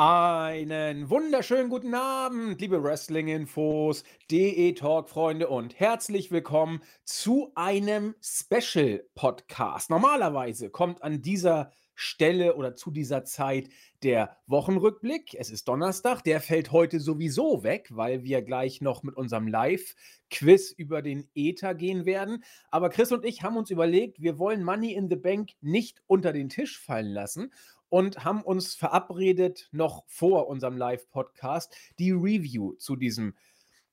Einen wunderschönen guten Abend, liebe Wrestling-Infos, DE-Talk-Freunde und herzlich willkommen zu einem Special-Podcast. Normalerweise kommt an dieser Stelle oder zu dieser Zeit der Wochenrückblick. Es ist Donnerstag, der fällt heute sowieso weg, weil wir gleich noch mit unserem Live-Quiz über den Ether gehen werden. Aber Chris und ich haben uns überlegt, wir wollen Money in the Bank nicht unter den Tisch fallen lassen und haben uns verabredet, noch vor unserem Live-Podcast die Review zu diesem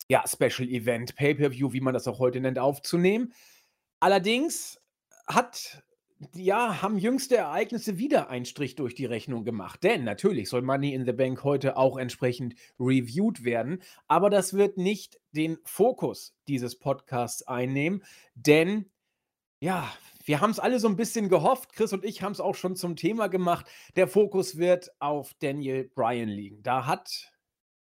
ja, Special Event, Pay-Per-View, wie man das auch heute nennt, aufzunehmen. Allerdings hat ja, haben jüngste Ereignisse wieder einen Strich durch die Rechnung gemacht. Denn natürlich soll Money in the Bank heute auch entsprechend reviewed werden. Aber das wird nicht den Fokus dieses Podcasts einnehmen. Denn ja, wir haben es alle so ein bisschen gehofft. Chris und ich haben es auch schon zum Thema gemacht. Der Fokus wird auf Daniel Bryan liegen. Da hat,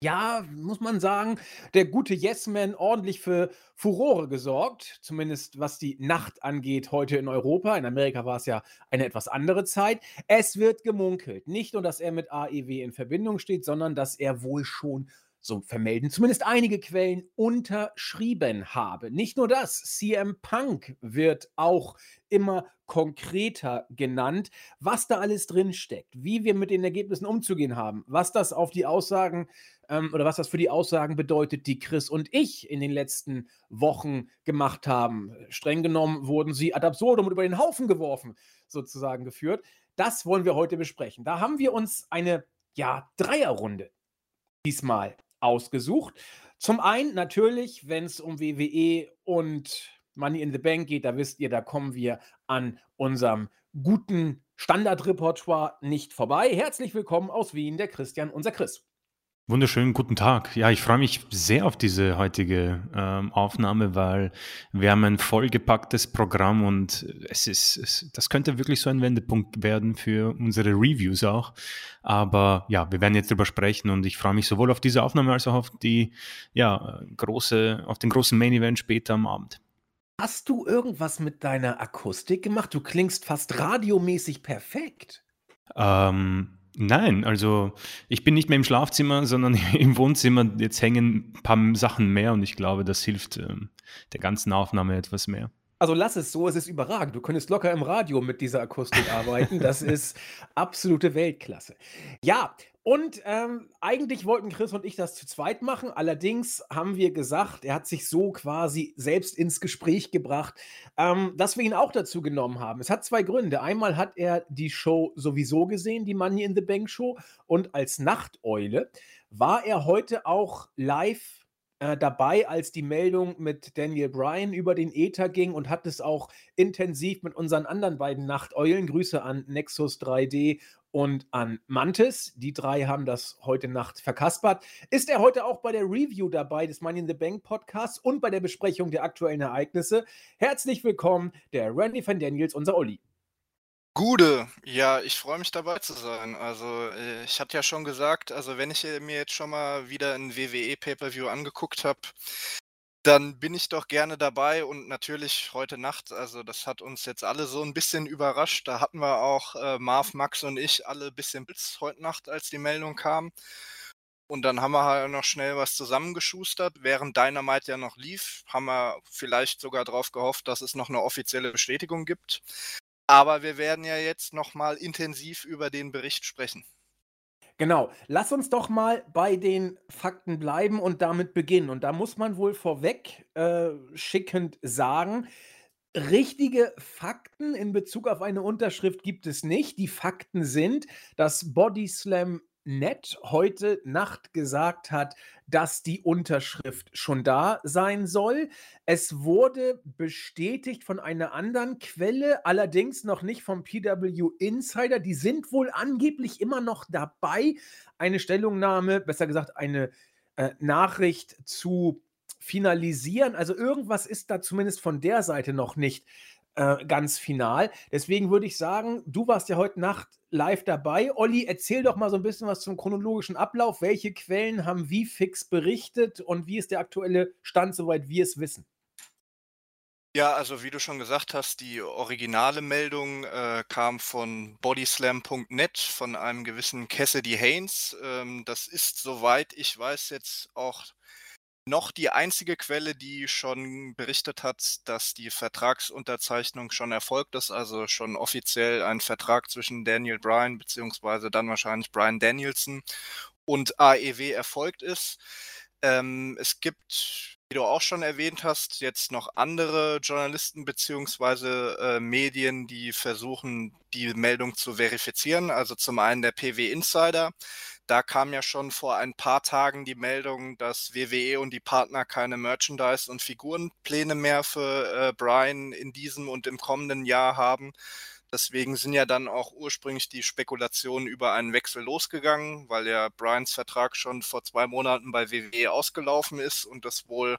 ja, muss man sagen, der gute Yes-Man ordentlich für Furore gesorgt. Zumindest was die Nacht angeht heute in Europa. In Amerika war es ja eine etwas andere Zeit. Es wird gemunkelt. Nicht nur, dass er mit AEW in Verbindung steht, sondern dass er wohl schon so vermelden zumindest einige Quellen, unterschrieben habe. Nicht nur das, CM Punk wird auch immer konkreter genannt, was da alles drinsteckt, wie wir mit den Ergebnissen umzugehen haben, was das auf die Aussagen ähm, oder was das für die Aussagen bedeutet, die Chris und ich in den letzten Wochen gemacht haben. Streng genommen wurden sie ad absurdum und über den Haufen geworfen, sozusagen geführt. Das wollen wir heute besprechen. Da haben wir uns eine ja, Dreierrunde diesmal ausgesucht. Zum einen natürlich, wenn es um WWE und Money in the Bank geht, da wisst ihr, da kommen wir an unserem guten Standardrepertoire nicht vorbei. Herzlich willkommen aus Wien, der Christian, unser Chris. Wunderschönen guten Tag. Ja, ich freue mich sehr auf diese heutige ähm, Aufnahme, weil wir haben ein vollgepacktes Programm und es ist, es, das könnte wirklich so ein Wendepunkt werden für unsere Reviews auch. Aber ja, wir werden jetzt drüber sprechen und ich freue mich sowohl auf diese Aufnahme als auch auf die, ja, große, auf den großen Main Event später am Abend. Hast du irgendwas mit deiner Akustik gemacht? Du klingst fast radiomäßig perfekt. Ähm, Nein, also ich bin nicht mehr im Schlafzimmer, sondern im Wohnzimmer. Jetzt hängen ein paar Sachen mehr und ich glaube, das hilft ähm, der ganzen Aufnahme etwas mehr. Also lass es so, es ist überragend. Du könntest locker im Radio mit dieser Akustik arbeiten. Das ist absolute Weltklasse. Ja, und ähm, eigentlich wollten Chris und ich das zu zweit machen. Allerdings haben wir gesagt, er hat sich so quasi selbst ins Gespräch gebracht, ähm, dass wir ihn auch dazu genommen haben. Es hat zwei Gründe. Einmal hat er die Show sowieso gesehen, die Money in the Bank Show. Und als Nachteule war er heute auch live äh, dabei, als die Meldung mit Daniel Bryan über den Ether ging und hat es auch intensiv mit unseren anderen beiden Nachteulen, Grüße an Nexus 3D und an Mantis. Die drei haben das heute Nacht verkaspert. Ist er heute auch bei der Review dabei des Money in the Bank Podcasts und bei der Besprechung der aktuellen Ereignisse? Herzlich willkommen, der Randy van Daniels, unser Olli. Gude, ja, ich freue mich dabei zu sein. Also, äh, ich hatte ja schon gesagt, also wenn ich äh, mir jetzt schon mal wieder ein WWE Pay-per-View angeguckt habe, dann bin ich doch gerne dabei und natürlich heute Nacht, also das hat uns jetzt alle so ein bisschen überrascht. Da hatten wir auch äh, Marv, Max und ich alle ein bisschen Blitz heute Nacht, als die Meldung kam. Und dann haben wir halt noch schnell was zusammengeschustert. Während Dynamite ja noch lief, haben wir vielleicht sogar darauf gehofft, dass es noch eine offizielle Bestätigung gibt. Aber wir werden ja jetzt nochmal intensiv über den Bericht sprechen. Genau. Lass uns doch mal bei den Fakten bleiben und damit beginnen. Und da muss man wohl vorweg äh, schickend sagen, richtige Fakten in Bezug auf eine Unterschrift gibt es nicht. Die Fakten sind, dass Body Slam Net heute Nacht gesagt hat, dass die Unterschrift schon da sein soll. Es wurde bestätigt von einer anderen Quelle, allerdings noch nicht vom PW Insider. Die sind wohl angeblich immer noch dabei, eine Stellungnahme, besser gesagt eine äh, Nachricht zu finalisieren. Also irgendwas ist da zumindest von der Seite noch nicht äh, ganz final. Deswegen würde ich sagen, du warst ja heute Nacht live dabei. Olli, erzähl doch mal so ein bisschen was zum chronologischen Ablauf. Welche Quellen haben wie fix berichtet und wie ist der aktuelle Stand, soweit wir es wissen? Ja, also wie du schon gesagt hast, die originale Meldung äh, kam von bodyslam.net von einem gewissen Cassidy Haynes. Ähm, das ist, soweit ich weiß, jetzt auch noch die einzige Quelle, die schon berichtet hat, dass die Vertragsunterzeichnung schon erfolgt ist, also schon offiziell ein Vertrag zwischen Daniel Bryan beziehungsweise dann wahrscheinlich Brian Danielson und AEW erfolgt ist. Ähm, es gibt wie du auch schon erwähnt hast, jetzt noch andere Journalisten beziehungsweise äh, Medien, die versuchen, die Meldung zu verifizieren. Also zum einen der PW Insider. Da kam ja schon vor ein paar Tagen die Meldung, dass WWE und die Partner keine Merchandise- und Figurenpläne mehr für äh, Brian in diesem und im kommenden Jahr haben. Deswegen sind ja dann auch ursprünglich die Spekulationen über einen Wechsel losgegangen, weil ja Bryans Vertrag schon vor zwei Monaten bei WWE ausgelaufen ist und das wohl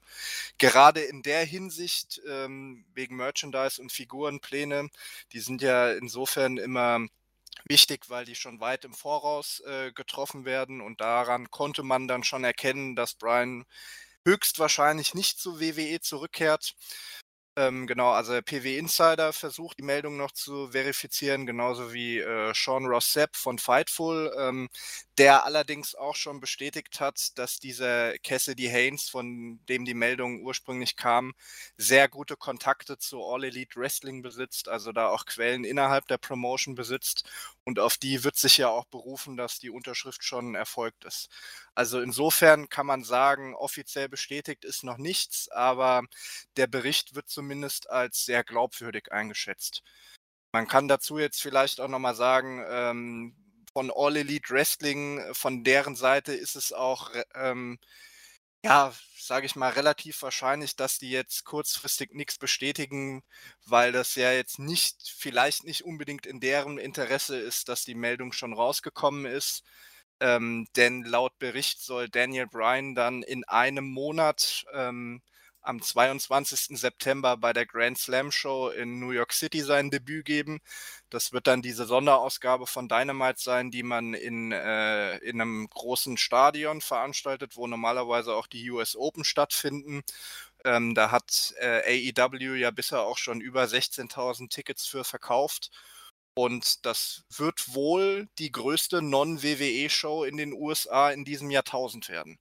gerade in der Hinsicht ähm, wegen Merchandise und Figurenpläne, die sind ja insofern immer wichtig, weil die schon weit im Voraus äh, getroffen werden und daran konnte man dann schon erkennen, dass Brian höchstwahrscheinlich nicht zu WWE zurückkehrt. Ähm, genau, also PW Insider versucht die Meldung noch zu verifizieren, genauso wie äh, Sean Sepp von Fightful, ähm, der allerdings auch schon bestätigt hat, dass dieser Cassidy Haynes, von dem die Meldung ursprünglich kam, sehr gute Kontakte zu All Elite Wrestling besitzt, also da auch Quellen innerhalb der Promotion besitzt und auf die wird sich ja auch berufen, dass die Unterschrift schon erfolgt ist. Also insofern kann man sagen, offiziell bestätigt ist noch nichts, aber der Bericht wird zumindest als sehr glaubwürdig eingeschätzt. Man kann dazu jetzt vielleicht auch nochmal sagen, ähm, von All Elite Wrestling, von deren Seite ist es auch, ähm, ja, sage ich mal, relativ wahrscheinlich, dass die jetzt kurzfristig nichts bestätigen, weil das ja jetzt nicht, vielleicht nicht unbedingt in deren Interesse ist, dass die Meldung schon rausgekommen ist. Ähm, denn laut Bericht soll Daniel Bryan dann in einem Monat ähm, am 22. September bei der Grand Slam Show in New York City sein Debüt geben. Das wird dann diese Sonderausgabe von Dynamite sein, die man in, äh, in einem großen Stadion veranstaltet, wo normalerweise auch die US Open stattfinden. Ähm, da hat äh, AEW ja bisher auch schon über 16.000 Tickets für verkauft. Und das wird wohl die größte Non-WWE-Show in den USA in diesem Jahrtausend werden.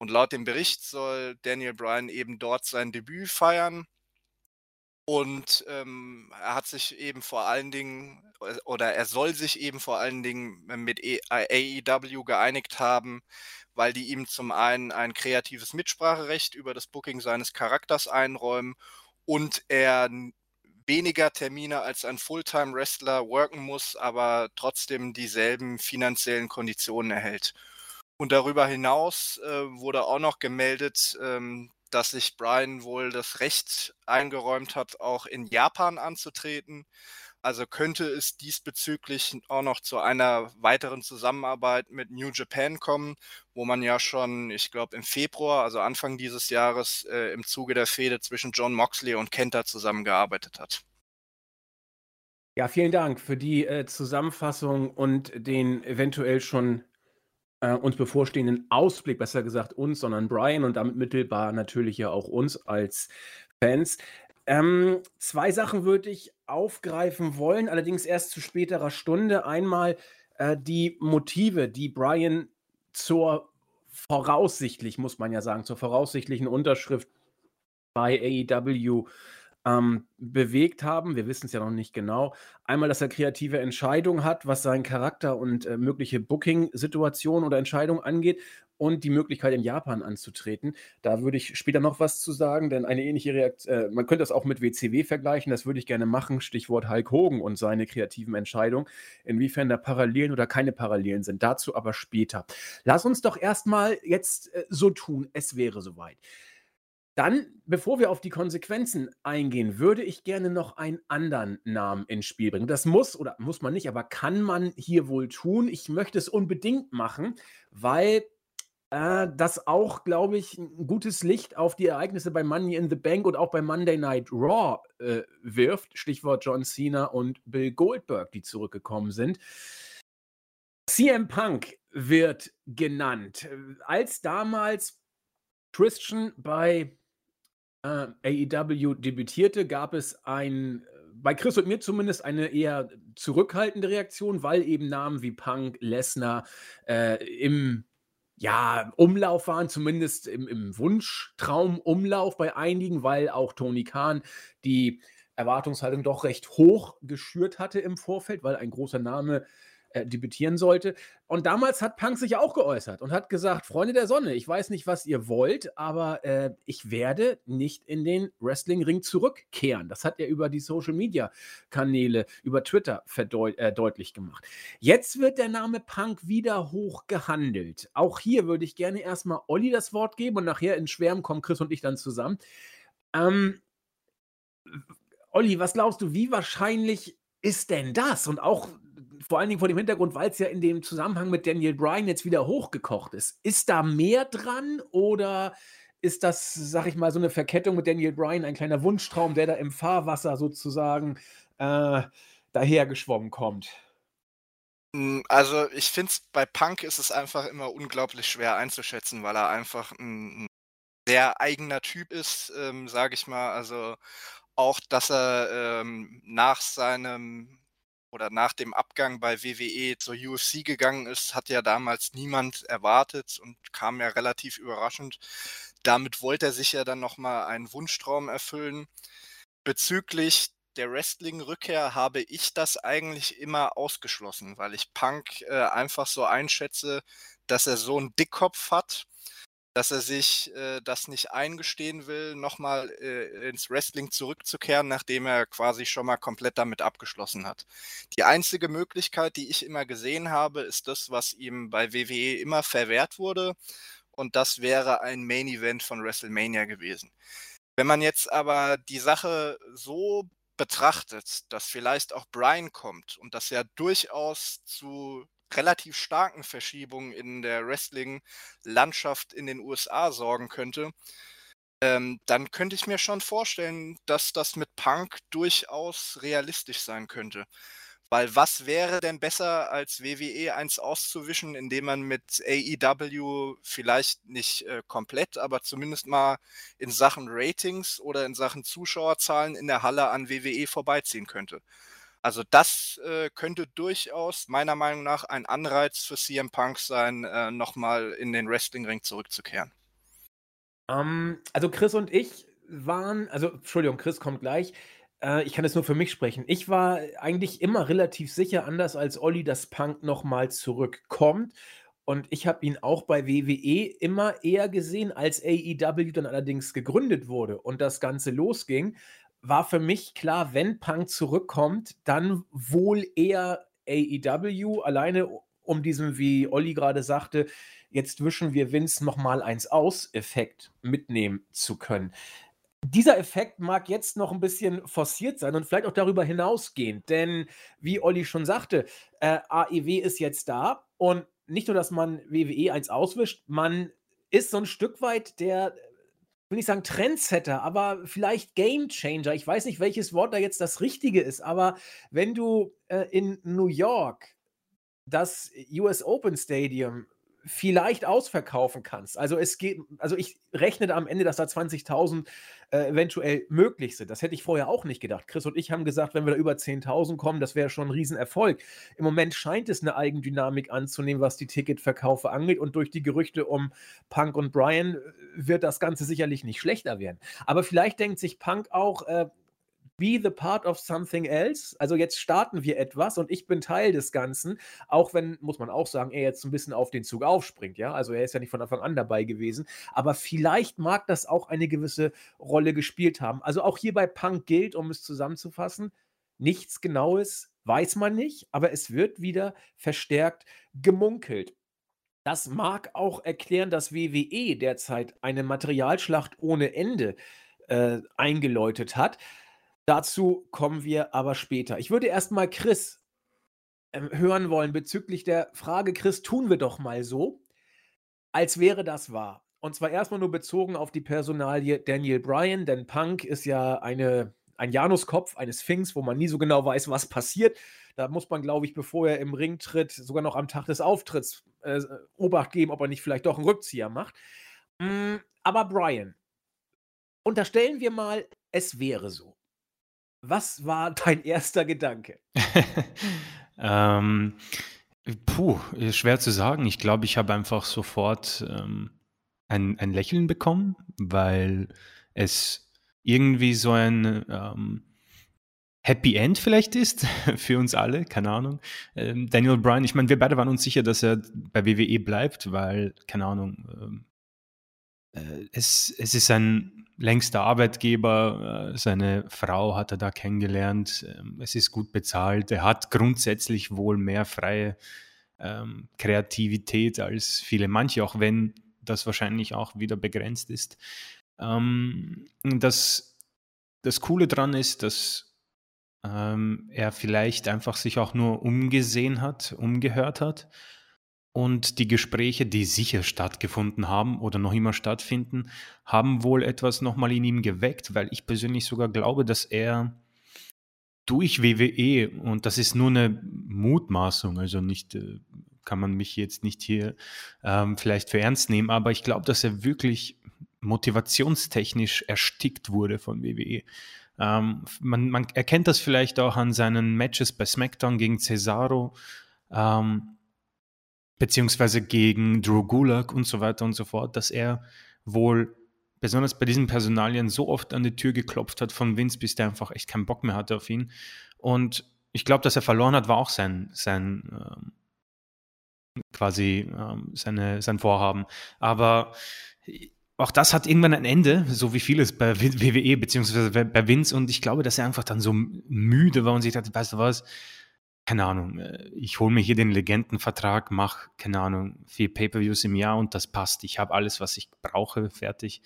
Und laut dem Bericht soll Daniel Bryan eben dort sein Debüt feiern. Und ähm, er hat sich eben vor allen Dingen, äh, oder er soll sich eben vor allen Dingen mit AEW geeinigt haben, weil die ihm zum einen ein kreatives Mitspracherecht über das Booking seines Charakters einräumen und er weniger Termine als ein Fulltime-Wrestler worken muss, aber trotzdem dieselben finanziellen Konditionen erhält. Und darüber hinaus äh, wurde auch noch gemeldet, ähm, dass sich Brian wohl das Recht eingeräumt hat, auch in Japan anzutreten. Also könnte es diesbezüglich auch noch zu einer weiteren Zusammenarbeit mit New Japan kommen, wo man ja schon, ich glaube, im Februar, also Anfang dieses Jahres, äh, im Zuge der Fehde zwischen John Moxley und Kenta zusammengearbeitet hat. Ja, vielen Dank für die äh, Zusammenfassung und den eventuell schon äh, uns bevorstehenden Ausblick, besser gesagt uns, sondern Brian und damit mittelbar natürlich ja auch uns als Fans. Ähm, zwei Sachen würde ich aufgreifen wollen, allerdings erst zu späterer Stunde. Einmal äh, die Motive, die Brian zur voraussichtlich, muss man ja sagen, zur voraussichtlichen Unterschrift bei AEW ähm, bewegt haben. Wir wissen es ja noch nicht genau. Einmal, dass er kreative Entscheidungen hat, was seinen Charakter und äh, mögliche Booking-Situationen oder Entscheidungen angeht und die Möglichkeit in Japan anzutreten. Da würde ich später noch was zu sagen, denn eine ähnliche Reaktion, äh, man könnte das auch mit WCW vergleichen, das würde ich gerne machen. Stichwort Hulk Hogan und seine kreativen Entscheidungen. Inwiefern da Parallelen oder keine Parallelen sind. Dazu aber später. Lass uns doch erstmal jetzt äh, so tun, es wäre soweit. Dann, bevor wir auf die Konsequenzen eingehen, würde ich gerne noch einen anderen Namen ins Spiel bringen. Das muss oder muss man nicht, aber kann man hier wohl tun. Ich möchte es unbedingt machen, weil äh, das auch, glaube ich, ein gutes Licht auf die Ereignisse bei Money in the Bank und auch bei Monday Night Raw äh, wirft. Stichwort John Cena und Bill Goldberg, die zurückgekommen sind. CM Punk wird genannt. Als damals Christian bei äh, AEW debütierte, gab es ein bei Chris und mir zumindest eine eher zurückhaltende Reaktion, weil eben Namen wie Punk, Lesnar äh, im ja, Umlauf waren, zumindest im, im Wunschtraumumlauf bei einigen, weil auch Tony Khan die Erwartungshaltung doch recht hoch geschürt hatte im Vorfeld, weil ein großer Name äh, debütieren sollte. Und damals hat Punk sich auch geäußert und hat gesagt, Freunde der Sonne, ich weiß nicht, was ihr wollt, aber äh, ich werde nicht in den Wrestling-Ring zurückkehren. Das hat er über die Social-Media-Kanäle, über Twitter äh, deutlich gemacht. Jetzt wird der Name Punk wieder hoch gehandelt. Auch hier würde ich gerne erstmal Olli das Wort geben und nachher in Schwärmen kommen Chris und ich dann zusammen. Ähm, Olli, was glaubst du, wie wahrscheinlich ist denn das? Und auch vor allen Dingen vor dem Hintergrund, weil es ja in dem Zusammenhang mit Daniel Bryan jetzt wieder hochgekocht ist. Ist da mehr dran oder ist das, sag ich mal, so eine Verkettung mit Daniel Bryan, ein kleiner Wunschtraum, der da im Fahrwasser sozusagen äh, dahergeschwommen kommt? Hm, also ich finde bei Punk ist es einfach immer unglaublich schwer einzuschätzen, weil er einfach ein, ein sehr eigener Typ ist, ähm, sage ich mal. Also auch, dass er ähm, nach seinem oder nach dem Abgang bei WWE zur UFC gegangen ist, hat ja damals niemand erwartet und kam ja relativ überraschend. Damit wollte er sich ja dann nochmal einen Wunschtraum erfüllen. Bezüglich der Wrestling-Rückkehr habe ich das eigentlich immer ausgeschlossen, weil ich Punk äh, einfach so einschätze, dass er so einen Dickkopf hat dass er sich äh, das nicht eingestehen will, nochmal äh, ins Wrestling zurückzukehren, nachdem er quasi schon mal komplett damit abgeschlossen hat. Die einzige Möglichkeit, die ich immer gesehen habe, ist das, was ihm bei WWE immer verwehrt wurde. Und das wäre ein Main Event von WrestleMania gewesen. Wenn man jetzt aber die Sache so betrachtet, dass vielleicht auch Brian kommt und das ja durchaus zu relativ starken Verschiebungen in der Wrestling-Landschaft in den USA sorgen könnte, ähm, dann könnte ich mir schon vorstellen, dass das mit Punk durchaus realistisch sein könnte. Weil was wäre denn besser, als WWE eins auszuwischen, indem man mit AEW vielleicht nicht äh, komplett, aber zumindest mal in Sachen Ratings oder in Sachen Zuschauerzahlen in der Halle an WWE vorbeiziehen könnte? Also das äh, könnte durchaus meiner Meinung nach ein Anreiz für CM Punk sein, äh, nochmal in den Wrestlingring zurückzukehren. Um, ähm, also Chris und ich waren, also Entschuldigung, Chris kommt gleich. Äh, ich kann es nur für mich sprechen. Ich war eigentlich immer relativ sicher, anders als Olli, dass Punk nochmal zurückkommt. Und ich habe ihn auch bei WWE immer eher gesehen, als AEW dann allerdings gegründet wurde und das Ganze losging war für mich klar, wenn Punk zurückkommt, dann wohl eher AEW, alleine um diesen, wie Olli gerade sagte, jetzt wischen wir Vince nochmal eins aus, Effekt mitnehmen zu können. Dieser Effekt mag jetzt noch ein bisschen forciert sein und vielleicht auch darüber hinausgehen, denn wie Olli schon sagte, äh, AEW ist jetzt da und nicht nur, dass man WWE eins auswischt, man ist so ein Stück weit der will nicht sagen Trendsetter, aber vielleicht Gamechanger. Ich weiß nicht, welches Wort da jetzt das Richtige ist, aber wenn du äh, in New York das US Open Stadium vielleicht ausverkaufen kannst. Also es geht, also ich rechne am Ende, dass da 20.000 äh, eventuell möglich sind. Das hätte ich vorher auch nicht gedacht. Chris und ich haben gesagt, wenn wir da über 10.000 kommen, das wäre schon ein Riesenerfolg. Im Moment scheint es eine Eigendynamik anzunehmen, was die Ticketverkaufe angeht. Und durch die Gerüchte um Punk und Brian äh, wird das Ganze sicherlich nicht schlechter werden. Aber vielleicht denkt sich Punk auch, äh, be the part of something else. Also jetzt starten wir etwas und ich bin Teil des Ganzen, auch wenn, muss man auch sagen, er jetzt ein bisschen auf den Zug aufspringt, ja. Also er ist ja nicht von Anfang an dabei gewesen, aber vielleicht mag das auch eine gewisse Rolle gespielt haben. Also auch hier bei Punk gilt, um es zusammenzufassen, nichts Genaues weiß man nicht, aber es wird wieder verstärkt gemunkelt. Das mag auch erklären, dass WWE derzeit eine Materialschlacht ohne Ende äh, eingeläutet hat. Dazu kommen wir aber später. Ich würde erst mal Chris ähm, hören wollen bezüglich der Frage, Chris, tun wir doch mal so, als wäre das wahr. Und zwar erstmal nur bezogen auf die Personalie Daniel Bryan, denn Punk ist ja eine, ein Januskopf, eine Sphinx, wo man nie so genau weiß, was passiert. Da muss man, glaube ich, bevor er im Ring tritt, sogar noch am Tag des Auftritts äh, Obacht geben, ob er nicht vielleicht doch einen Rückzieher macht. Mm, aber Bryan, Unterstellen wir mal, es wäre so. Was war dein erster Gedanke? ähm, puh, schwer zu sagen. Ich glaube, ich habe einfach sofort ähm, ein, ein Lächeln bekommen, weil es irgendwie so ein ähm, Happy End vielleicht ist für uns alle, keine Ahnung. Ähm, Daniel Bryan, ich meine, wir beide waren uns sicher, dass er bei WWE bleibt, weil, keine Ahnung, ähm, äh, es, es ist sein längster Arbeitgeber, äh, seine Frau hat er da kennengelernt, ähm, es ist gut bezahlt, er hat grundsätzlich wohl mehr freie ähm, Kreativität als viele manche, auch wenn das wahrscheinlich auch wieder begrenzt ist. Ähm, das, das Coole dran ist, dass ähm, er vielleicht einfach sich auch nur umgesehen hat, umgehört hat und die Gespräche, die sicher stattgefunden haben oder noch immer stattfinden, haben wohl etwas nochmal in ihm geweckt, weil ich persönlich sogar glaube, dass er durch WWE, und das ist nur eine Mutmaßung, also nicht, äh, kann man mich jetzt nicht hier ähm, vielleicht für ernst nehmen, aber ich glaube, dass er wirklich motivationstechnisch erstickt wurde von WWE. Ähm, man, man, erkennt das vielleicht auch an seinen Matches bei SmackDown gegen Cesaro. Ähm, beziehungsweise gegen Drew Gulak und so weiter und so fort, dass er wohl besonders bei diesen Personalien so oft an die Tür geklopft hat von Vince, bis der einfach echt keinen Bock mehr hatte auf ihn. Und ich glaube, dass er verloren hat, war auch sein, sein ähm, quasi ähm, seine, sein Vorhaben. Aber auch das hat irgendwann ein Ende, so wie vieles bei WWE beziehungsweise bei Vince. Und ich glaube, dass er einfach dann so müde war und sich dachte, weißt du was, keine Ahnung, äh, ich hole mir hier den Legendenvertrag, mache, keine Ahnung, vier Pay-per-Views im Jahr und das passt. Ich habe alles, was ich brauche, fertig.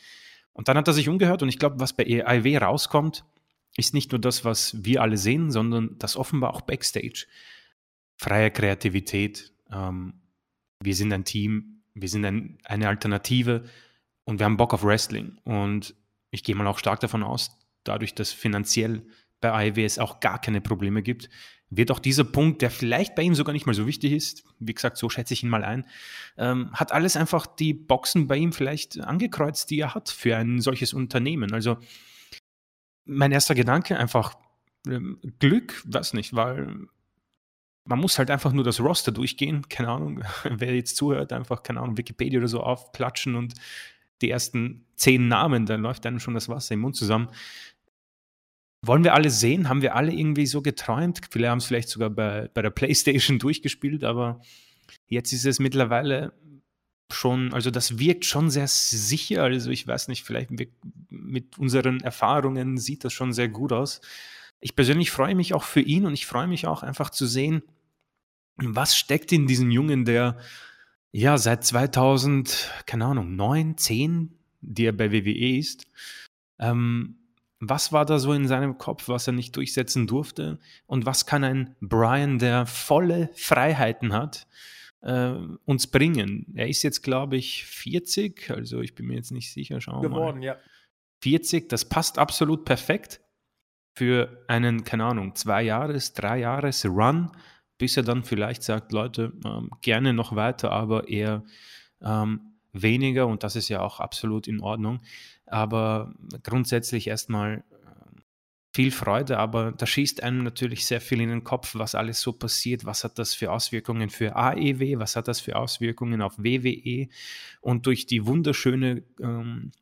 Und dann hat er sich umgehört und ich glaube, was bei AIW rauskommt, ist nicht nur das, was wir alle sehen, sondern das offenbar auch Backstage. Freie Kreativität. Ähm, wir sind ein Team, wir sind ein, eine Alternative und wir haben Bock auf Wrestling. Und ich gehe mal auch stark davon aus, dadurch, dass finanziell bei AIW es auch gar keine Probleme gibt, wird auch dieser Punkt, der vielleicht bei ihm sogar nicht mal so wichtig ist, wie gesagt, so schätze ich ihn mal ein, ähm, hat alles einfach die Boxen bei ihm vielleicht angekreuzt, die er hat für ein solches Unternehmen. Also mein erster Gedanke einfach ähm, Glück, weiß nicht, weil man muss halt einfach nur das Roster durchgehen, keine Ahnung, wer jetzt zuhört, einfach, keine Ahnung, Wikipedia oder so aufklatschen und die ersten zehn Namen, dann läuft einem schon das Wasser im Mund zusammen wollen wir alle sehen? Haben wir alle irgendwie so geträumt? Viele haben es vielleicht sogar bei, bei der PlayStation durchgespielt, aber jetzt ist es mittlerweile schon, also das wirkt schon sehr sicher. Also ich weiß nicht, vielleicht mit unseren Erfahrungen sieht das schon sehr gut aus. Ich persönlich freue mich auch für ihn und ich freue mich auch einfach zu sehen, was steckt in diesem Jungen, der ja seit 2000, keine Ahnung, 9, 10, der bei WWE ist, ähm, was war da so in seinem Kopf, was er nicht durchsetzen durfte? Und was kann ein Brian, der volle Freiheiten hat, äh, uns bringen? Er ist jetzt, glaube ich, 40, also ich bin mir jetzt nicht sicher, schauen wir Geworden, mal. ja. 40, das passt absolut perfekt für einen, keine Ahnung, zwei Jahres, drei Jahres Run, bis er dann vielleicht sagt, Leute, ähm, gerne noch weiter, aber eher ähm, weniger und das ist ja auch absolut in Ordnung. Aber grundsätzlich erstmal äh, viel Freude, aber da schießt einem natürlich sehr viel in den Kopf, was alles so passiert, was hat das für Auswirkungen für AEW, was hat das für Auswirkungen auf WWE und durch die wunderschöne ähm,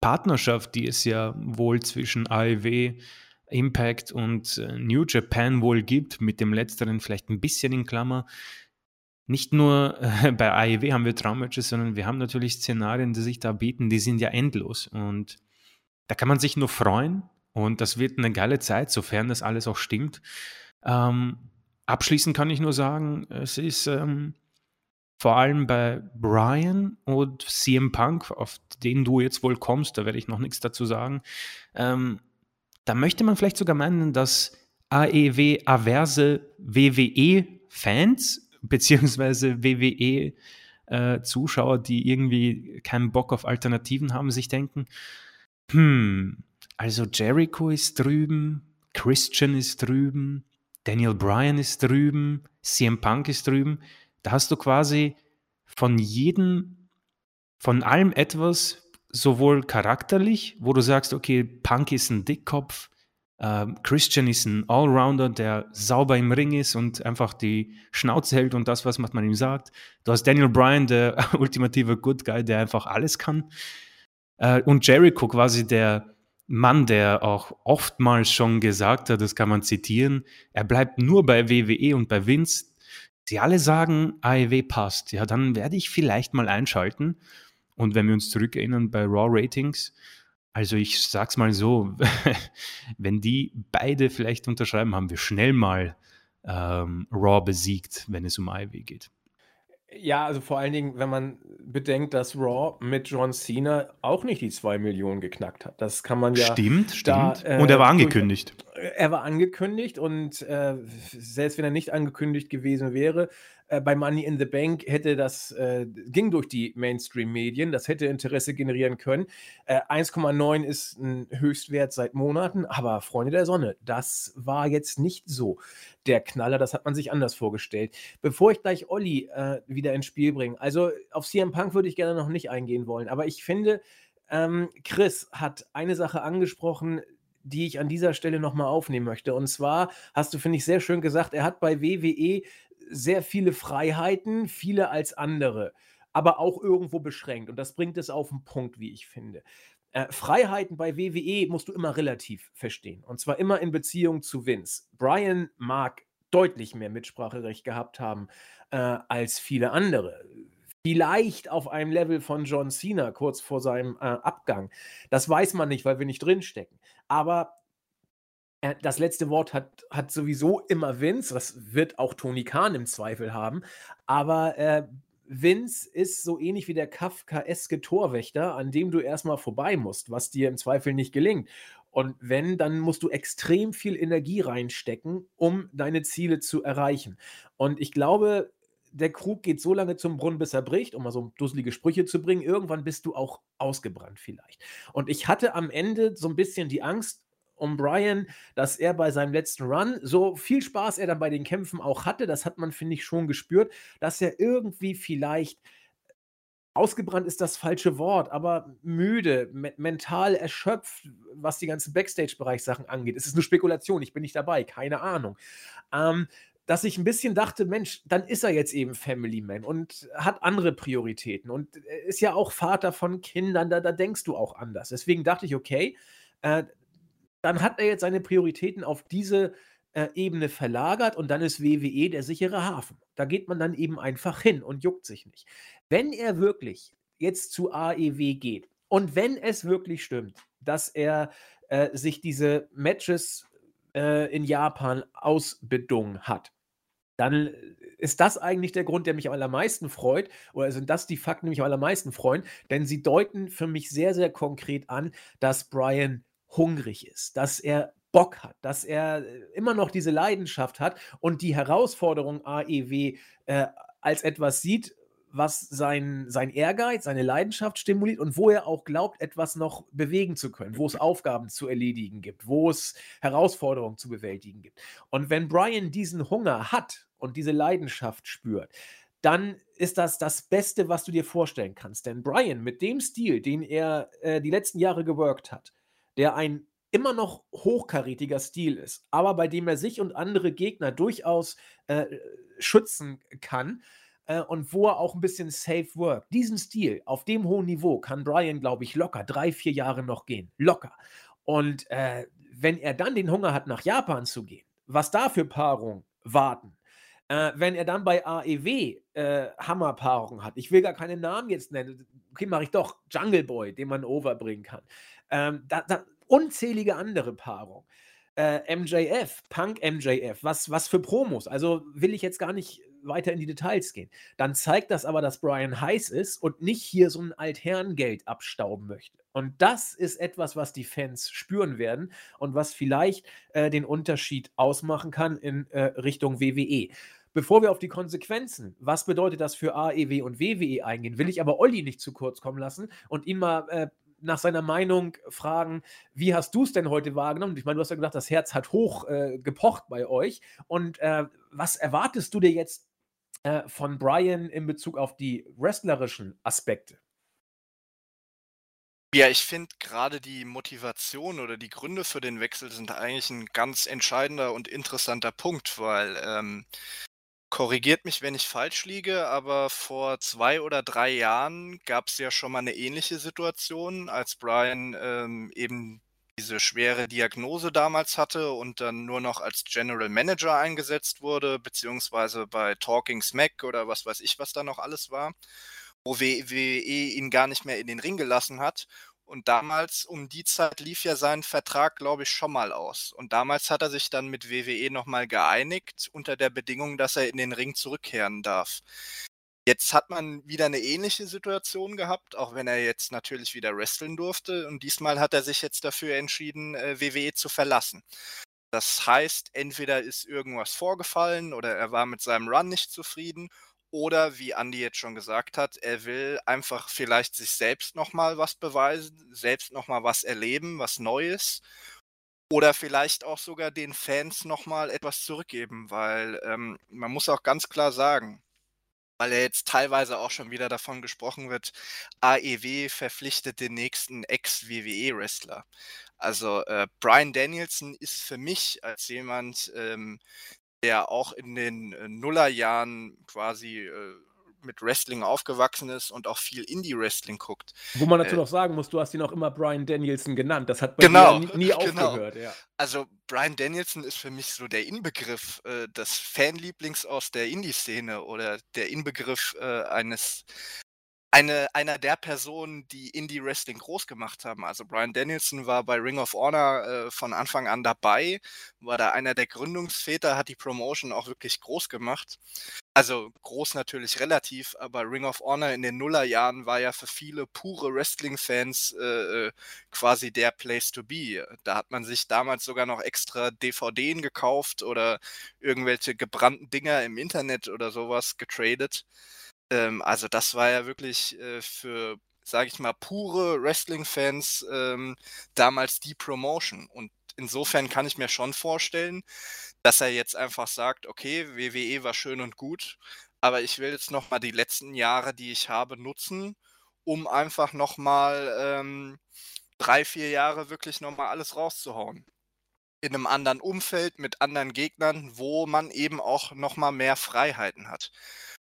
Partnerschaft, die es ja wohl zwischen AEW, Impact und äh, New Japan wohl gibt, mit dem letzteren vielleicht ein bisschen in Klammer, nicht nur äh, bei AEW haben wir Traummatches, sondern wir haben natürlich Szenarien, die sich da bieten, die sind ja endlos. Und da kann man sich nur freuen. Und das wird eine geile Zeit, sofern das alles auch stimmt. Ähm, abschließend kann ich nur sagen, es ist ähm, vor allem bei Brian und CM Punk, auf den du jetzt wohl kommst, da werde ich noch nichts dazu sagen. Ähm, da möchte man vielleicht sogar meinen, dass AEW-averse WWE-Fans beziehungsweise WWE-Zuschauer, äh, die irgendwie keinen Bock auf Alternativen haben, sich denken, hm, also Jericho ist drüben, Christian ist drüben, Daniel Bryan ist drüben, CM Punk ist drüben. Da hast du quasi von jedem, von allem etwas sowohl charakterlich, wo du sagst, okay, Punk ist ein Dickkopf, Christian ist ein Allrounder, der sauber im Ring ist und einfach die Schnauze hält und das, was man ihm sagt. Du hast Daniel Bryan, der ultimative Good Guy, der einfach alles kann. Äh, und Jericho quasi der Mann, der auch oftmals schon gesagt hat, das kann man zitieren, er bleibt nur bei WWE und bei Vince. Sie alle sagen, AEW passt. Ja, dann werde ich vielleicht mal einschalten. Und wenn wir uns zurückerinnern bei Raw Ratings, also ich sag's mal so, wenn die beide vielleicht unterschreiben, haben wir schnell mal ähm, Raw besiegt, wenn es um AEW geht. Ja, also vor allen Dingen, wenn man bedenkt, dass Raw mit John Cena auch nicht die 2 Millionen geknackt hat. Das kann man ja. Stimmt, stimmt. Da, äh, und er war angekündigt. Er war angekündigt und äh, selbst wenn er nicht angekündigt gewesen wäre, äh, bei Money in the Bank hätte das, äh, ging durch die Mainstream-Medien, das hätte Interesse generieren können. Äh, 1,9 ist ein Höchstwert seit Monaten, aber Freunde der Sonne, das war jetzt nicht so der Knaller, das hat man sich anders vorgestellt. Bevor ich gleich Olli äh, wieder ins Spiel bringe, also auf CM Punk würde ich gerne noch nicht eingehen wollen, aber ich finde, ähm, Chris hat eine Sache angesprochen, die ich an dieser Stelle nochmal aufnehmen möchte. Und zwar hast du, finde ich, sehr schön gesagt, er hat bei WWE sehr viele Freiheiten, viele als andere, aber auch irgendwo beschränkt. Und das bringt es auf den Punkt, wie ich finde. Äh, Freiheiten bei WWE musst du immer relativ verstehen. Und zwar immer in Beziehung zu Vince. Brian mag deutlich mehr Mitspracherecht gehabt haben äh, als viele andere. Vielleicht auf einem Level von John Cena kurz vor seinem äh, Abgang. Das weiß man nicht, weil wir nicht drinstecken. Aber das letzte Wort hat, hat sowieso immer Vince, das wird auch Tony Khan im Zweifel haben, aber äh, Vince ist so ähnlich wie der Kafkaeske Torwächter, an dem du erstmal vorbei musst, was dir im Zweifel nicht gelingt. Und wenn, dann musst du extrem viel Energie reinstecken, um deine Ziele zu erreichen. Und ich glaube, der Krug geht so lange zum Brunnen, bis er bricht, um mal so dusselige Sprüche zu bringen. Irgendwann bist du auch ausgebrannt vielleicht. Und ich hatte am Ende so ein bisschen die Angst, um Brian, dass er bei seinem letzten Run, so viel Spaß er dann bei den Kämpfen auch hatte, das hat man, finde ich, schon gespürt, dass er irgendwie vielleicht ausgebrannt ist das falsche Wort, aber müde, me mental erschöpft, was die ganzen Backstage-Bereich-Sachen angeht. Es ist eine Spekulation, ich bin nicht dabei, keine Ahnung. Ähm, dass ich ein bisschen dachte, Mensch, dann ist er jetzt eben Family Man und hat andere Prioritäten und ist ja auch Vater von Kindern, da, da denkst du auch anders. Deswegen dachte ich, okay, äh, dann hat er jetzt seine Prioritäten auf diese äh, Ebene verlagert und dann ist WWE der sichere Hafen. Da geht man dann eben einfach hin und juckt sich nicht. Wenn er wirklich jetzt zu AEW geht und wenn es wirklich stimmt, dass er äh, sich diese Matches äh, in Japan ausbedungen hat, dann ist das eigentlich der Grund, der mich am allermeisten freut, oder sind das die Fakten, die mich am allermeisten freuen, denn sie deuten für mich sehr, sehr konkret an, dass Brian hungrig ist, dass er Bock hat, dass er äh, immer noch diese Leidenschaft hat und die Herausforderung AEW äh, als etwas sieht, was sein, sein Ehrgeiz, seine Leidenschaft stimuliert und wo er auch glaubt, etwas noch bewegen zu können, wo es Aufgaben zu erledigen gibt, wo es Herausforderungen zu bewältigen gibt. Und wenn Brian diesen Hunger hat und diese Leidenschaft spürt, dann ist das das Beste, was du dir vorstellen kannst. Denn Brian mit dem Stil, den er äh, die letzten Jahre geworkt hat, der ein immer noch hochkarätiger Stil ist, aber bei dem er sich und andere Gegner durchaus äh, schützen kann äh, und wo er auch ein bisschen safe work. Diesen Stil auf dem hohen Niveau kann Brian, glaube ich, locker drei, vier Jahre noch gehen. Locker. Und äh, wenn er dann den Hunger hat, nach Japan zu gehen, was da für Paarungen warten, äh, wenn er dann bei AEW äh, Hammerpaarungen hat, ich will gar keine Namen jetzt nennen, okay, mache ich doch, Jungle Boy, den man overbringen kann. Ähm, da, da, unzählige andere Paarungen. Äh, MJF, Punk MJF, was, was für Promos. Also will ich jetzt gar nicht weiter in die Details gehen. Dann zeigt das aber, dass Brian heiß ist und nicht hier so ein Altherrengeld abstauben möchte. Und das ist etwas, was die Fans spüren werden und was vielleicht äh, den Unterschied ausmachen kann in äh, Richtung WWE. Bevor wir auf die Konsequenzen, was bedeutet das für AEW und WWE eingehen, will ich aber Olli nicht zu kurz kommen lassen und ihn mal äh, nach seiner Meinung fragen, wie hast du es denn heute wahrgenommen? Ich meine, du hast ja gesagt, das Herz hat hoch äh, gepocht bei euch. Und äh, was erwartest du dir jetzt äh, von Brian in Bezug auf die wrestlerischen Aspekte? Ja, ich finde gerade die Motivation oder die Gründe für den Wechsel sind eigentlich ein ganz entscheidender und interessanter Punkt, weil ähm, korrigiert mich, wenn ich falsch liege, aber vor zwei oder drei Jahren gab es ja schon mal eine ähnliche Situation, als Brian ähm, eben diese schwere Diagnose damals hatte und dann nur noch als General Manager eingesetzt wurde, beziehungsweise bei Talking Smack oder was weiß ich, was da noch alles war, wo WWE ihn gar nicht mehr in den Ring gelassen hat. Und damals, um die Zeit, lief ja sein Vertrag, glaube ich, schon mal aus. Und damals hat er sich dann mit WWE nochmal geeinigt, unter der Bedingung, dass er in den Ring zurückkehren darf. Jetzt hat man wieder eine ähnliche Situation gehabt, auch wenn er jetzt natürlich wieder wresteln durfte. Und diesmal hat er sich jetzt dafür entschieden, äh, WWE zu verlassen. Das heißt, entweder ist irgendwas vorgefallen oder er war mit seinem Run nicht zufrieden oder wie Andy jetzt schon gesagt hat, er will einfach vielleicht sich selbst nochmal was beweisen, selbst nochmal was erleben, was Neues. Oder vielleicht auch sogar den Fans nochmal etwas zurückgeben, weil ähm, man muss auch ganz klar sagen, weil ja jetzt teilweise auch schon wieder davon gesprochen wird, AEW verpflichtet den nächsten Ex-WWE-Wrestler. Also äh, Brian Danielson ist für mich als jemand, ähm, der auch in den äh, Nullerjahren quasi äh, mit Wrestling aufgewachsen ist und auch viel Indie-Wrestling guckt. Wo man dazu Äh, noch sagen muss, du hast ihn auch immer Brian Danielson genannt. Das hat bei Genau, nie, nie genau. aufgehört. Ja. Also Brian Danielson ist für mich so der Inbegriff äh, des Fanlieblings aus der Indie-Szene oder der Inbegriff äh, eines eine, einer der Personen, die Indie-Wrestling groß gemacht haben. Also Brian Danielson war bei Ring of Honor äh, von Anfang an dabei, war da einer der Gründungsväter, hat die Promotion auch wirklich groß gemacht. Also groß natürlich relativ, aber Ring of Honor in den Nullerjahren war ja für viele pure Wrestling-Fans äh, äh, quasi der Place to be. Da hat man sich damals sogar noch extra DVDen gekauft oder irgendwelche gebrannten Dinger im Internet oder sowas getradet. Ähm, also das war ja wirklich äh, für, sage ich mal, pure Wrestling-Fans ähm, damals die Promotion. Und insofern kann ich mir schon vorstellen, dass er jetzt einfach sagt, okay, WWE war schön und gut, aber ich will jetzt noch mal die letzten Jahre, die ich habe, nutzen, um einfach noch mal ähm, drei, vier Jahre wirklich noch mal alles rauszuhauen. In einem anderen Umfeld, mit anderen Gegnern, wo man eben auch noch mal mehr Freiheiten hat.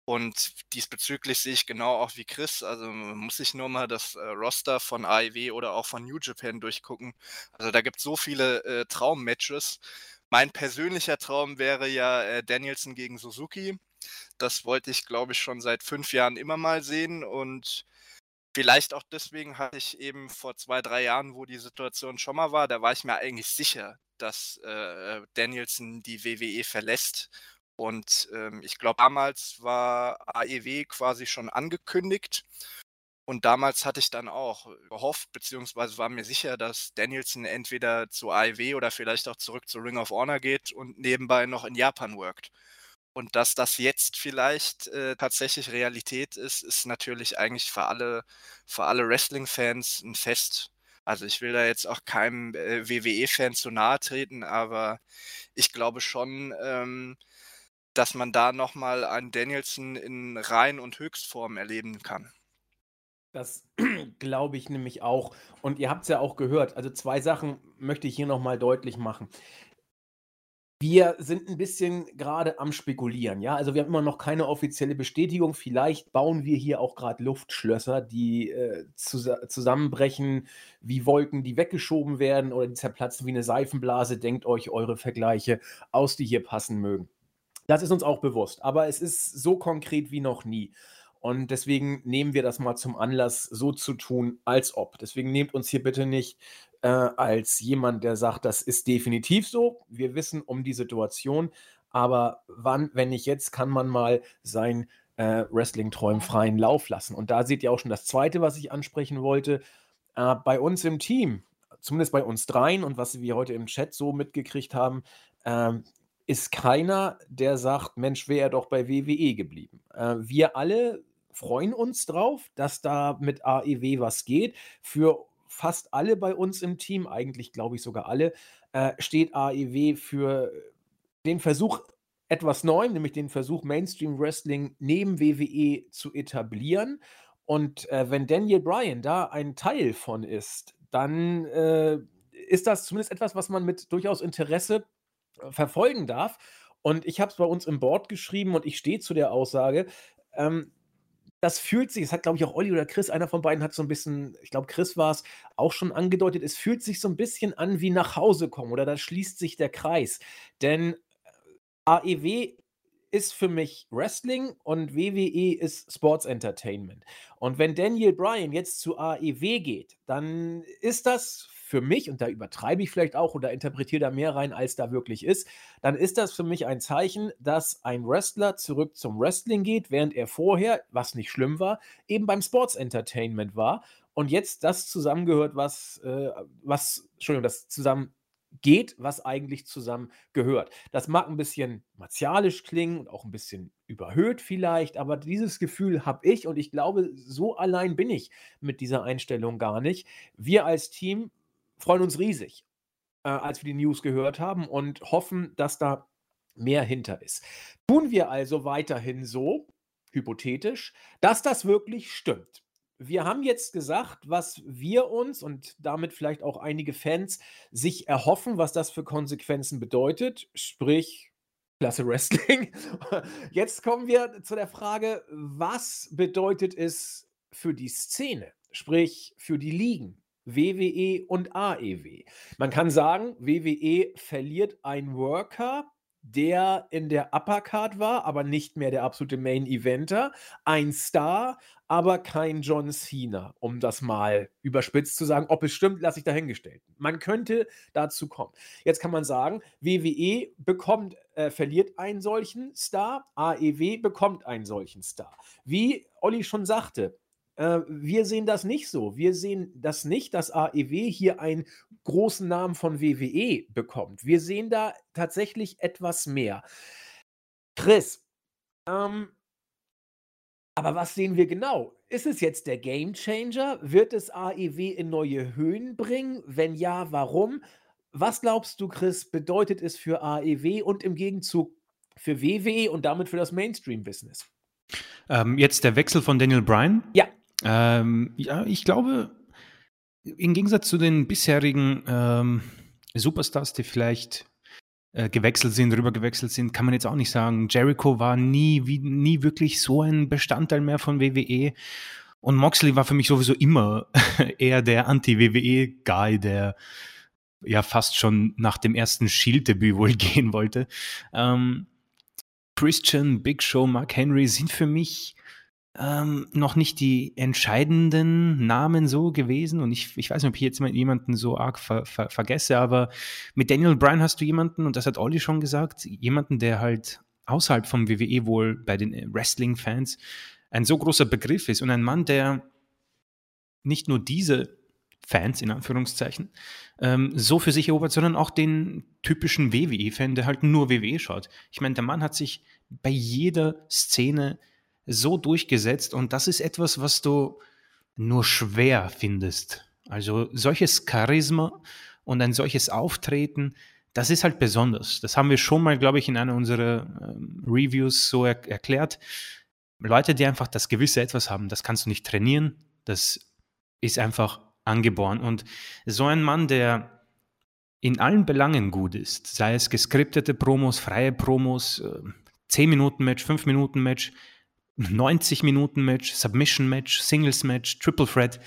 Und diesbezüglich sehe ich genau auch wie Chris, also muss sich nur mal das äh, Roster von AEW oder auch von New Japan durchgucken. Also da gibt es so viele äh, Traummatches. Mein persönlicher Traum wäre ja äh, Danielson gegen Suzuki. Das wollte ich, glaube ich, schon seit fünf Jahren immer mal sehen und vielleicht auch deswegen hatte ich eben vor zwei, drei Jahren, wo die Situation schon mal war, da war ich mir eigentlich sicher, dass äh, Danielson die WWE verlässt und ähm, ich glaube, damals war AEW quasi schon angekündigt. Und damals hatte ich dann auch gehofft, beziehungsweise war mir sicher, dass Danielson entweder zu AEW oder vielleicht auch zurück zu Ring of Honor geht und nebenbei noch in Japan workt. Und dass das jetzt vielleicht äh, tatsächlich Realität ist, ist natürlich eigentlich für alle, für alle Wrestling-Fans ein Fest. Also ich will da jetzt auch keinem äh, WWE-Fan zu nahe treten, aber ich glaube schon, ähm, dass man da nochmal einen Danielson in Rein- und Höchstform erleben kann. Das glaube ich nämlich auch. Und ihr habt es ja auch gehört. Also zwei Sachen möchte ich hier nochmal deutlich machen. Wir sind ein bisschen gerade am Spekulieren, ja. Also wir haben immer noch keine offizielle Bestätigung. Vielleicht bauen wir hier auch gerade Luftschlösser, die äh, zusa zusammenbrechen wie Wolken, die weggeschoben werden oder die zerplatzen wie eine Seifenblase. Denkt euch eure Vergleiche aus, die hier passen mögen. Das ist uns auch bewusst, aber es ist so konkret wie noch nie. Und deswegen nehmen wir das mal zum Anlass, so zu tun, als ob. Deswegen nehmt uns hier bitte nicht äh, als jemand, der sagt, das ist definitiv so. Wir wissen um die Situation, aber wann, wenn nicht jetzt, kann man mal sein äh, Wrestling-Träum freien Lauf lassen. Und da seht ihr auch schon das Zweite, was ich ansprechen wollte. Äh, bei uns im Team, zumindest bei uns dreien und was wir heute im Chat so mitgekriegt haben, ähm, ist keiner, der sagt, Mensch, wäre er doch bei WWE geblieben. Äh, wir alle freuen uns drauf, dass da mit AEW was geht. Für fast alle bei uns im Team, eigentlich glaube ich sogar alle, äh, steht AEW für den Versuch etwas Neuem, nämlich den Versuch, Mainstream Wrestling neben WWE zu etablieren. Und äh, wenn Daniel Bryan da ein Teil von ist, dann äh, ist das zumindest etwas, was man mit durchaus Interesse verfolgen darf. Und ich habe es bei uns im Board geschrieben und ich stehe zu der Aussage. Ähm, das fühlt sich, das hat glaube ich auch Olli oder Chris, einer von beiden hat so ein bisschen, ich glaube Chris war es, auch schon angedeutet, es fühlt sich so ein bisschen an wie nach Hause kommen oder da schließt sich der Kreis. Denn AEW ist für mich Wrestling und WWE ist Sports Entertainment. Und wenn Daniel Bryan jetzt zu AEW geht, dann ist das für mich, und da übertreibe ich vielleicht auch oder interpretiere da mehr rein, als da wirklich ist, dann ist das für mich ein Zeichen, dass ein Wrestler zurück zum Wrestling geht, während er vorher, was nicht schlimm war, eben beim Sports Entertainment war und jetzt das zusammengehört, was, äh, was, Entschuldigung, das zusammen geht, was eigentlich zusammen gehört. Das mag ein bisschen martialisch klingen und auch ein bisschen überhöht vielleicht, aber dieses Gefühl habe ich und ich glaube, so allein bin ich mit dieser Einstellung gar nicht. Wir als Team freuen uns riesig, äh, als wir die News gehört haben und hoffen, dass da mehr hinter ist. Tun wir also weiterhin so, hypothetisch, dass das wirklich stimmt wir haben jetzt gesagt, was wir uns und damit vielleicht auch einige Fans sich erhoffen, was das für Konsequenzen bedeutet, sprich Klasse Wrestling. Jetzt kommen wir zu der Frage, was bedeutet es für die Szene, sprich für die Ligen, WWE und AEW. Man kann sagen, WWE verliert einen Worker, der in der Uppercard war, aber nicht mehr der absolute Main Eventer. Ein Star, aber kein John Cena, um das mal überspitzt zu sagen. Ob es stimmt, lasse ich dahingestellt. Man könnte dazu kommen. Jetzt kann man sagen, WWE bekommt, äh, verliert einen solchen Star, AEW bekommt einen solchen Star. Wie Olli schon sagte, äh, wir sehen das nicht so. Wir sehen das nicht, dass AEW hier einen großen Namen von WWE bekommt. Wir sehen da tatsächlich etwas mehr. Chris, ähm, aber was sehen wir genau? Ist es jetzt der Game Changer? Wird es AEW in neue Höhen bringen? Wenn ja, warum? Was glaubst du, Chris, bedeutet es für AEW und im Gegenzug für WWE und damit für das Mainstream-Business? Ähm, jetzt der Wechsel von Daniel Bryan? Ja. Ähm, ja, ich glaube, im Gegensatz zu den bisherigen ähm, Superstars, die vielleicht äh, gewechselt sind, rübergewechselt sind, kann man jetzt auch nicht sagen. Jericho war nie, wie, nie wirklich so ein Bestandteil mehr von WWE. Und Moxley war für mich sowieso immer eher der Anti-WWE-Guy, der ja fast schon nach dem ersten Shield-Debüt wohl gehen wollte. Ähm, Christian, Big Show, Mark Henry sind für mich ähm, noch nicht die entscheidenden Namen so gewesen. Und ich, ich weiß nicht, ob ich jetzt mal jemanden so arg ver, ver, vergesse, aber mit Daniel Bryan hast du jemanden, und das hat Olli schon gesagt, jemanden, der halt außerhalb vom WWE wohl bei den Wrestling-Fans ein so großer Begriff ist und ein Mann, der nicht nur diese Fans in Anführungszeichen ähm, so für sich erobert, sondern auch den typischen WWE-Fan, der halt nur WWE schaut. Ich meine, der Mann hat sich bei jeder Szene so durchgesetzt und das ist etwas, was du nur schwer findest. Also solches Charisma und ein solches Auftreten, das ist halt besonders. Das haben wir schon mal, glaube ich, in einer unserer ähm, Reviews so er erklärt. Leute, die einfach das gewisse Etwas haben, das kannst du nicht trainieren, das ist einfach angeboren. Und so ein Mann, der in allen Belangen gut ist, sei es geskriptete Promos, freie Promos, 10-Minuten-Match, äh, 5-Minuten-Match, 90-Minuten-Match, Submission-Match, Singles-Match, Triple Threat.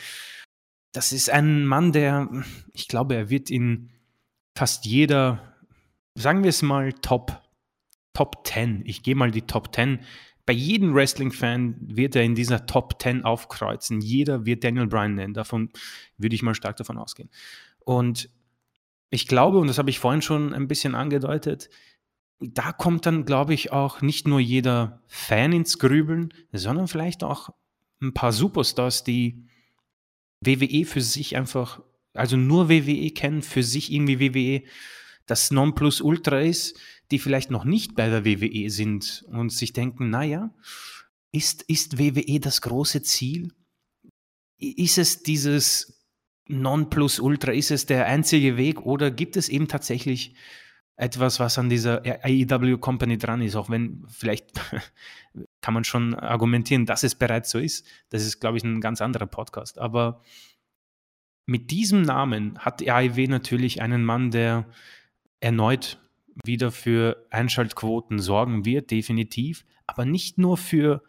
Das ist ein Mann, der, ich glaube, er wird in fast jeder, sagen wir es mal, Top, Top 10, ich gehe mal die Top 10, bei jedem Wrestling-Fan wird er in dieser Top 10 aufkreuzen. Jeder wird Daniel Bryan nennen. Davon würde ich mal stark davon ausgehen. Und ich glaube, und das habe ich vorhin schon ein bisschen angedeutet, da kommt dann, glaube ich, auch nicht nur jeder Fan ins Grübeln, sondern vielleicht auch ein paar Superstars, die WWE für sich einfach, also nur WWE kennen, für sich irgendwie WWE das Nonplusultra ist, die vielleicht noch nicht bei der WWE sind und sich denken, naja, ist, ist WWE das große Ziel? Ist es dieses Nonplusultra, ist es der einzige Weg oder gibt es eben tatsächlich etwas, was an dieser AEW Company dran ist, auch wenn vielleicht kann man schon argumentieren, dass es bereits so ist. Das ist, glaube ich, ein ganz anderer Podcast. Aber mit diesem Namen hat die AEW natürlich einen Mann, der erneut wieder für Einschaltquoten sorgen wird, definitiv, aber nicht nur für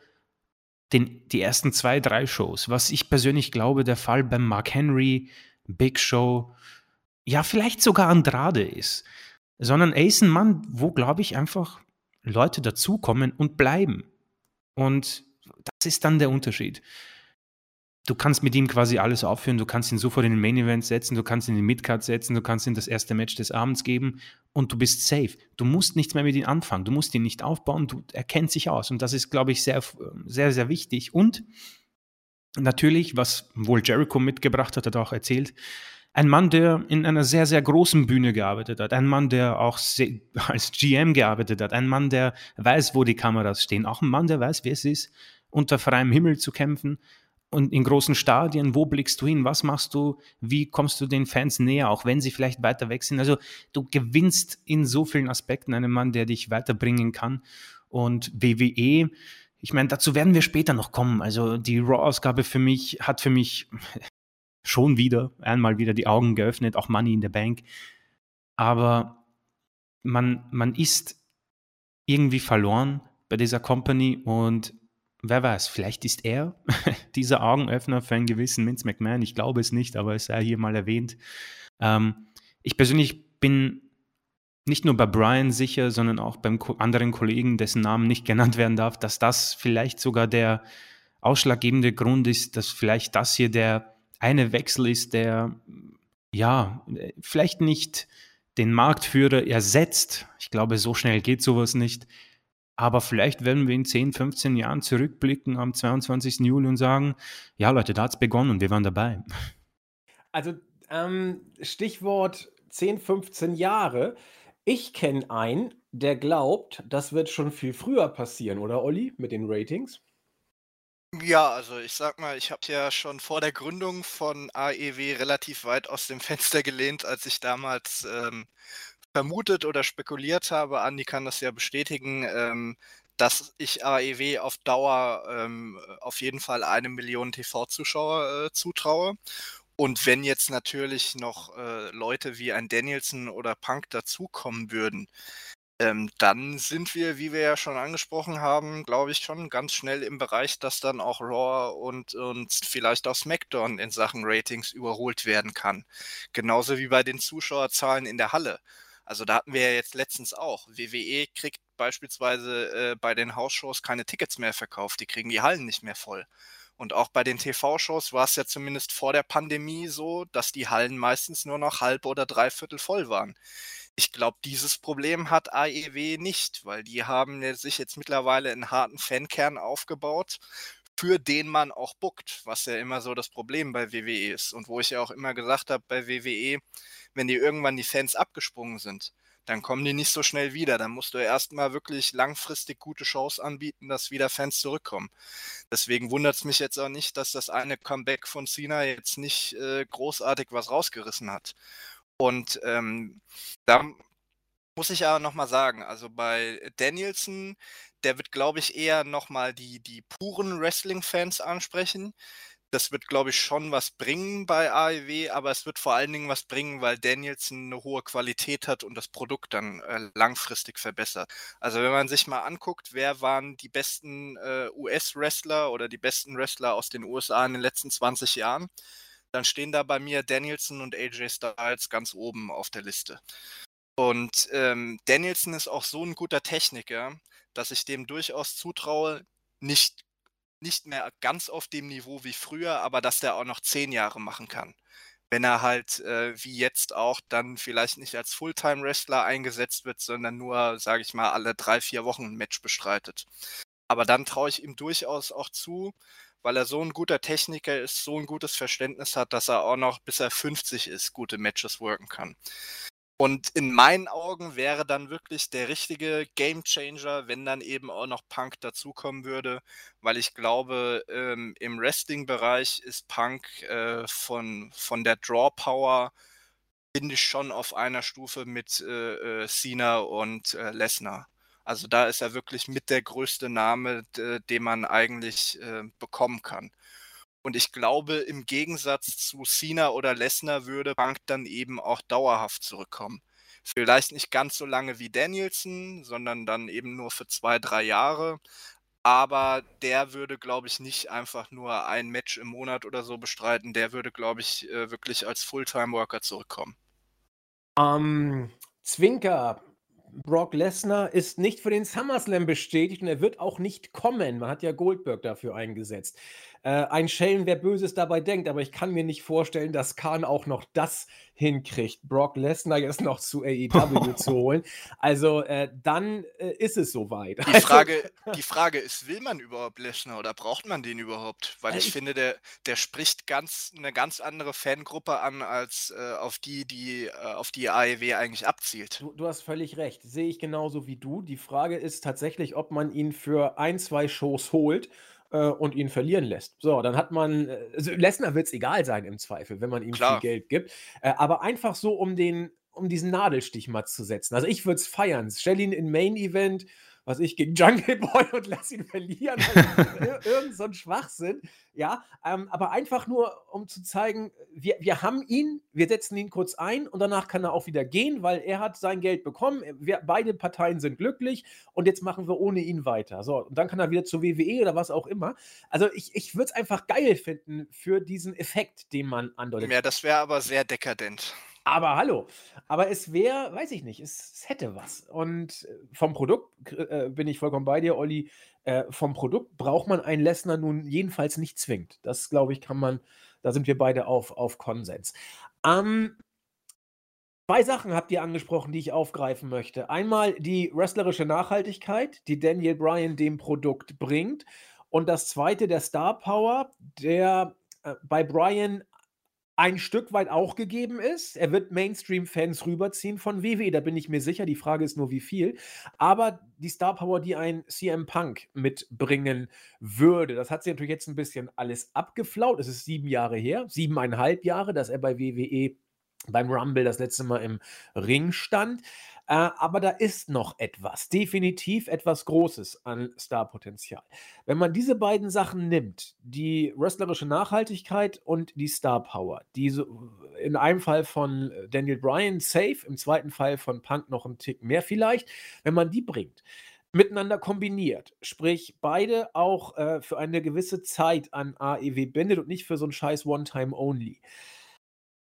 den, die ersten zwei, drei Shows, was ich persönlich glaube, der Fall beim Mark Henry, Big Show, ja, vielleicht sogar Andrade ist, sondern er ist ein Mann, wo, glaube ich, einfach Leute dazukommen und bleiben. Und das ist dann der Unterschied. Du kannst mit ihm quasi alles aufführen, du kannst ihn sofort in den Main Event setzen, du kannst ihn in den Midcard setzen, du kannst ihm das erste Match des Abends geben. Und du bist safe. Du musst nichts mehr mit ihm anfangen, du musst ihn nicht aufbauen, du, er kennt sich aus. Und das ist, glaube ich, sehr, sehr, sehr wichtig. Und natürlich, was wohl Jericho mitgebracht hat, hat er auch erzählt, ein Mann, der in einer sehr, sehr großen Bühne gearbeitet hat, ein Mann, der auch als GM gearbeitet hat, ein Mann, der weiß, wo die Kameras stehen, auch ein Mann, der weiß, wie es ist, unter freiem Himmel zu kämpfen und in großen Stadien, wo blickst du hin, was machst du, wie kommst du den Fans näher, auch wenn sie vielleicht weiter weg sind. Also du gewinnst in so vielen Aspekten einen Mann, der dich weiterbringen kann. Und WWE, ich meine, dazu werden wir später noch kommen. Also die Raw-Ausgabe für mich hat für mich schon wieder einmal wieder die Augen geöffnet, auch Money in the Bank. Aber man, man ist irgendwie verloren bei dieser Company und wer weiß, vielleicht ist er dieser Augenöffner für einen gewissen Vince McMahon. Ich glaube es nicht, aber es sei hier mal erwähnt. Ähm, ich persönlich bin nicht nur bei Brian sicher, sondern auch beim anderen Kollegen, dessen Namen nicht genannt werden darf, dass das vielleicht sogar der ausschlaggebende Grund ist, dass vielleicht das hier der eine Wechsel ist, der ja vielleicht nicht den Marktführer ersetzt. Ich glaube, so schnell geht sowas nicht. Aber vielleicht werden wir in 10, 15 Jahren zurückblicken am 22. Juli und sagen, ja Leute, da hat es begonnen und wir waren dabei. Also ähm, Stichwort 10, 15 Jahre. Ich kenne einen, der glaubt, das wird schon viel früher passieren, oder Olli, mit den Ratings? Ja, also ich sag mal, ich habe ja schon vor der Gründung von AEW relativ weit aus dem Fenster gelehnt, als ich damals ähm, vermutet oder spekuliert habe, Andi kann das ja bestätigen, ähm, dass ich AEW auf Dauer ähm, auf jeden Fall eine Million TV-Zuschauer äh, zutraue. Und wenn jetzt natürlich noch äh, Leute wie ein Danielson oder Punk dazukommen würden, ähm, dann sind wir, wie wir ja schon angesprochen haben, glaube ich, schon ganz schnell im Bereich, dass dann auch Raw und, und vielleicht auch SmackDown in Sachen Ratings überholt werden kann. Genauso wie bei den Zuschauerzahlen in der Halle. Also da hatten wir ja jetzt letztens auch. WWE kriegt beispielsweise äh, bei den Hausshows keine Tickets mehr verkauft. Die kriegen die Hallen nicht mehr voll. Und auch bei den TV-Shows war es ja zumindest vor der Pandemie so, dass die Hallen meistens nur noch halb oder dreiviertel voll waren. Ich glaube, dieses Problem hat AEW nicht, weil die haben sich jetzt mittlerweile einen harten Fankern aufgebaut, für den man auch buckt, was ja immer so das Problem bei WWE ist. Und wo ich ja auch immer gesagt habe, bei WWE, wenn die irgendwann die Fans abgesprungen sind, dann kommen die nicht so schnell wieder. Dann musst du erstmal wirklich langfristig gute Shows anbieten, dass wieder Fans zurückkommen. Deswegen wundert es mich jetzt auch nicht, dass das eine Comeback von Cena jetzt nicht äh, großartig was rausgerissen hat. Und ähm, da muss ich aber nochmal sagen, also bei Danielson, der wird, glaube ich, eher nochmal die, die puren Wrestling-Fans ansprechen das wird, glaube ich, schon was bringen bei AEW, aber es wird vor allen Dingen was bringen, weil Danielson eine hohe Qualität hat und das Produkt dann äh, langfristig verbessert. Also wenn man sich mal anguckt, wer waren die besten äh, US-Wrestler oder die besten Wrestler aus den USA in den letzten 20 Jahren, dann stehen da bei mir Danielson und AJ Styles ganz oben auf der Liste. Und ähm, Danielson ist auch so ein guter Techniker, dass ich dem durchaus zutraue, nicht nicht mehr ganz auf dem Niveau wie früher, aber dass der auch noch zehn Jahre machen kann. Wenn er halt äh, wie jetzt auch dann vielleicht nicht als Fulltime-Wrestler eingesetzt wird, sondern nur, sage ich mal, alle drei, vier Wochen ein Match bestreitet. Aber dann traue ich ihm durchaus auch zu, weil er so ein guter Techniker ist, so ein gutes Verständnis hat, dass er auch noch, bis er 50 ist, gute Matches worken kann. Und in meinen Augen wäre dann wirklich der richtige Game Changer, wenn dann eben auch noch Punk dazukommen würde, weil ich glaube, ähm, im Wrestling-Bereich ist Punk äh, von, von der Draw Power, finde ich, schon auf einer Stufe mit äh, äh, Cena und äh, Lesnar. Also da ist er wirklich mit der größte Name, den man eigentlich äh, bekommen kann. Und ich glaube, im Gegensatz zu Cena oder Lesnar würde Punk dann eben auch dauerhaft zurückkommen. Vielleicht nicht ganz so lange wie Danielson, sondern dann eben nur für zwei, drei Jahre. Aber der würde, glaube ich, nicht einfach nur ein Match im Monat oder so bestreiten. Der würde, glaube ich, äh, wirklich als Fulltime-Worker zurückkommen. Ähm, Zwinker, Brock Lesnar ist nicht für den SummerSlam bestätigt und er wird auch nicht kommen. Man hat ja Goldberg dafür eingesetzt. Äh, ein Schelm, wer Böses dabei denkt, aber ich kann mir nicht vorstellen, dass Khan auch noch das hinkriegt, Brock Lesnar jetzt noch zu AEW zu holen. Also äh, dann äh, ist es soweit. Die also Frage, die Frage ist, will man überhaupt Lesnar oder braucht man den überhaupt? Weil ich, ich finde, der, der spricht ganz eine ganz andere Fangruppe an, als äh, auf die, die äh, auf die AEW eigentlich abzielt. Du, du hast völlig recht. Sehe ich genauso wie du. Die Frage ist tatsächlich, ob man ihn für ein, zwei Shows holt äh, und ihn verlieren lässt. So, dann hat man, äh, also Lesnar wird es egal sein im Zweifel, wenn man ihm Klar. viel Geld gibt. Äh, aber einfach so, um den, um diesen Nadelstich mal zu setzen. Also ich würde es feiern. Stell ihn in Main Event was ich, gegen Jungle Boy und lass ihn verlieren. Also, irgend so ein Schwachsinn. Ja, ähm, aber einfach nur, um zu zeigen, wir, wir haben ihn, wir setzen ihn kurz ein und danach kann er auch wieder gehen, weil er hat sein Geld bekommen. Wir, beide Parteien sind glücklich und jetzt machen wir ohne ihn weiter. So, und dann kann er wieder zur WWE oder was auch immer. Also ich, ich würde es einfach geil finden für diesen Effekt, den man andeutet. Ja, das wäre aber sehr dekadent. Aber hallo, aber es wäre, weiß ich nicht, es, es, hätte was. Und äh, vom Produkt äh, bin ich vollkommen bei dir, Olli. Äh, vom Produkt braucht man einen Lessner nun jedenfalls nicht zwingend. Das, glaube ich, kann man, da sind wir beide auf, auf Konsens. Ähm, zwei Sachen habt ihr angesprochen, die ich aufgreifen möchte. Einmal die wrestlerische Nachhaltigkeit, die Daniel Bryan dem Produkt bringt. Und das zweite, der Star Power, der äh, bei Bryan ein Stück weit auch gegeben ist. Er wird Mainstream-Fans rüberziehen von WWE, da bin ich mir sicher. Die Frage ist nur, wie viel. Aber die Star Power, die ein CM Punk mitbringen würde, das hat sich natürlich jetzt ein bisschen alles abgeflaut. Es ist sieben Jahre her, siebeneinhalb Jahre, dass er bei WWE beim Rumble das letzte Mal im Ring stand. Äh, aber da ist noch etwas, definitiv etwas Großes an Starpotenzial. Wenn man diese beiden Sachen nimmt, die wrestlerische Nachhaltigkeit und die Star Power, die so in einem Fall von Daniel Bryan safe, im zweiten Fall von Punk noch ein Tick mehr vielleicht, wenn man die bringt, miteinander kombiniert, sprich beide auch äh, für eine gewisse Zeit an AEW bindet und nicht für so ein scheiß One-Time-Only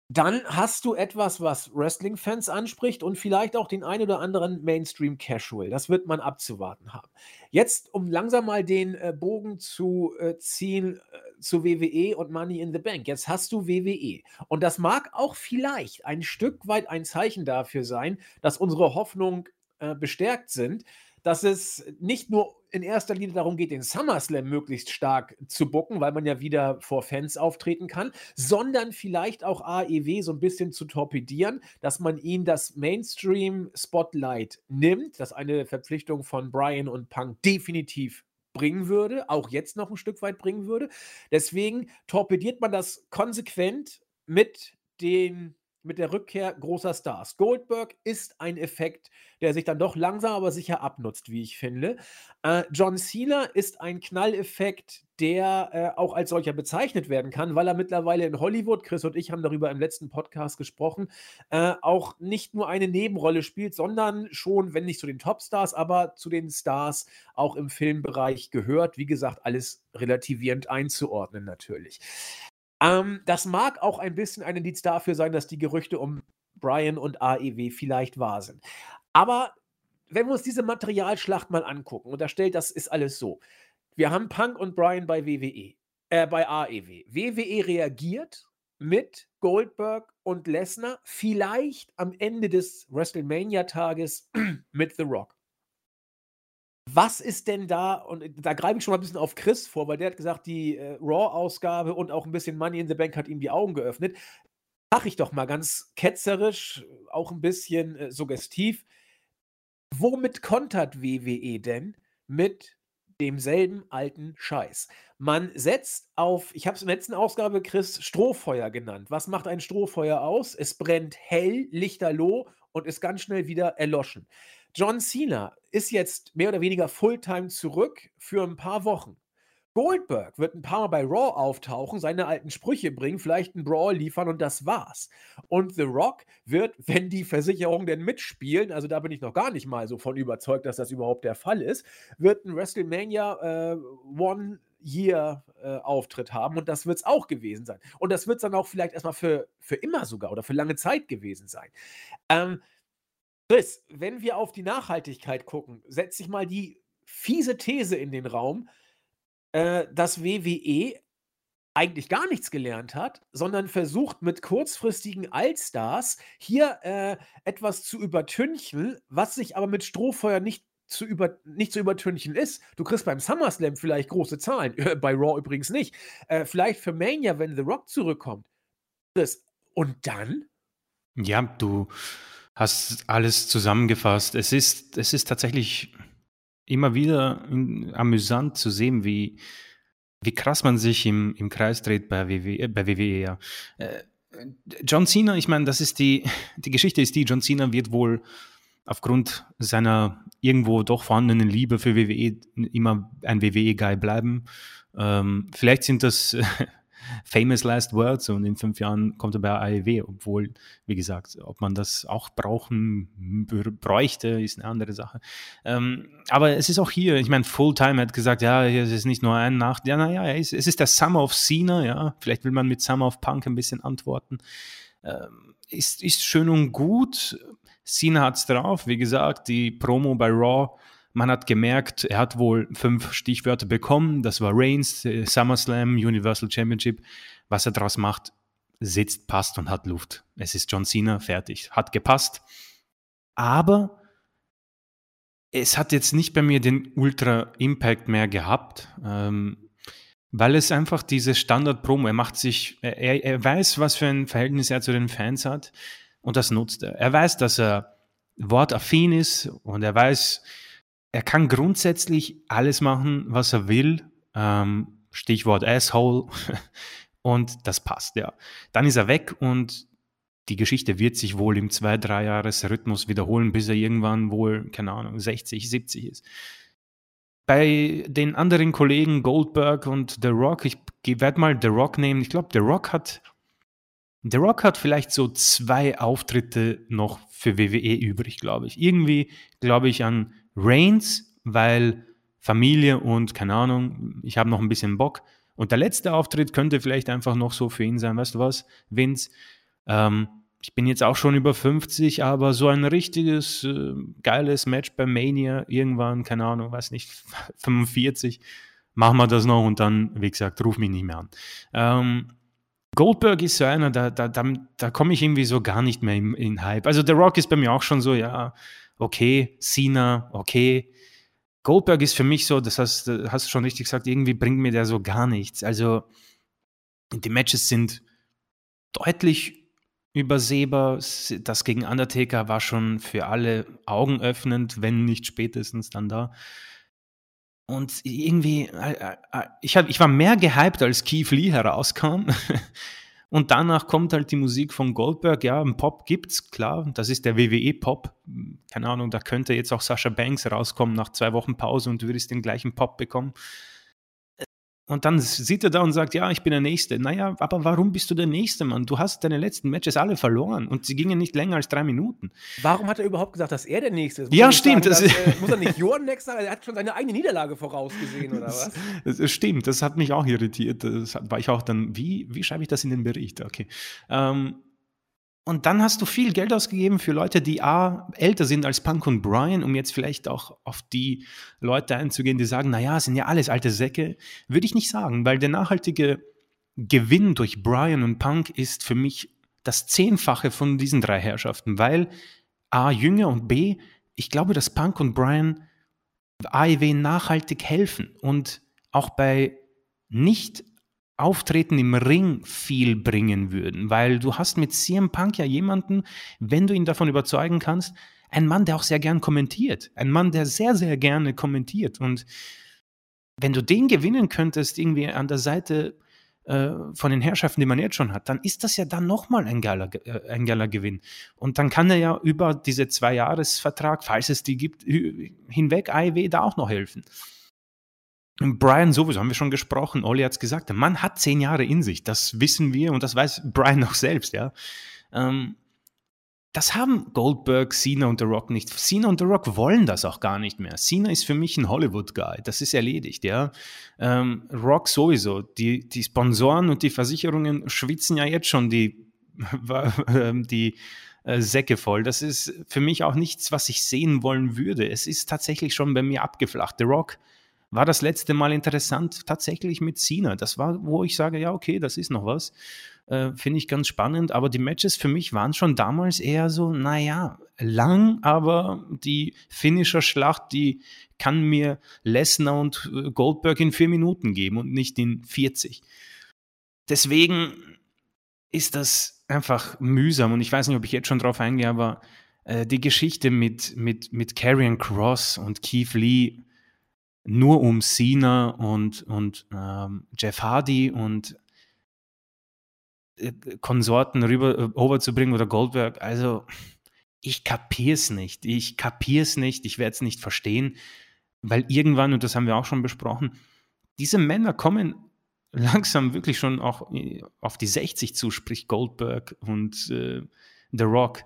dann hast du etwas, was Wrestling-Fans anspricht und vielleicht auch den ein oder anderen Mainstream-Casual. Das wird man abzuwarten haben. Jetzt, um langsam mal den äh, Bogen zu äh, ziehen äh, zu WWE und Money in the Bank. Jetzt hast du WWE. Und das mag auch vielleicht ein Stück weit ein Zeichen dafür sein, dass unsere Hoffnungen äh, bestärkt sind, dass es nicht nur in erster Linie darum geht, den SummerSlam möglichst stark zu bucken, weil man ja wieder vor Fans auftreten kann, sondern vielleicht auch AEW so ein bisschen zu torpedieren, dass man ihnen das Mainstream-Spotlight nimmt, dass eine Verpflichtung von Brian und Punk definitiv bringen würde, auch jetzt noch ein Stück weit bringen würde. Deswegen torpediert man das konsequent mit den mit der Rückkehr großer Stars. Goldberg ist ein Effekt, der sich dann doch langsam aber sicher abnutzt, wie ich finde. Äh, John Cena ist ein Knalleffekt, der äh, auch als solcher bezeichnet werden kann, weil er mittlerweile in Hollywood, Chris und ich haben darüber im letzten Podcast gesprochen, äh, auch nicht nur eine Nebenrolle spielt, sondern schon, wenn nicht zu den Topstars, aber zu den Stars auch im Filmbereich gehört. Wie gesagt, alles relativierend einzuordnen natürlich. Ähm, das mag auch ein bisschen ein Indiz dafür sein, dass die Gerüchte um Brian und AEW vielleicht wahr sind. Aber wenn wir uns diese Materialschlacht mal angucken, und da stellt, das ist alles so. Wir haben Punk und Brian bei WWE, äh, bei AEW. WWE reagiert mit Goldberg und Lesnar, vielleicht am Ende des WrestleMania-Tages mit The Rock. Was ist denn da, und da greife ich schon mal ein bisschen auf Chris vor, weil der hat gesagt, die äh, Raw-Ausgabe und auch ein bisschen Money in the Bank hat ihm die Augen geöffnet. Sag ich doch mal ganz ketzerisch, auch ein bisschen äh, suggestiv. Womit kontert WWE denn mit demselben alten Scheiß? Man setzt auf, ich habe es in der letzten Ausgabe, Chris, Strohfeuer genannt. Was macht ein Strohfeuer aus? Es brennt hell, lichterloh und ist ganz schnell wieder erloschen. John Cena ist jetzt mehr oder weniger Fulltime zurück für ein paar Wochen. Goldberg wird ein paar Mal bei Raw auftauchen, seine alten Sprüche bringen, vielleicht einen Brawl liefern und das war's. Und The Rock wird, wenn die Versicherungen denn mitspielen, also da bin ich noch gar nicht mal so von überzeugt, dass das überhaupt der Fall ist, wird ein WrestleMania äh, One Year äh, Auftritt haben und das wird es auch gewesen sein. Und das wird dann auch vielleicht erstmal für, für immer sogar oder für lange Zeit gewesen sein. Ähm, Chris, wenn wir auf die Nachhaltigkeit gucken, setze ich mal die fiese These in den Raum, äh, dass WWE eigentlich gar nichts gelernt hat, sondern versucht mit kurzfristigen Allstars hier äh, etwas zu übertünchen, was sich aber mit Strohfeuer nicht zu, über, nicht zu übertünchen ist. Du kriegst beim SummerSlam vielleicht große Zahlen, bei Raw übrigens nicht. Äh, vielleicht für Mania, wenn The Rock zurückkommt. Und dann? Ja, du hast alles zusammengefasst. Es ist, es ist tatsächlich immer wieder amüsant zu sehen, wie, wie krass man sich im, im Kreis dreht bei WWE, äh, bei WWE ja. Äh, John Cena, ich meine, das ist die, die Geschichte ist die, John Cena wird wohl aufgrund seiner irgendwo doch vorhandenen Liebe für WWE immer ein WWE-Guy bleiben. Ähm, vielleicht sind das famous last words und in fünf Jahren kommt er bei AEW, obwohl, wie gesagt, ob man das auch brauchen bräuchte, ist eine andere Sache. Ähm, aber es ist auch hier, ich meine, Fulltime hat gesagt, ja, es ist nicht nur ein Nacht, ja, naja, es ist der Summer of Cena, ja, vielleicht will man mit Summer of Punk ein bisschen antworten. Ähm, ist, ist schön und gut. Cena hat's drauf, wie gesagt, die Promo bei Raw man hat gemerkt, er hat wohl fünf Stichwörter bekommen. Das war Reigns, äh, SummerSlam, Universal Championship. Was er daraus macht, sitzt, passt und hat Luft. Es ist John Cena, fertig. Hat gepasst. Aber es hat jetzt nicht bei mir den Ultra-Impact mehr gehabt, ähm, weil es einfach diese Standard-Promo, er macht sich, er, er weiß, was für ein Verhältnis er zu den Fans hat und das nutzt er. Er weiß, dass er wortaffin ist und er weiß, er kann grundsätzlich alles machen, was er will. Ähm, Stichwort Asshole. und das passt, ja. Dann ist er weg und die Geschichte wird sich wohl im zwei, drei Jahres Rhythmus wiederholen, bis er irgendwann wohl, keine Ahnung, 60, 70 ist. Bei den anderen Kollegen Goldberg und The Rock, ich werde mal The Rock nehmen. Ich glaube, The Rock hat The Rock hat vielleicht so zwei Auftritte noch für WWE übrig, glaube ich. Irgendwie glaube ich an Reigns, weil Familie und keine Ahnung, ich habe noch ein bisschen Bock. Und der letzte Auftritt könnte vielleicht einfach noch so für ihn sein, weißt du was, Vince? Ähm, ich bin jetzt auch schon über 50, aber so ein richtiges, äh, geiles Match bei Mania irgendwann, keine Ahnung, weiß nicht, 45, machen wir das noch und dann, wie gesagt, ruf mich nicht mehr an. Ähm, Goldberg ist so einer, da, da, da, da komme ich irgendwie so gar nicht mehr in, in Hype. Also The Rock ist bei mir auch schon so, ja, okay, Cena, okay. Goldberg ist für mich so, das hast, hast du schon richtig gesagt, irgendwie bringt mir der so gar nichts. Also die Matches sind deutlich übersehbar. Das gegen Undertaker war schon für alle Augen öffnend, wenn nicht spätestens dann da. Und irgendwie, äh, äh, ich, hab, ich war mehr gehypt, als Keith Lee herauskam. Und danach kommt halt die Musik von Goldberg. Ja, ein Pop gibt's, klar. Das ist der WWE-Pop. Keine Ahnung, da könnte jetzt auch Sascha Banks rauskommen nach zwei Wochen Pause und du würdest den gleichen Pop bekommen. Und dann sieht er da und sagt, ja, ich bin der Nächste. Naja, aber warum bist du der Nächste, Mann? Du hast deine letzten Matches alle verloren und sie gingen nicht länger als drei Minuten. Warum hat er überhaupt gesagt, dass er der Nächste ist? Muss ja, stimmt. Sagen, dass, äh, muss er nicht Jordan Next sagen? Er hat schon seine eigene Niederlage vorausgesehen, oder was? Das, das stimmt, das hat mich auch irritiert. Das war ich auch dann, wie, wie schreibe ich das in den Bericht? Okay. Ähm, und dann hast du viel Geld ausgegeben für Leute, die A, älter sind als Punk und Brian, um jetzt vielleicht auch auf die Leute einzugehen, die sagen, naja, sind ja alles alte Säcke. Würde ich nicht sagen, weil der nachhaltige Gewinn durch Brian und Punk ist für mich das Zehnfache von diesen drei Herrschaften, weil A, jünger und B, ich glaube, dass Punk und Brian AEW nachhaltig helfen und auch bei nicht Auftreten im Ring viel bringen würden, weil du hast mit CM Punk ja jemanden, wenn du ihn davon überzeugen kannst, ein Mann, der auch sehr gern kommentiert, ein Mann, der sehr, sehr gerne kommentiert und wenn du den gewinnen könntest, irgendwie an der Seite äh, von den Herrschaften, die man jetzt schon hat, dann ist das ja dann nochmal ein geiler, äh, ein geiler Gewinn. Und dann kann er ja über diese Zwei-Jahres-Vertrag, falls es die gibt, hinweg AEW da auch noch helfen. Brian sowieso, haben wir schon gesprochen, Olli hat es gesagt, der Mann hat zehn Jahre in sich, das wissen wir und das weiß Brian auch selbst, ja. Ähm, das haben Goldberg, Cena und The Rock nicht. Cena und The Rock wollen das auch gar nicht mehr. Cena ist für mich ein Hollywood-Guy. Das ist erledigt, ja. Ähm, Rock sowieso. Die, die Sponsoren und die Versicherungen schwitzen ja jetzt schon die, die äh, Säcke voll. Das ist für mich auch nichts, was ich sehen wollen würde. Es ist tatsächlich schon bei mir abgeflacht. The Rock war das letzte Mal interessant tatsächlich mit Cena. Das war, wo ich sage, ja, okay, das ist noch was. Äh, Finde ich ganz spannend. Aber die Matches für mich waren schon damals eher so, naja, lang, aber die Finisher-Schlacht, die kann mir Lesnar und äh, Goldberg in vier Minuten geben und nicht in 40. Deswegen ist das einfach mühsam und ich weiß nicht, ob ich jetzt schon drauf eingehe, aber äh, die Geschichte mit, mit, mit Karrion Cross und Keith Lee nur um Cena und, und ähm, Jeff Hardy und äh, Konsorten rüber äh, overzubringen oder Goldberg. Also ich kapier's nicht. Ich kapier's nicht. Ich werde es nicht verstehen, weil irgendwann, und das haben wir auch schon besprochen, diese Männer kommen langsam wirklich schon auch äh, auf die 60 zu, sprich Goldberg und äh, The Rock.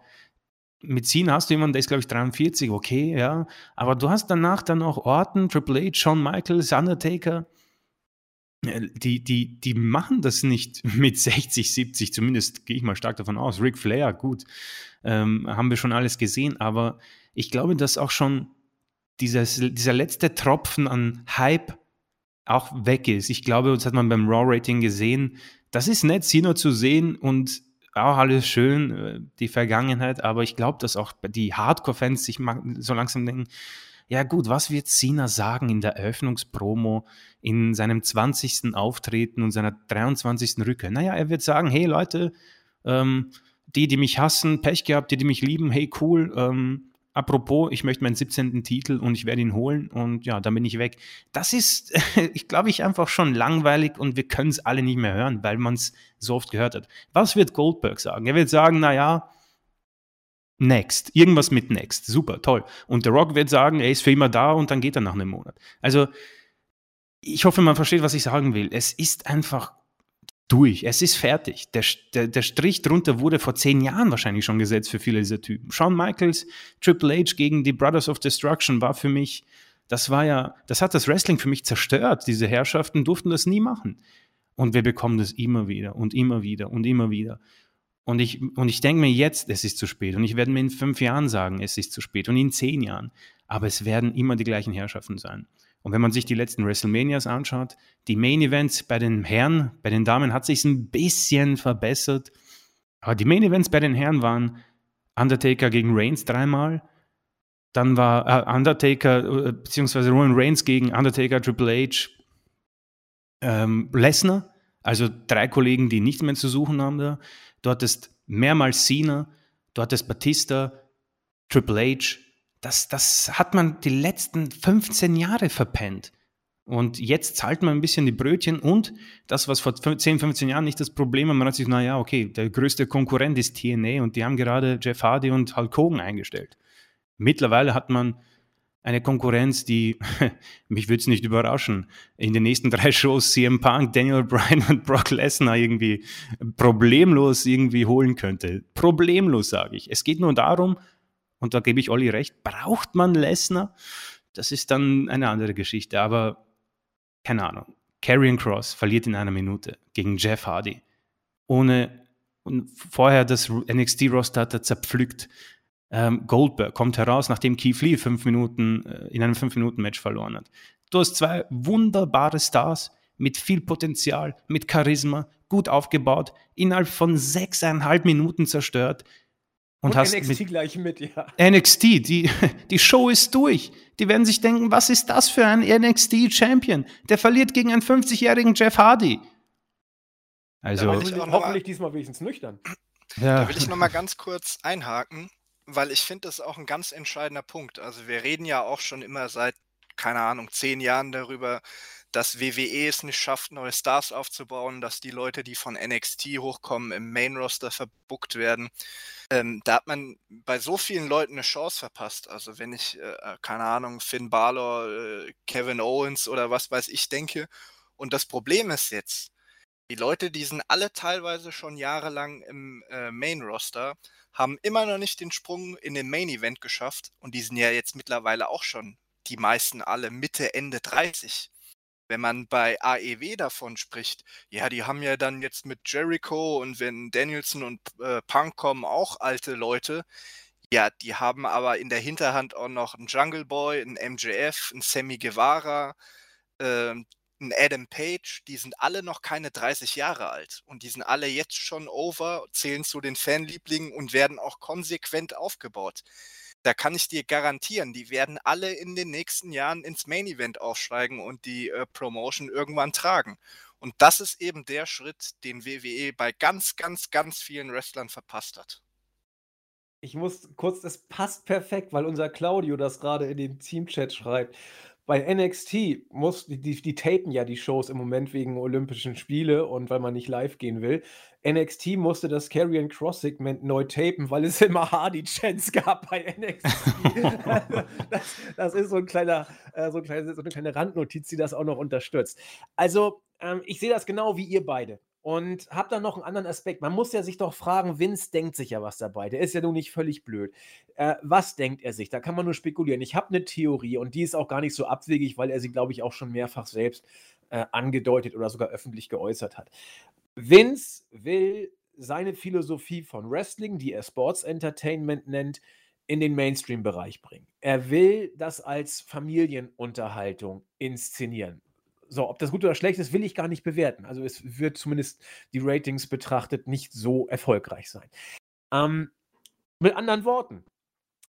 Mit Cena hast du jemanden, der ist, glaube ich, 43, okay, ja. Aber du hast danach dann auch Orton, Triple H, Shawn Michaels, Undertaker die, die, die machen das nicht mit 60, 70, zumindest gehe ich mal stark davon aus. Ric Flair, gut, ähm, haben wir schon alles gesehen, aber ich glaube, dass auch schon dieses, dieser letzte Tropfen an Hype auch weg ist. Ich glaube, das hat man beim Raw-Rating gesehen. Das ist nett, Sino zu sehen und auch alles schön, äh, die Vergangenheit, aber ich glaube, dass auch die Hardcore-Fans sich so langsam denken, ja gut, was wird Cena sagen in der Eröffnungspromo, in seinem 20. Auftreten und seiner 23. Rückkehr? Naja, er wird sagen, hey Leute, ähm, die, die mich hassen, Pech gehabt, die, die mich lieben, hey cool, ähm, apropos, ich möchte meinen 17. Titel und ich werde ihn holen und ja, dann bin ich weg. Das ist, ich glaube ich, einfach schon langweilig und wir können es alle nicht mehr hören, weil man es so oft gehört hat. Was wird Goldberg sagen? Er wird sagen, naja, Next. Irgendwas mit Next. Super, toll. Und The Rock wird sagen, er ist für immer da und dann geht er nach einem Monat. Also, ich hoffe, man versteht, was ich sagen will. Es ist einfach durch. Es ist fertig. Der, der, der Strich drunter wurde vor zehn Jahren wahrscheinlich schon gesetzt für viele dieser Typen. Shawn Michaels, Triple H gegen die Brothers of Destruction war für mich, das war ja, das hat das Wrestling für mich zerstört. Diese Herrschaften durften das nie machen. Und wir bekommen das immer wieder und immer wieder und immer wieder. Und ich, und ich denke mir jetzt, es ist zu spät. Und ich werde mir in fünf Jahren sagen, es ist zu spät. Und in zehn Jahren. Aber es werden immer die gleichen Herrschaften sein. Und wenn man sich die letzten WrestleManias anschaut, die Main Events bei den Herren, bei den Damen hat sich ein bisschen verbessert. Aber die Main Events bei den Herren waren Undertaker gegen Reigns dreimal. Dann war äh, Undertaker, äh, beziehungsweise Roman Reigns gegen Undertaker, Triple H, ähm, Lesnar. Also drei Kollegen, die nichts mehr zu suchen haben da. Du hattest mehrmals Cena, du hattest Batista, Triple H. Das, das hat man die letzten 15 Jahre verpennt. Und jetzt zahlt man ein bisschen die Brötchen und das, was vor 10, 15 Jahren nicht das Problem war, man hat sich, naja, okay, der größte Konkurrent ist TNA und die haben gerade Jeff Hardy und Hulk Hogan eingestellt. Mittlerweile hat man eine Konkurrenz, die, mich würde es nicht überraschen, in den nächsten drei Shows CM Punk, Daniel Bryan und Brock Lesnar irgendwie problemlos irgendwie holen könnte. Problemlos, sage ich. Es geht nur darum, und da gebe ich Olli recht, braucht man Lesnar? Das ist dann eine andere Geschichte, aber keine Ahnung. Karrion Cross verliert in einer Minute gegen Jeff Hardy. Ohne, und vorher das NXT-Roster hat er zerpflückt ähm, Goldberg kommt heraus, nachdem Keith Lee fünf Minuten, äh, in einem 5-Minuten-Match verloren hat. Du hast zwei wunderbare Stars mit viel Potenzial, mit Charisma, gut aufgebaut, innerhalb von sechseinhalb Minuten zerstört. Und, und hast NXT mit gleich mit, ja. NXT, die, die Show ist durch. Die werden sich denken, was ist das für ein NXT-Champion? Der verliert gegen einen 50-jährigen Jeff Hardy. Also, hoffentlich, hoffentlich diesmal wenigstens nüchtern. Ja. Da will ich noch mal ganz kurz einhaken weil ich finde, das ist auch ein ganz entscheidender Punkt. Also wir reden ja auch schon immer seit keine Ahnung, zehn Jahren darüber, dass WWE es nicht schafft, neue Stars aufzubauen, dass die Leute, die von NXT hochkommen, im Main-Roster verbuckt werden. Ähm, da hat man bei so vielen Leuten eine Chance verpasst. Also wenn ich, äh, äh keine Ahnung, Finn Balor, äh, Kevin Owens oder was weiß ich denke. Und das Problem ist jetzt, die Leute, die sind alle teilweise schon jahrelang im äh, Main-Roster, haben immer noch nicht den Sprung in den Main-Event geschafft und die sind ja jetzt mittlerweile auch schon die meisten alle Mitte, Ende 30 wenn man bei AEW davon spricht, ja, die haben ja dann jetzt mit Jericho und wenn Danielson und äh, Punk kommen, auch alte Leute. Ja, die haben aber in der Hinterhand auch noch einen Jungle Boy, einen MJF, einen Sammy Guevara, äh, einen Adam Page. Die sind alle noch keine 30 Jahre alt und die sind alle jetzt schon over, zählen zu den Fanlieblingen und werden auch konsequent aufgebaut da kann ich dir garantieren, die werden alle in den nächsten Jahren ins Main Event aufsteigen und die äh, Promotion irgendwann tragen. Und das ist eben der Schritt, den WWE bei ganz, ganz, ganz vielen Wrestlern verpasst hat. Ich muss kurz, das passt perfekt, weil unser Claudio das gerade in den Teamchat schreibt. Bei NXT muss die, die, die tapen ja die Shows im Moment wegen Olympischen Spiele und weil man nicht live gehen will. NXT musste das Carrion Cross Segment neu tapen, weil es immer Hardy Chance gab bei NXT. das, das, ist so ein kleiner, äh, so, ein kleine, so eine kleine Randnotiz, die das auch noch unterstützt. Also, ähm, ich sehe das genau wie ihr beide. Und habe dann noch einen anderen Aspekt. Man muss ja sich doch fragen, Vince denkt sich ja was dabei. Der ist ja nun nicht völlig blöd. Äh, was denkt er sich? Da kann man nur spekulieren. Ich habe eine Theorie und die ist auch gar nicht so abwegig, weil er sie, glaube ich, auch schon mehrfach selbst äh, angedeutet oder sogar öffentlich geäußert hat. Vince will seine Philosophie von Wrestling, die er Sports Entertainment nennt, in den Mainstream-Bereich bringen. Er will das als Familienunterhaltung inszenieren. So, ob das gut oder schlecht ist, will ich gar nicht bewerten. Also es wird zumindest die Ratings betrachtet nicht so erfolgreich sein. Ähm, mit anderen Worten,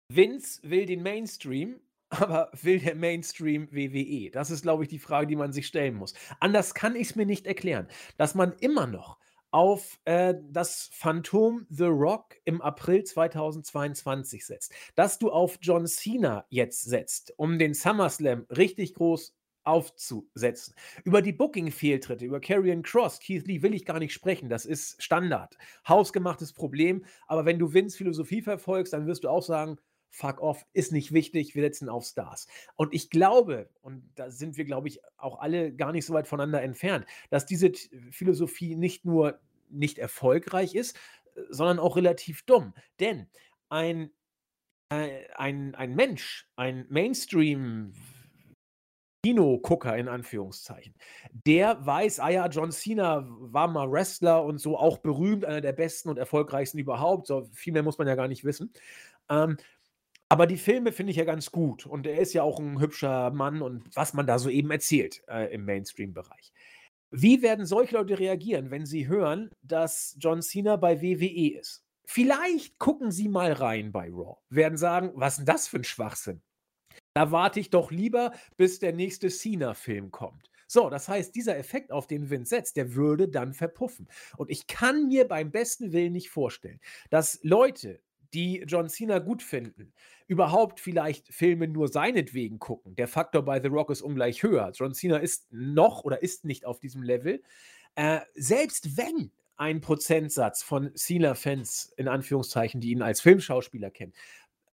Vince will den Mainstream, aber will der Mainstream WWE? Das ist, glaube ich, die Frage, die man sich stellen muss. Anders kann ich es mir nicht erklären, dass man immer noch auf äh, das Phantom The Rock im April 2022 setzt, dass du auf John Cena jetzt setzt, um den SummerSlam richtig groß aufzusetzen. Über die Booking-Fehltritte, über Karrion Cross, Keith Lee will ich gar nicht sprechen. Das ist Standard. Hausgemachtes Problem. Aber wenn du Vince Philosophie verfolgst, dann wirst du auch sagen, fuck off, ist nicht wichtig, wir setzen auf Stars. Und ich glaube, und da sind wir, glaube ich, auch alle gar nicht so weit voneinander entfernt, dass diese Philosophie nicht nur nicht erfolgreich ist, sondern auch relativ dumm. Denn ein, äh, ein, ein Mensch, ein Mainstream- Kinogucker in Anführungszeichen, der weiß, ah ja, John Cena war mal Wrestler und so auch berühmt, einer der besten und erfolgreichsten überhaupt. So viel mehr muss man ja gar nicht wissen. Ähm, aber die Filme finde ich ja ganz gut und er ist ja auch ein hübscher Mann und was man da so eben erzählt äh, im Mainstream-Bereich. Wie werden solche Leute reagieren, wenn sie hören, dass John Cena bei WWE ist? Vielleicht gucken sie mal rein bei Raw, werden sagen, was ist denn das für ein Schwachsinn? Da warte ich doch lieber, bis der nächste Cena-Film kommt. So, das heißt, dieser Effekt, auf den Vince setzt, der würde dann verpuffen. Und ich kann mir beim besten Willen nicht vorstellen, dass Leute, die John Cena gut finden, überhaupt vielleicht Filme nur seinetwegen gucken. Der Faktor bei The Rock ist ungleich höher. John Cena ist noch oder ist nicht auf diesem Level. Äh, selbst wenn ein Prozentsatz von Cena-Fans, in Anführungszeichen, die ihn als Filmschauspieler kennen,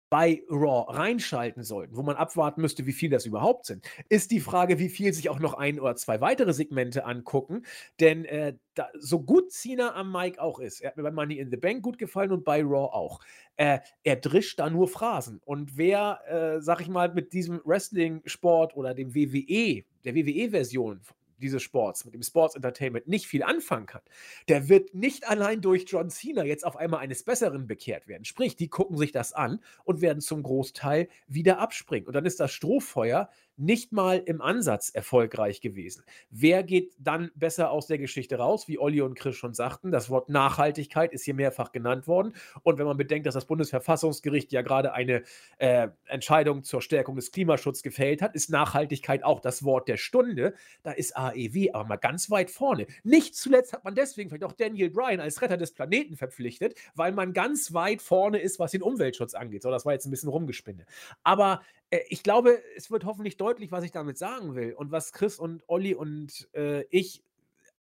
bei Raw reinschalten sollten, wo man abwarten müsste, wie viel das überhaupt sind, ist die Frage, wie viel sich auch noch ein oder zwei weitere Segmente angucken. Denn äh, da, so gut Cena am Mike auch ist, er hat mir bei Money in the Bank gut gefallen und bei Raw auch, äh, er drischt da nur Phrasen. Und wer, äh, sag ich mal, mit diesem Wrestling-Sport oder dem WWE, der WWE-Version dieses Sports, mit dem Sports Entertainment nicht viel anfangen kann, der wird nicht allein durch John Cena jetzt auf einmal eines Besseren bekehrt werden. Sprich, die gucken sich das an und werden zum Großteil wieder abspringen. Und dann ist das Strohfeuer nicht mal im Ansatz erfolgreich gewesen. Wer geht dann besser aus der Geschichte raus? Wie Olli und Chris schon sagten, das Wort Nachhaltigkeit ist hier mehrfach genannt worden. Und wenn man bedenkt, dass das Bundesverfassungsgericht ja gerade eine äh, Entscheidung zur Stärkung des Klimaschutzes gefällt hat, ist Nachhaltigkeit auch das Wort der Stunde. Da ist AEW aber mal ganz weit vorne. Nicht zuletzt hat man deswegen vielleicht auch Daniel Bryan als Retter des Planeten verpflichtet, weil man ganz weit vorne ist, was den Umweltschutz angeht. So, das war jetzt ein bisschen rumgespinne. Aber ich glaube, es wird hoffentlich deutlich was ich damit sagen will und was Chris und Olli und äh, ich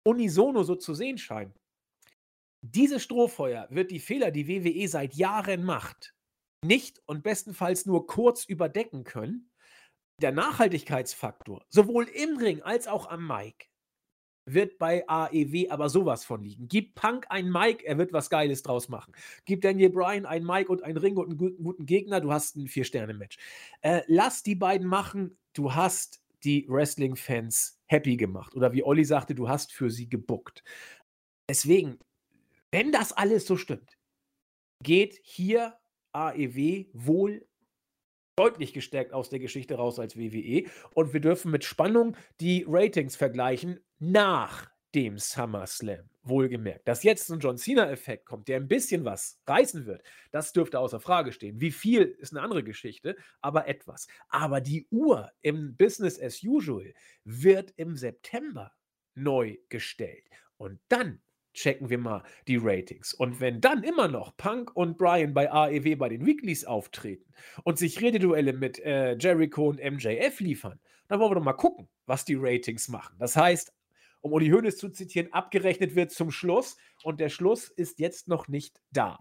unisono so zu sehen scheinen. Diese Strohfeuer wird die Fehler, die WWE seit Jahren macht, nicht und bestenfalls nur kurz überdecken können. Der Nachhaltigkeitsfaktor, sowohl im Ring als auch am Mic, wird bei AEW aber sowas von liegen. Gib Punk ein Mike, er wird was Geiles draus machen. Gib Daniel Bryan ein Mike und ein Ring und einen guten, guten Gegner, du hast ein Vier-Sterne-Match. Äh, lass die beiden machen, du hast die Wrestling-Fans happy gemacht. Oder wie Olli sagte, du hast für sie gebuckt. Deswegen, wenn das alles so stimmt, geht hier AEW wohl deutlich gestärkt aus der Geschichte raus als WWE. Und wir dürfen mit Spannung die Ratings vergleichen nach dem SummerSlam. Wohlgemerkt. Dass jetzt ein John Cena-Effekt kommt, der ein bisschen was reißen wird, das dürfte außer Frage stehen. Wie viel ist eine andere Geschichte, aber etwas. Aber die Uhr im Business as usual wird im September neu gestellt. Und dann checken wir mal die Ratings. Und wenn dann immer noch Punk und Brian bei AEW bei den Weeklies auftreten und sich Rededuelle mit äh, Jericho und MJF liefern, dann wollen wir doch mal gucken, was die Ratings machen. Das heißt, um Uli Hoeneß zu zitieren, abgerechnet wird zum Schluss und der Schluss ist jetzt noch nicht da.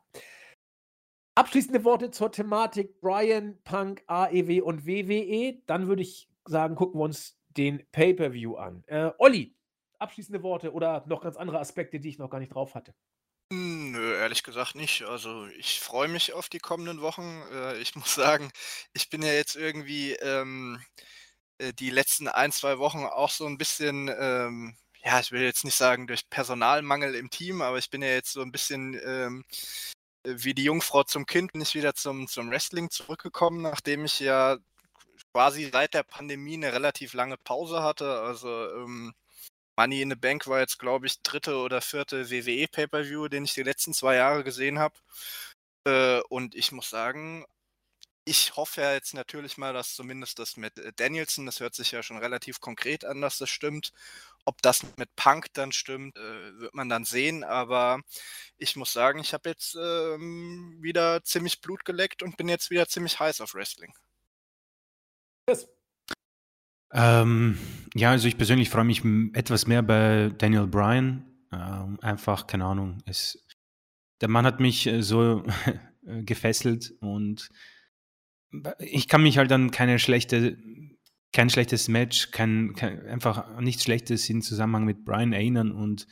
Abschließende Worte zur Thematik Brian, Punk, AEW und WWE. Dann würde ich sagen, gucken wir uns den Pay-Per-View an. Äh, Olli, abschließende Worte oder noch ganz andere Aspekte, die ich noch gar nicht drauf hatte? Nö, ehrlich gesagt nicht. Also ich freue mich auf die kommenden Wochen. Äh, ich muss sagen, ich bin ja jetzt irgendwie ähm, äh, die letzten ein, zwei Wochen auch so ein bisschen, ähm, ja, ich will jetzt nicht sagen durch Personalmangel im Team, aber ich bin ja jetzt so ein bisschen ähm, wie die Jungfrau zum Kind, bin ich wieder zum, zum Wrestling zurückgekommen, nachdem ich ja quasi seit der Pandemie eine relativ lange Pause hatte. Also ähm, Money in the Bank war jetzt, glaube ich, dritte oder vierte WWE Pay-per-View, den ich die letzten zwei Jahre gesehen habe. Äh, und ich muss sagen, ich hoffe ja jetzt natürlich mal, dass zumindest das mit äh, Danielson, das hört sich ja schon relativ konkret an, dass das stimmt. Ob das mit Punk dann stimmt, äh, wird man dann sehen. Aber ich muss sagen, ich habe jetzt ähm, wieder ziemlich Blut geleckt und bin jetzt wieder ziemlich heiß auf Wrestling. Yes. Ähm, ja, also ich persönlich freue mich etwas mehr bei Daniel Bryan. Ähm, einfach, keine Ahnung, es, der Mann hat mich äh, so gefesselt und ich kann mich halt an keine schlechte, kein schlechtes Match, kein, kein, einfach nichts Schlechtes im Zusammenhang mit Brian erinnern und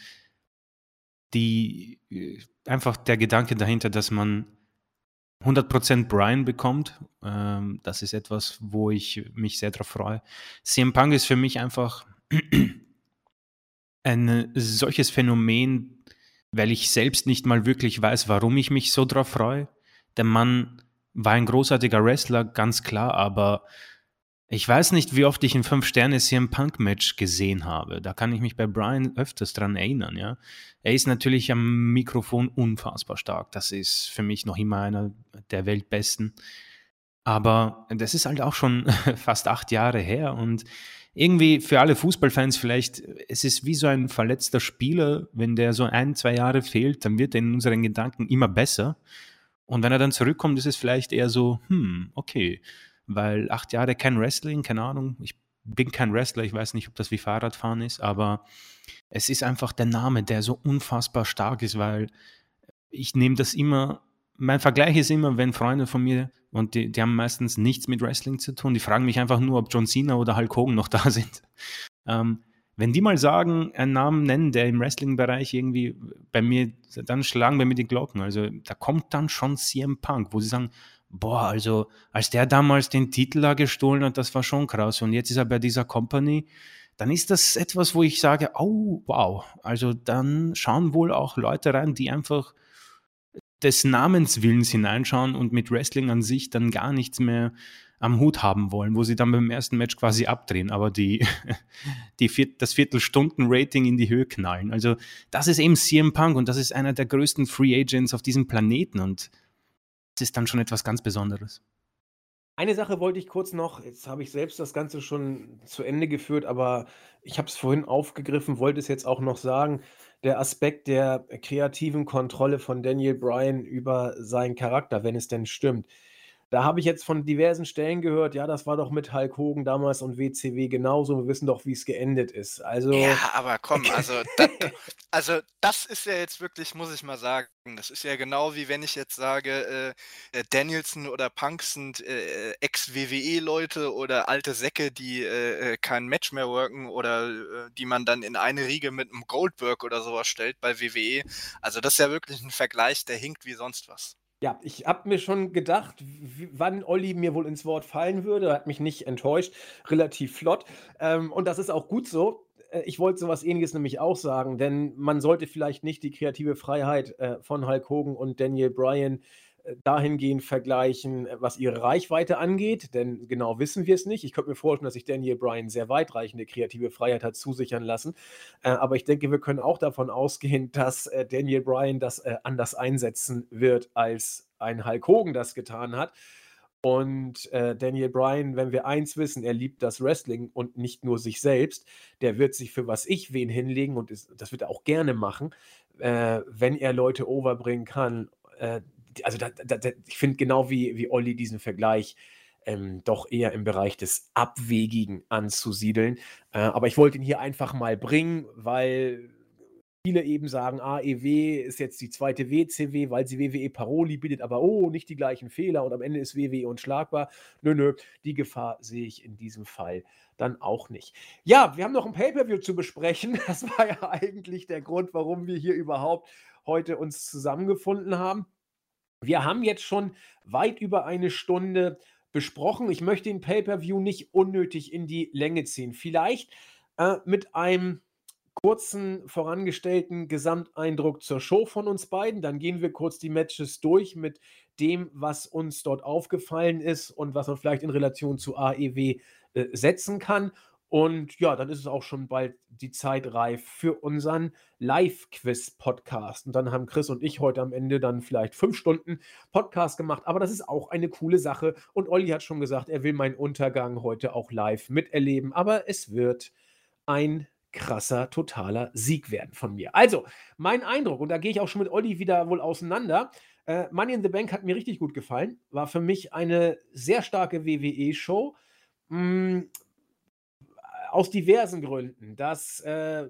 die äh, einfach der Gedanke dahinter, dass man 100% Brian bekommt. Ähm, das ist etwas, wo ich mich sehr darauf freue. CM Punk ist für mich einfach ein solches Phänomen, weil ich selbst nicht mal wirklich weiß, warum ich mich so darauf freue. Der Mann war ein großartiger Wrestler, ganz klar, aber ich weiß nicht, wie oft ich ein 5-Sterne CM Punk-Match gesehen habe. Da kann ich mich bei Brian öfters dran erinnern, ja. Er ist natürlich am Mikrofon unfassbar stark. Das ist für mich noch immer einer der Weltbesten. Aber das ist halt auch schon fast acht Jahre her und irgendwie für alle Fußballfans vielleicht, es ist wie so ein verletzter Spieler, wenn der so ein, zwei Jahre fehlt, dann wird er in unseren Gedanken immer besser. Und wenn er dann zurückkommt, ist es vielleicht eher so, hm, okay, weil acht Jahre kein Wrestling, keine Ahnung, ich bin kein Wrestler, ich weiß nicht, ob das wie Fahrradfahren ist, aber es ist einfach der Name, der so unfassbar stark ist, weil ich nehme das immer, mein Vergleich ist immer, wenn Freunde von mir, und die, die haben meistens nichts mit Wrestling zu tun, die fragen mich einfach nur, ob John Cena oder Hulk Hogan noch da sind. Ähm, wenn die mal sagen, einen Namen nennen, der im Wrestling-Bereich irgendwie bei mir, dann schlagen bei mir die Glocken. Also da kommt dann schon CM Punk, wo sie sagen, boah, also als der damals den Titel da gestohlen hat, das war schon krass. Und jetzt ist er bei dieser Company, dann ist das etwas, wo ich sage, oh, wow. Also dann schauen wohl auch Leute rein, die einfach des Namenswillens hineinschauen und mit Wrestling an sich dann gar nichts mehr am Hut haben wollen, wo sie dann beim ersten Match quasi abdrehen, aber die, die Viert, das Viertelstunden-Rating in die Höhe knallen. Also das ist eben CM Punk und das ist einer der größten Free Agents auf diesem Planeten und das ist dann schon etwas ganz Besonderes. Eine Sache wollte ich kurz noch, jetzt habe ich selbst das Ganze schon zu Ende geführt, aber ich habe es vorhin aufgegriffen, wollte es jetzt auch noch sagen. Der Aspekt der kreativen Kontrolle von Daniel Bryan über seinen Charakter, wenn es denn stimmt. Da habe ich jetzt von diversen Stellen gehört, ja, das war doch mit Hulk Hogan damals und WCW genauso. Wir wissen doch, wie es geendet ist. Also. Ja, aber komm, also, das, also das ist ja jetzt wirklich, muss ich mal sagen, das ist ja genau wie wenn ich jetzt sage, äh, äh Danielson oder Punk sind äh, Ex-WWE-Leute oder alte Säcke, die äh, äh, kein Match mehr worken oder äh, die man dann in eine Riege mit einem Goldberg oder sowas stellt bei WWE. Also das ist ja wirklich ein Vergleich, der hinkt wie sonst was. Ja, ich habe mir schon gedacht, wann Olli mir wohl ins Wort fallen würde. Hat mich nicht enttäuscht, relativ flott. Ähm, und das ist auch gut so. Äh, ich wollte so was Ähnliches nämlich auch sagen, denn man sollte vielleicht nicht die kreative Freiheit äh, von Hulk Hogan und Daniel Bryan dahingehend vergleichen, was ihre Reichweite angeht, denn genau wissen wir es nicht. Ich könnte mir vorstellen, dass sich Daniel Bryan sehr weitreichende kreative Freiheit hat zusichern lassen. Äh, aber ich denke, wir können auch davon ausgehen, dass äh, Daniel Bryan das äh, anders einsetzen wird, als ein Hulk Hogan das getan hat. Und äh, Daniel Bryan, wenn wir eins wissen, er liebt das Wrestling und nicht nur sich selbst, der wird sich für was ich wen hinlegen und ist, das wird er auch gerne machen, äh, wenn er Leute overbringen kann, äh, also da, da, da, ich finde genau wie, wie Olli diesen Vergleich ähm, doch eher im Bereich des Abwegigen anzusiedeln. Äh, aber ich wollte ihn hier einfach mal bringen, weil viele eben sagen, AEW ist jetzt die zweite WCW, weil sie WWE Paroli bietet, aber oh, nicht die gleichen Fehler und am Ende ist WWE unschlagbar. Nö, nö, die Gefahr sehe ich in diesem Fall dann auch nicht. Ja, wir haben noch ein Pay-Per-View zu besprechen. Das war ja eigentlich der Grund, warum wir hier überhaupt heute uns zusammengefunden haben. Wir haben jetzt schon weit über eine Stunde besprochen. Ich möchte den Pay-per-View nicht unnötig in die Länge ziehen. Vielleicht äh, mit einem kurzen vorangestellten Gesamteindruck zur Show von uns beiden. Dann gehen wir kurz die Matches durch mit dem, was uns dort aufgefallen ist und was man vielleicht in Relation zu AEW äh, setzen kann. Und ja, dann ist es auch schon bald die Zeit reif für unseren Live-Quiz-Podcast. Und dann haben Chris und ich heute am Ende dann vielleicht fünf Stunden Podcast gemacht. Aber das ist auch eine coole Sache. Und Olli hat schon gesagt, er will meinen Untergang heute auch live miterleben. Aber es wird ein krasser, totaler Sieg werden von mir. Also, mein Eindruck, und da gehe ich auch schon mit Olli wieder wohl auseinander. Äh, Money in the Bank hat mir richtig gut gefallen. War für mich eine sehr starke WWE-Show. Aus diversen Gründen. Das äh,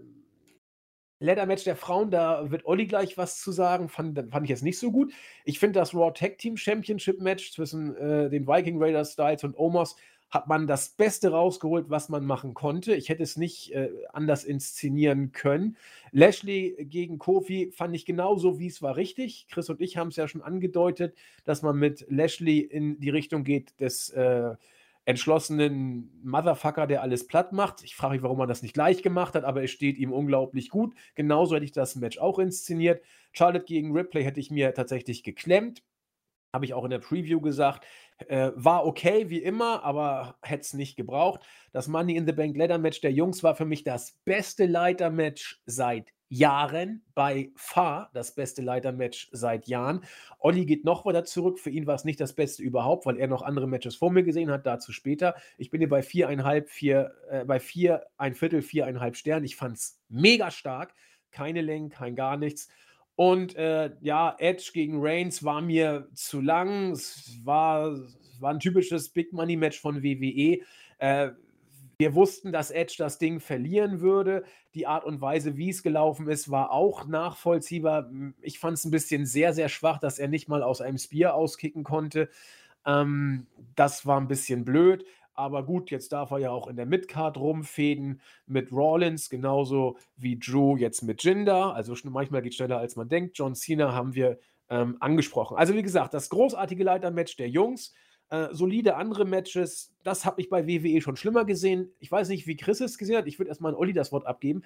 Leather-Match der Frauen, da wird Olli gleich was zu sagen, fand, fand ich jetzt nicht so gut. Ich finde das Raw Tag Team Championship Match zwischen äh, den Viking Raiders Styles und Omos hat man das Beste rausgeholt, was man machen konnte. Ich hätte es nicht äh, anders inszenieren können. Lashley gegen Kofi fand ich genauso, wie es war, richtig. Chris und ich haben es ja schon angedeutet, dass man mit Lashley in die Richtung geht des äh, entschlossenen Motherfucker, der alles platt macht. Ich frage mich, warum man das nicht gleich gemacht hat, aber es steht ihm unglaublich gut. Genauso hätte ich das Match auch inszeniert. Charlotte gegen Ripley hätte ich mir tatsächlich geklemmt. Habe ich auch in der Preview gesagt. Äh, war okay, wie immer, aber hätte es nicht gebraucht. Das Money in the Bank Leather Match der Jungs war für mich das beste Leiter-Match seit Jahren, bei far das beste Leiter-Match seit Jahren. Olli geht noch weiter zurück. Für ihn war es nicht das Beste überhaupt, weil er noch andere Matches vor mir gesehen hat. Dazu später. Ich bin hier bei viereinhalb, vier, äh, bei vier, ein Viertel, viereinhalb Sternen. Ich fand es mega stark. Keine Längen, kein gar nichts. Und äh, ja, Edge gegen Reigns war mir zu lang. Es war, war ein typisches Big Money Match von WWE. Äh, wir wussten, dass Edge das Ding verlieren würde. Die Art und Weise, wie es gelaufen ist, war auch nachvollziehbar. Ich fand es ein bisschen sehr, sehr schwach, dass er nicht mal aus einem Spear auskicken konnte. Ähm, das war ein bisschen blöd. Aber gut, jetzt darf er ja auch in der Midcard rumfäden mit Rollins, genauso wie Drew jetzt mit Jinder. Also manchmal geht es schneller, als man denkt. John Cena haben wir ähm, angesprochen. Also wie gesagt, das großartige Leitermatch der Jungs. Äh, solide andere Matches, das habe ich bei WWE schon schlimmer gesehen. Ich weiß nicht, wie Chris es gesehen hat. Ich würde erstmal an Olli das Wort abgeben.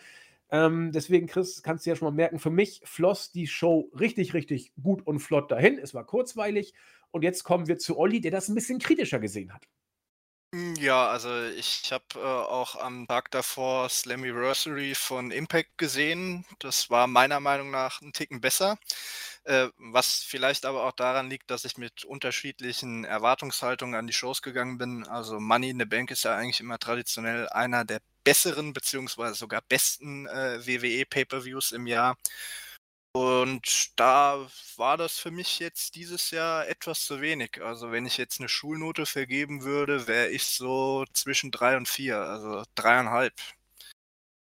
Ähm, deswegen, Chris, kannst du ja schon mal merken, für mich floss die Show richtig, richtig gut und flott dahin. Es war kurzweilig. Und jetzt kommen wir zu Olli, der das ein bisschen kritischer gesehen hat. Hm, ja, also ich habe äh, auch am Tag davor Slammiversary von Impact gesehen. Das war meiner Meinung nach ein Ticken besser. Äh, was vielleicht aber auch daran liegt, dass ich mit unterschiedlichen Erwartungshaltungen an die Shows gegangen bin. Also Money in the Bank ist ja eigentlich immer traditionell einer der besseren beziehungsweise sogar besten äh, WWE Pay-per-Views im Jahr. Und da war das für mich jetzt dieses Jahr etwas zu wenig. Also wenn ich jetzt eine Schulnote vergeben würde, wäre ich so zwischen drei und vier, also dreieinhalb.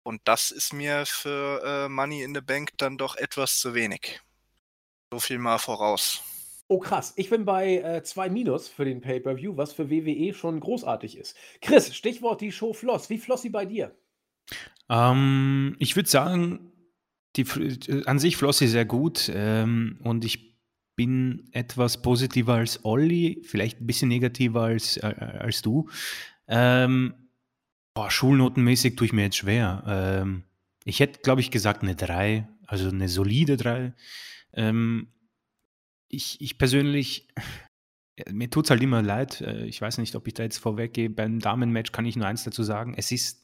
Und das ist mir für äh, Money in the Bank dann doch etwas zu wenig. So viel mal voraus. Oh krass, ich bin bei äh, zwei Minus für den Pay-Per-View, was für WWE schon großartig ist. Chris, Stichwort die Show floss. Wie floss sie bei dir? Ähm, ich würde sagen, die, äh, an sich floss sie sehr gut ähm, und ich bin etwas positiver als Olli, vielleicht ein bisschen negativer als, äh, als du. Ähm, boah, schulnotenmäßig tue ich mir jetzt schwer. Ähm, ich hätte, glaube ich, gesagt eine 3, also eine solide 3. Ähm, ich, ich persönlich, mir tut es halt immer leid. Äh, ich weiß nicht, ob ich da jetzt vorweggehe. Beim Damenmatch kann ich nur eins dazu sagen. Es ist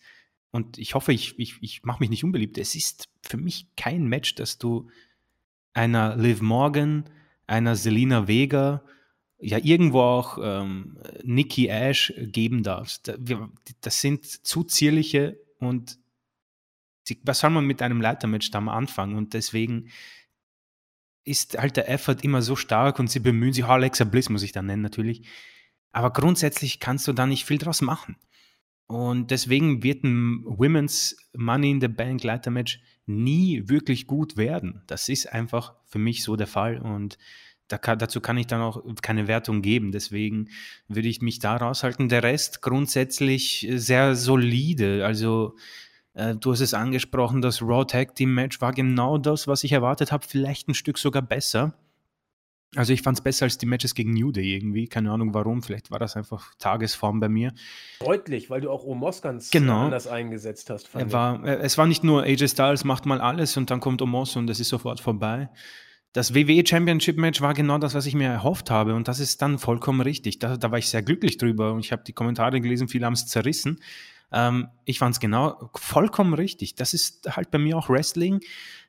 und ich hoffe, ich, ich, ich mache mich nicht unbeliebt. Es ist für mich kein Match, dass du einer Liv Morgan, einer Selina Vega, ja irgendwo auch ähm, Nikki Ash geben darfst. Das sind zu zierliche und was soll man mit einem Leitermatch da am anfangen? Und deswegen ist halt der Effort immer so stark und sie bemühen sich, Alexa Bliss muss ich dann nennen natürlich. Aber grundsätzlich kannst du da nicht viel draus machen. Und deswegen wird ein Women's Money in the Bank Leitermatch nie wirklich gut werden. Das ist einfach für mich so der Fall und da kann, dazu kann ich dann auch keine Wertung geben. Deswegen würde ich mich da raushalten. Der Rest grundsätzlich sehr solide. Also äh, du hast es angesprochen, das Raw Tag Team Match war genau das, was ich erwartet habe. Vielleicht ein Stück sogar besser. Also ich fand es besser als die Matches gegen New Day irgendwie. Keine Ahnung warum. Vielleicht war das einfach Tagesform bei mir. Deutlich, weil du auch Omos ganz genau. anders eingesetzt hast. Er war, es war nicht nur AJ Styles macht mal alles und dann kommt Omos und es ist sofort vorbei. Das WWE Championship Match war genau das, was ich mir erhofft habe und das ist dann vollkommen richtig. Da, da war ich sehr glücklich drüber und ich habe die Kommentare gelesen, viele haben es zerrissen. Ähm, ich fand es genau vollkommen richtig. Das ist halt bei mir auch Wrestling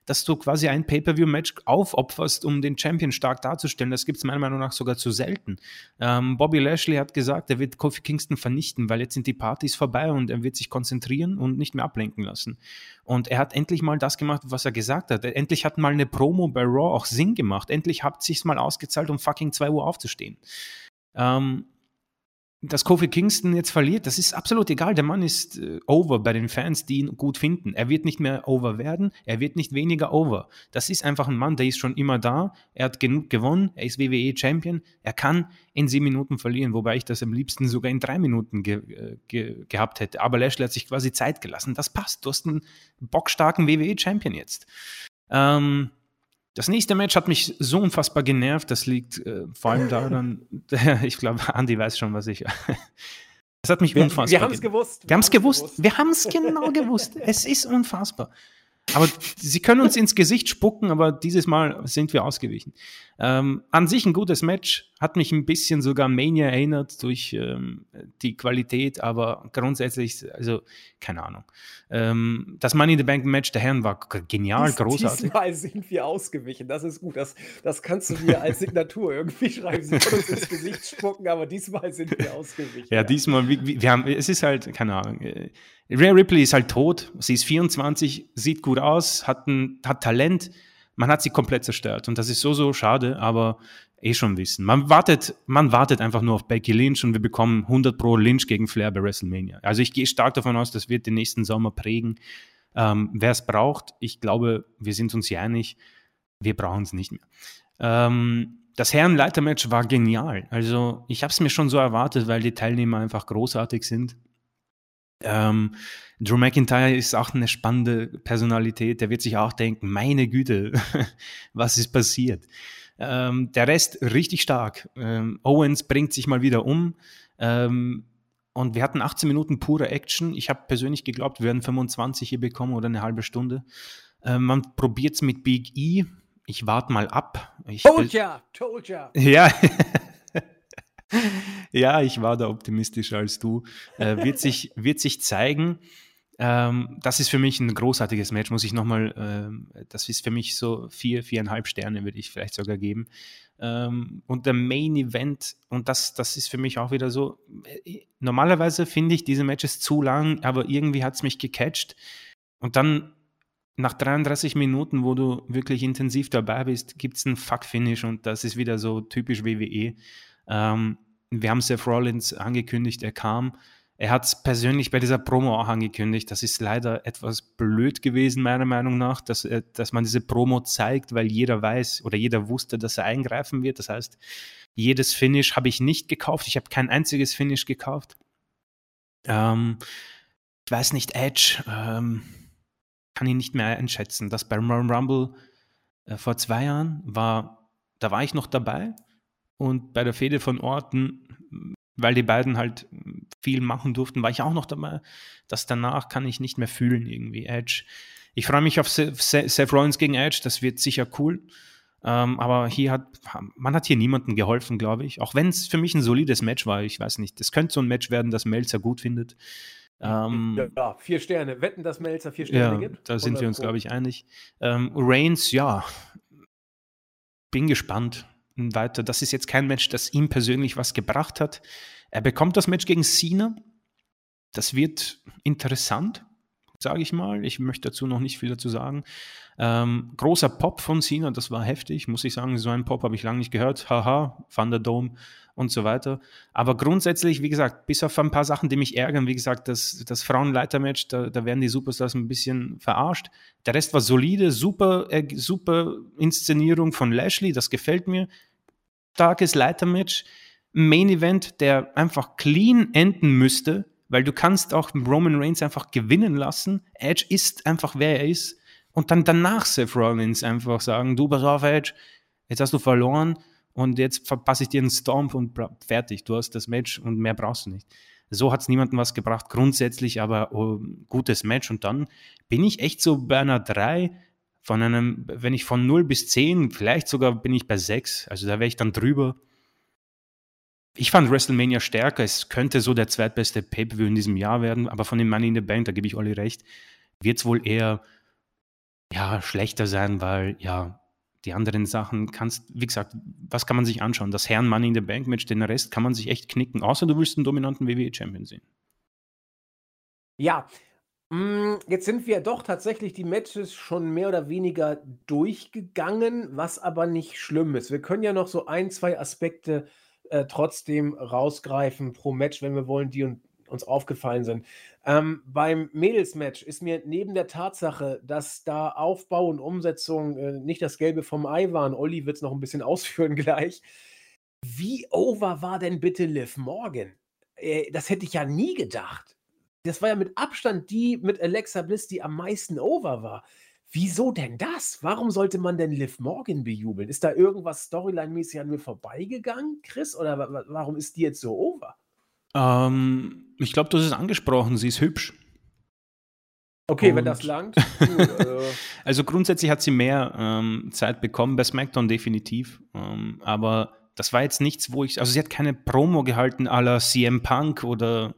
dass du quasi ein Pay-Per-View-Match aufopferst, um den Champion stark darzustellen. Das gibt es meiner Meinung nach sogar zu selten. Ähm, Bobby Lashley hat gesagt, er wird Kofi Kingston vernichten, weil jetzt sind die Partys vorbei und er wird sich konzentrieren und nicht mehr ablenken lassen. Und er hat endlich mal das gemacht, was er gesagt hat. Endlich hat mal eine Promo bei Raw auch Sinn gemacht. Endlich hat sich's mal ausgezahlt, um fucking 2 Uhr aufzustehen. Ähm, dass Kofi Kingston jetzt verliert, das ist absolut egal. Der Mann ist äh, over bei den Fans, die ihn gut finden. Er wird nicht mehr over werden, er wird nicht weniger over. Das ist einfach ein Mann, der ist schon immer da. Er hat genug gewonnen, er ist WWE Champion. Er kann in sieben Minuten verlieren, wobei ich das am liebsten sogar in drei Minuten ge äh, ge gehabt hätte. Aber Lashley hat sich quasi Zeit gelassen. Das passt. Du hast einen bockstarken WWE Champion jetzt. Ähm, das nächste Match hat mich so unfassbar genervt. Das liegt äh, vor allem daran, ich glaube, Andy weiß schon, was ich. Das hat mich unfassbar. Wir, wir haben es gewusst. Wir haben es gewusst. gewusst. Wir haben es genau gewusst. Es ist unfassbar. Aber sie können uns ins Gesicht spucken, aber dieses Mal sind wir ausgewichen. Ähm, an sich ein gutes Match, hat mich ein bisschen sogar an Mania erinnert durch ähm, die Qualität, aber grundsätzlich, also keine Ahnung. Ähm, das Money in the Bank Match der Herren war genial, Dies, großartig. Diesmal sind wir ausgewichen, das ist gut. Das, das kannst du dir als Signatur irgendwie schreiben. Sie können uns ins Gesicht spucken, aber diesmal sind wir ausgewichen. Ja, diesmal, wir, wir haben, es ist halt, keine Ahnung. Rhea Ripley ist halt tot, sie ist 24, sieht gut aus, hat, ein, hat Talent, man hat sie komplett zerstört und das ist so, so schade, aber eh schon wissen. Man wartet, man wartet einfach nur auf Becky Lynch und wir bekommen 100 pro Lynch gegen Flair bei WrestleMania. Also ich gehe stark davon aus, das wird den nächsten Sommer prägen. Ähm, Wer es braucht, ich glaube, wir sind uns ja einig, wir brauchen es nicht mehr. Ähm, das Herrenleitermatch war genial. Also ich habe es mir schon so erwartet, weil die Teilnehmer einfach großartig sind. Ähm, Drew McIntyre ist auch eine spannende Personalität. Der wird sich auch denken, meine Güte, was ist passiert? Ähm, der Rest richtig stark. Ähm, Owens bringt sich mal wieder um. Ähm, und wir hatten 18 Minuten pure Action. Ich habe persönlich geglaubt, wir werden 25 hier bekommen oder eine halbe Stunde. Ähm, man probiert es mit Big E. Ich warte mal ab. Ich told ya, told ya. Ja. Ja, ich war da optimistischer als du. Äh, wird, sich, wird sich zeigen. Ähm, das ist für mich ein großartiges Match, muss ich nochmal, ähm, das ist für mich so vier, viereinhalb Sterne, würde ich vielleicht sogar geben. Ähm, und der Main Event, und das, das ist für mich auch wieder so, äh, normalerweise finde ich diese Matches zu lang, aber irgendwie hat es mich gecatcht. Und dann nach 33 Minuten, wo du wirklich intensiv dabei bist, gibt es einen Fuck-Finish und das ist wieder so typisch WWE. Ähm, wir haben Seth Rollins angekündigt, er kam. Er hat es persönlich bei dieser Promo auch angekündigt. Das ist leider etwas blöd gewesen, meiner Meinung nach, dass, dass man diese Promo zeigt, weil jeder weiß oder jeder wusste, dass er eingreifen wird. Das heißt, jedes Finish habe ich nicht gekauft. Ich habe kein einziges Finish gekauft. Ähm, ich weiß nicht, Edge ähm, kann ich nicht mehr einschätzen. Das beim Rumble äh, vor zwei Jahren war, da war ich noch dabei und bei der Fehde von Orten weil die beiden halt viel machen durften, war ich auch noch dabei. Das danach kann ich nicht mehr fühlen irgendwie. Edge. Ich freue mich auf Seth Rollins gegen Edge, das wird sicher cool. Ähm, aber hier hat, man hat hier niemandem geholfen, glaube ich. Auch wenn es für mich ein solides Match war, ich weiß nicht. Das könnte so ein Match werden, das Melzer gut findet. Ähm, ja, vier Sterne. Wetten, dass Melzer vier Sterne ja, gibt? Da sind wir uns, glaube ich, einig. Ähm, Reigns, ja, bin gespannt weiter. Das ist jetzt kein Match, das ihm persönlich was gebracht hat. Er bekommt das Match gegen Cena. Das wird interessant, sage ich mal. Ich möchte dazu noch nicht viel dazu sagen. Ähm, großer Pop von Cena, das war heftig, muss ich sagen. So einen Pop habe ich lange nicht gehört. Haha, Thunderdome und so weiter. Aber grundsätzlich, wie gesagt, bis auf ein paar Sachen, die mich ärgern, wie gesagt, das, das Frauenleitermatch, da, da werden die Superstars ein bisschen verarscht. Der Rest war solide, super, äh, super Inszenierung von Lashley, das gefällt mir. Starkes Leitermatch. Main Event, der einfach clean enden müsste, weil du kannst auch Roman Reigns einfach gewinnen lassen. Edge ist einfach, wer er ist. Und dann danach Seth Rollins einfach sagen, du pass auf, Edge, jetzt hast du verloren, und jetzt verpasse ich dir einen Stomp und fertig, du hast das Match und mehr brauchst du nicht. So hat es niemandem was gebracht, grundsätzlich aber oh, gutes Match. Und dann bin ich echt so bei einer 3 von einem, wenn ich von 0 bis 10, vielleicht sogar bin ich bei 6, also da wäre ich dann drüber. Ich fand WrestleMania stärker. Es könnte so der zweitbeste Pay-Per-View in diesem Jahr werden, aber von dem Money in the Bank, da gebe ich Olli recht, wird es wohl eher ja, schlechter sein, weil ja, die anderen Sachen kannst, wie gesagt, was kann man sich anschauen? Das Herren Money in the Bank Match, den Rest kann man sich echt knicken, außer du willst einen dominanten WWE Champion sehen. Ja, mm, Jetzt sind wir doch tatsächlich die Matches schon mehr oder weniger durchgegangen, was aber nicht schlimm ist. Wir können ja noch so ein, zwei Aspekte äh, trotzdem rausgreifen pro Match, wenn wir wollen, die uns aufgefallen sind. Ähm, beim Mädelsmatch ist mir neben der Tatsache, dass da Aufbau und Umsetzung äh, nicht das Gelbe vom Ei waren, Olli wird es noch ein bisschen ausführen gleich. Wie over war denn bitte Liv Morgan? Äh, das hätte ich ja nie gedacht. Das war ja mit Abstand die mit Alexa Bliss, die am meisten over war. Wieso denn das? Warum sollte man denn Liv Morgan bejubeln? Ist da irgendwas Storyline-mäßig an mir vorbeigegangen, Chris? Oder warum ist die jetzt so over? Ähm, ich glaube, du hast es angesprochen, sie ist hübsch. Okay, Und wenn das langt. also. also grundsätzlich hat sie mehr ähm, Zeit bekommen bei SmackDown definitiv. Ähm, aber das war jetzt nichts, wo ich, also sie hat keine Promo gehalten à la CM Punk oder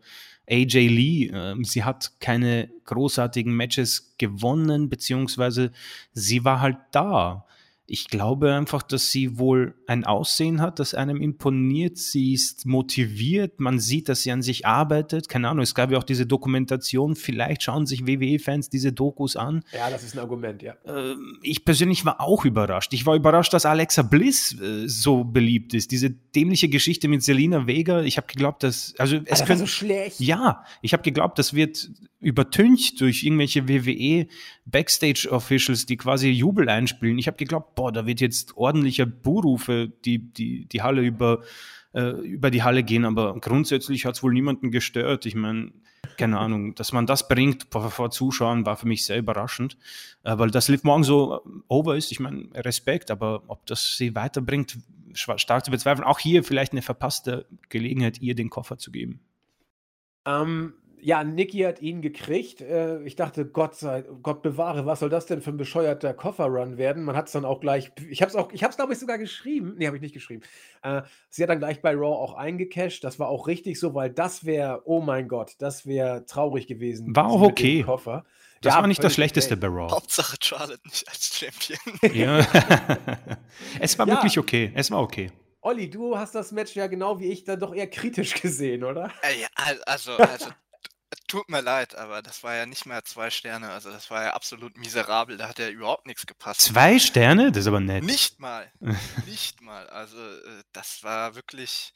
AJ Lee. Ähm, sie hat keine großartigen Matches gewonnen, beziehungsweise sie war halt da ich glaube einfach, dass sie wohl ein Aussehen hat, das einem imponiert. Sie ist motiviert. Man sieht, dass sie an sich arbeitet. Keine Ahnung, es gab ja auch diese Dokumentation. Vielleicht schauen sich WWE-Fans diese Dokus an. Ja, das ist ein Argument, ja. Ähm, ich persönlich war auch überrascht. Ich war überrascht, dass Alexa Bliss äh, so beliebt ist. Diese dämliche Geschichte mit Selina Vega. Ich habe geglaubt, dass. Also, es das könnte, so schlecht. Ja, ich habe geglaubt, das wird übertüncht durch irgendwelche WWE Backstage Officials, die quasi Jubel einspielen. Ich habe geglaubt, boah, da wird jetzt ordentlicher Buhrufe die, die, die Halle über, äh, über die Halle gehen, aber grundsätzlich hat es wohl niemanden gestört. Ich meine, keine Ahnung, dass man das bringt vor, Zuschauern, war für mich sehr überraschend, äh, weil das Liv Morgan so over ist. Ich meine, Respekt, aber ob das sie weiterbringt, stark zu bezweifeln. Auch hier vielleicht eine verpasste Gelegenheit, ihr den Koffer zu geben. Ähm, ja, Niki hat ihn gekriegt. Äh, ich dachte, Gott sei, Gott bewahre, was soll das denn für ein bescheuerter Kofferrun werden? Man hat es dann auch gleich, ich habe es auch, ich habe es glaube ich sogar geschrieben. Nee, habe ich nicht geschrieben. Äh, sie hat dann gleich bei Raw auch eingecasht. Das war auch richtig so, weil das wäre, oh mein Gott, das wäre traurig gewesen. War auch okay. Koffer. Das ja, war nicht das Schlechteste okay. bei Raw. Hauptsache Charlotte nicht als Champion. Ja. es war ja. wirklich okay. Es war okay. Olli, du hast das Match ja genau wie ich dann doch eher kritisch gesehen, oder? Ja, also, also tut mir leid, aber das war ja nicht mehr zwei Sterne. Also das war ja absolut miserabel. Da hat ja überhaupt nichts gepasst. Zwei Sterne? Das ist aber nett. Nicht mal. nicht mal. Also äh, das war wirklich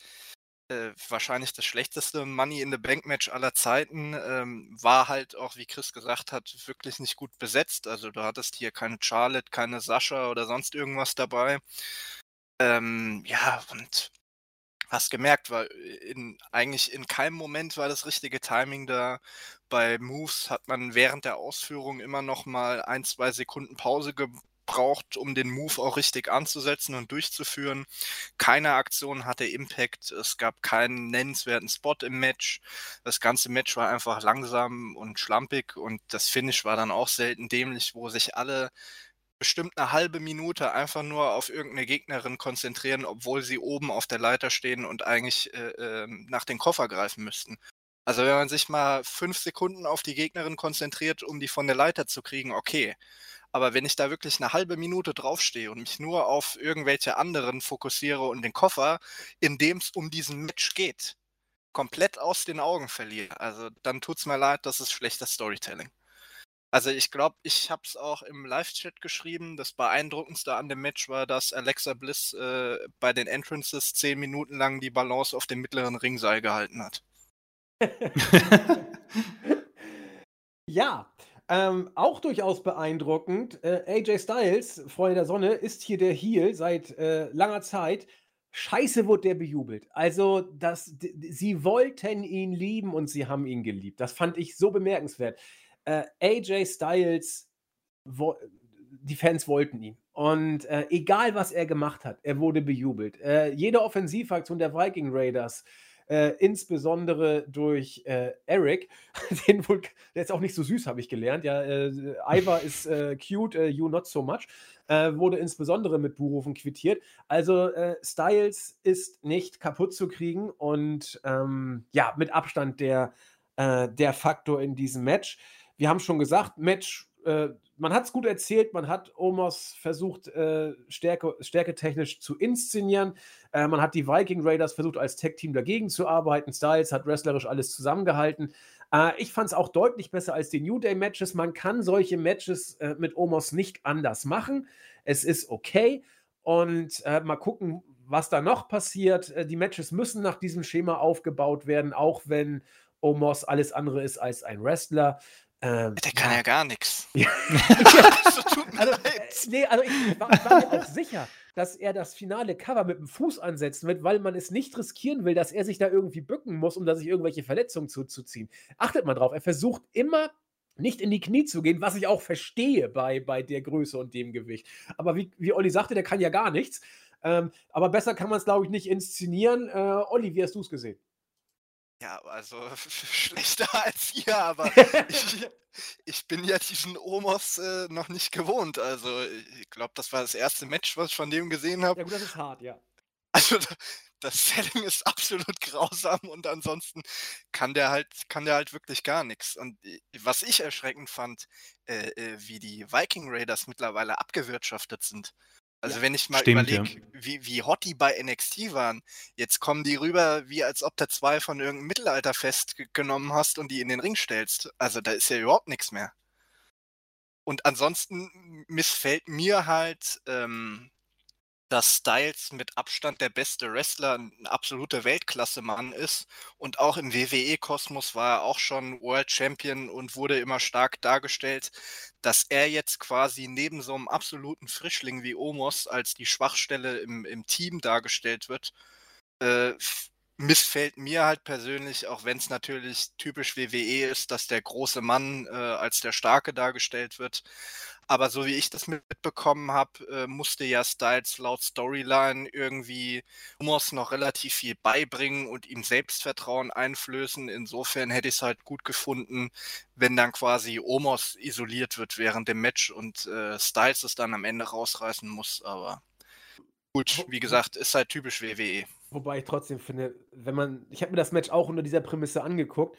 äh, wahrscheinlich das schlechteste Money in the Bank Match aller Zeiten. Ähm, war halt auch, wie Chris gesagt hat, wirklich nicht gut besetzt. Also du hattest hier keine Charlotte, keine Sascha oder sonst irgendwas dabei. Ähm, ja, und hast gemerkt, weil in, eigentlich in keinem Moment war das richtige Timing da. Bei Moves hat man während der Ausführung immer noch mal ein, zwei Sekunden Pause gebraucht, um den Move auch richtig anzusetzen und durchzuführen. Keine Aktion hatte Impact. Es gab keinen nennenswerten Spot im Match. Das ganze Match war einfach langsam und schlampig und das Finish war dann auch selten dämlich, wo sich alle bestimmt eine halbe Minute einfach nur auf irgendeine Gegnerin konzentrieren, obwohl sie oben auf der Leiter stehen und eigentlich äh, äh, nach den Koffer greifen müssten. Also wenn man sich mal fünf Sekunden auf die Gegnerin konzentriert, um die von der Leiter zu kriegen, okay. Aber wenn ich da wirklich eine halbe Minute draufstehe und mich nur auf irgendwelche anderen fokussiere und den Koffer, in dem es um diesen Match geht, komplett aus den Augen verliere, also dann tut es mir leid, das ist schlechtes Storytelling. Also ich glaube, ich habe es auch im Live-Chat geschrieben. Das Beeindruckendste an dem Match war, dass Alexa Bliss äh, bei den Entrances zehn Minuten lang die Balance auf dem mittleren Ringseil gehalten hat. ja, ähm, auch durchaus beeindruckend. Äh, AJ Styles, Freunde der Sonne, ist hier der Heel seit äh, langer Zeit. Scheiße wurde der bejubelt. Also, das, sie wollten ihn lieben und sie haben ihn geliebt. Das fand ich so bemerkenswert äh, AJ Styles, die Fans wollten ihn. Und äh, egal, was er gemacht hat, er wurde bejubelt. Äh, jede Offensivaktion der Viking Raiders, äh, insbesondere durch äh, Eric, den wohl, der ist auch nicht so süß, habe ich gelernt. Ja, äh, Ivar ist cute, you not so much. Wurde insbesondere mit Buhrufen quittiert. Also Styles ist nicht kaputt zu kriegen und ähm, ja, mit Abstand der, der Faktor in diesem Match wir haben schon gesagt, Match, äh, man hat es gut erzählt, man hat Omos versucht, äh, Stärke, stärketechnisch zu inszenieren. Äh, man hat die Viking Raiders versucht, als Tech-Team dagegen zu arbeiten. Styles hat wrestlerisch alles zusammengehalten. Äh, ich fand es auch deutlich besser als die New Day-Matches. Man kann solche Matches äh, mit Omos nicht anders machen. Es ist okay. Und äh, mal gucken, was da noch passiert. Die Matches müssen nach diesem Schema aufgebaut werden, auch wenn Omos alles andere ist als ein Wrestler. Ähm, der kann ja, ja gar nichts. also, also, äh, nee, also ich war, war mir auch sicher, dass er das finale Cover mit dem Fuß ansetzen wird, weil man es nicht riskieren will, dass er sich da irgendwie bücken muss, um da sich irgendwelche Verletzungen zuzuziehen. Achtet mal drauf, er versucht immer nicht in die Knie zu gehen, was ich auch verstehe bei, bei der Größe und dem Gewicht. Aber wie, wie Olli sagte, der kann ja gar nichts. Ähm, aber besser kann man es, glaube ich, nicht inszenieren. Äh, Olli, wie hast du es gesehen? Ja, also schlechter als ihr, aber ich, ich bin ja diesen Omos äh, noch nicht gewohnt. Also ich glaube, das war das erste Match, was ich von dem gesehen habe. Ja gut, das ist hart, ja. Also das Setting ist absolut grausam und ansonsten kann der halt, kann der halt wirklich gar nichts. Und äh, was ich erschreckend fand, äh, äh, wie die Viking Raiders mittlerweile abgewirtschaftet sind. Also ja, wenn ich mal überlege, ja. wie, wie hot die bei NXT waren, jetzt kommen die rüber, wie als ob du zwei von irgendeinem Mittelalterfest genommen hast und die in den Ring stellst. Also da ist ja überhaupt nichts mehr. Und ansonsten missfällt mir halt ähm, dass Styles mit Abstand der beste Wrestler, ein absoluter Weltklasse-Mann ist. Und auch im WWE-Kosmos war er auch schon World Champion und wurde immer stark dargestellt, dass er jetzt quasi neben so einem absoluten Frischling wie Omos als die Schwachstelle im, im Team dargestellt wird. Äh, missfällt mir halt persönlich, auch wenn es natürlich typisch WWE ist, dass der große Mann äh, als der Starke dargestellt wird. Aber so wie ich das mitbekommen habe, äh, musste ja Styles laut Storyline irgendwie Omos noch relativ viel beibringen und ihm Selbstvertrauen einflößen. Insofern hätte ich es halt gut gefunden, wenn dann quasi Omos isoliert wird während dem Match und äh, Styles es dann am Ende rausreißen muss. Aber gut, wie gesagt, ist halt typisch WWE. Wobei ich trotzdem finde, wenn man, ich habe mir das Match auch unter dieser Prämisse angeguckt,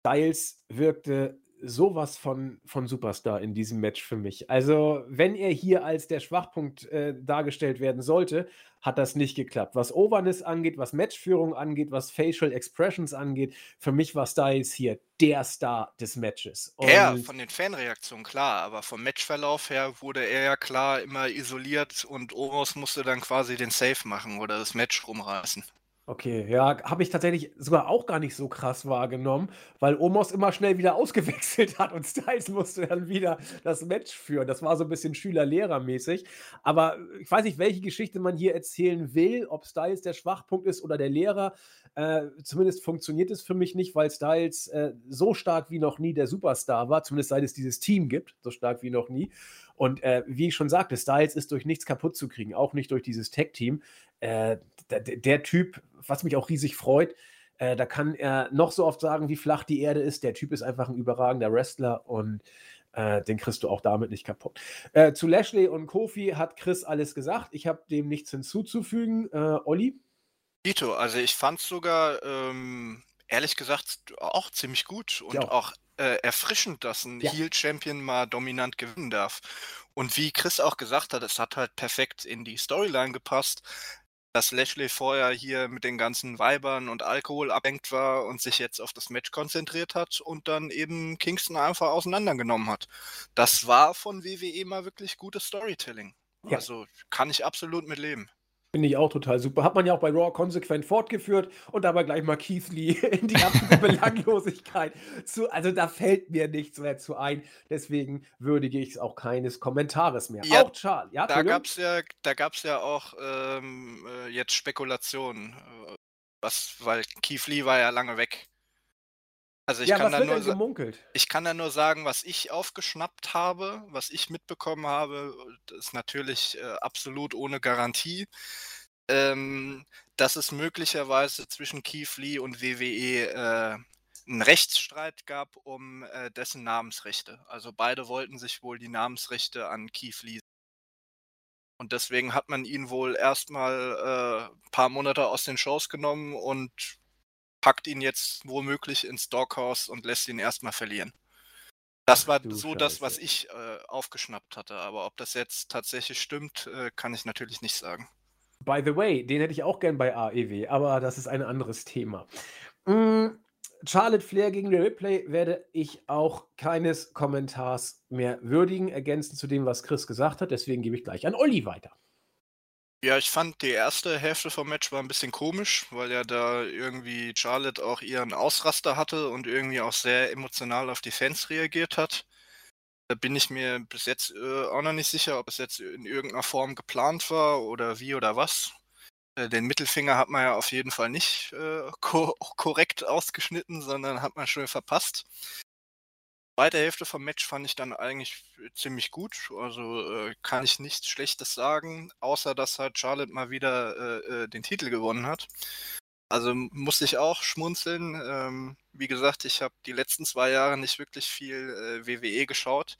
Styles wirkte sowas von, von Superstar in diesem Match für mich. Also, wenn er hier als der Schwachpunkt äh, dargestellt werden sollte, hat das nicht geklappt. Was Overness angeht, was Matchführung angeht, was Facial Expressions angeht, für mich war Styles hier der Star des Matches. Und ja, von den Fanreaktionen klar, aber vom Matchverlauf her wurde er ja klar immer isoliert und Omos musste dann quasi den Safe machen oder das Match rumreißen. Okay, ja, habe ich tatsächlich sogar auch gar nicht so krass wahrgenommen, weil Omos immer schnell wieder ausgewechselt hat und Styles musste dann wieder das Match führen. Das war so ein bisschen Schüler-Lehrer-mäßig. Aber ich weiß nicht, welche Geschichte man hier erzählen will, ob Styles der Schwachpunkt ist oder der Lehrer. Äh, zumindest funktioniert es für mich nicht, weil Styles äh, so stark wie noch nie der Superstar war, zumindest seit es dieses Team gibt, so stark wie noch nie. Und äh, wie ich schon sagte, Styles ist durch nichts kaputt zu kriegen, auch nicht durch dieses Tech-Team. Äh, der, der, Typ, was mich auch riesig freut, äh, da kann er noch so oft sagen, wie flach die Erde ist. Der Typ ist einfach ein überragender Wrestler und äh, den kriegst du auch damit nicht kaputt. Äh, zu Lashley und Kofi hat Chris alles gesagt. Ich habe dem nichts hinzuzufügen. Äh, Olli? Dito, also ich fand es sogar ähm, ehrlich gesagt auch ziemlich gut und auch. auch äh, erfrischend, dass ein ja. Heel-Champion mal dominant gewinnen darf. Und wie Chris auch gesagt hat, es hat halt perfekt in die Storyline gepasst, dass Lashley vorher hier mit den ganzen Weibern und Alkohol abhängt war und sich jetzt auf das Match konzentriert hat und dann eben Kingston einfach auseinandergenommen hat. Das war von WWE mal wirklich gutes Storytelling. Ja. Also kann ich absolut mit leben. Finde ich auch total super. Hat man ja auch bei Raw konsequent fortgeführt und dabei gleich mal Keith Lee in die absolute Belanglosigkeit. Zu, also da fällt mir nichts mehr zu ein. Deswegen würdige ich es auch keines Kommentares mehr. Ja, auch Charles. Ja, da gab es ja, ja auch ähm, äh, jetzt Spekulationen. Äh, was, weil Keith Lee war ja lange weg. Also ich, ja, kann da nur, gemunkelt? ich kann da nur sagen, was ich aufgeschnappt habe, was ich mitbekommen habe, ist natürlich äh, absolut ohne Garantie, ähm, dass es möglicherweise zwischen Keith Lee und WWE äh, einen Rechtsstreit gab um äh, dessen Namensrechte. Also beide wollten sich wohl die Namensrechte an Keith Lee. Und deswegen hat man ihn wohl erstmal ein äh, paar Monate aus den Shows genommen und packt ihn jetzt womöglich ins Doghouse und lässt ihn erstmal verlieren. Das war so Scheiße. das, was ich äh, aufgeschnappt hatte. Aber ob das jetzt tatsächlich stimmt, äh, kann ich natürlich nicht sagen. By the way, den hätte ich auch gern bei AEW, aber das ist ein anderes Thema. Mm, Charlotte Flair gegen The Replay werde ich auch keines Kommentars mehr würdigen, ergänzend zu dem, was Chris gesagt hat. Deswegen gebe ich gleich an Olli weiter. Ja, ich fand die erste Hälfte vom Match war ein bisschen komisch, weil ja da irgendwie Charlotte auch ihren Ausraster hatte und irgendwie auch sehr emotional auf die Fans reagiert hat. Da bin ich mir bis jetzt äh, auch noch nicht sicher, ob es jetzt in irgendeiner Form geplant war oder wie oder was. Äh, den Mittelfinger hat man ja auf jeden Fall nicht äh, ko korrekt ausgeschnitten, sondern hat man schon verpasst zweite Hälfte vom Match fand ich dann eigentlich ziemlich gut. Also äh, kann ich nichts Schlechtes sagen, außer dass halt Charlotte mal wieder äh, äh den Titel gewonnen hat. Also musste ich auch schmunzeln. Ähm, wie gesagt, ich habe die letzten zwei Jahre nicht wirklich viel äh, WWE geschaut,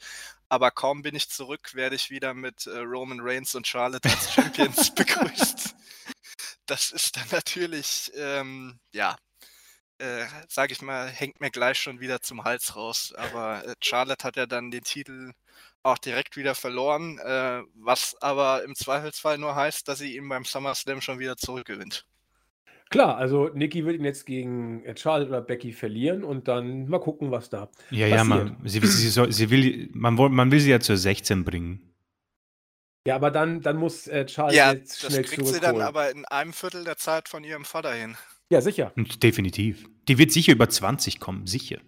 aber kaum bin ich zurück, werde ich wieder mit äh, Roman Reigns und Charlotte als Champions begrüßt. Das ist dann natürlich, ähm, ja, äh, sage ich mal, hängt mir gleich schon wieder zum Hals raus. Aber äh, Charlotte hat ja dann den Titel auch direkt wieder verloren, äh, was aber im Zweifelsfall nur heißt, dass sie ihn beim SummerSlam schon wieder zurückgewinnt. Klar, also Nikki wird ihn jetzt gegen äh, Charlotte oder Becky verlieren und dann mal gucken, was da ja, passiert. Ja, man, sie, sie, soll, sie will, man, man will sie ja zur 16 bringen. Ja, aber dann, dann muss äh, Charlotte ja, jetzt schnell das kriegt sie dann aber in einem Viertel der Zeit von ihrem Vater hin. Ja, sicher. Definitiv. Die wird sicher über 20 kommen, sicher.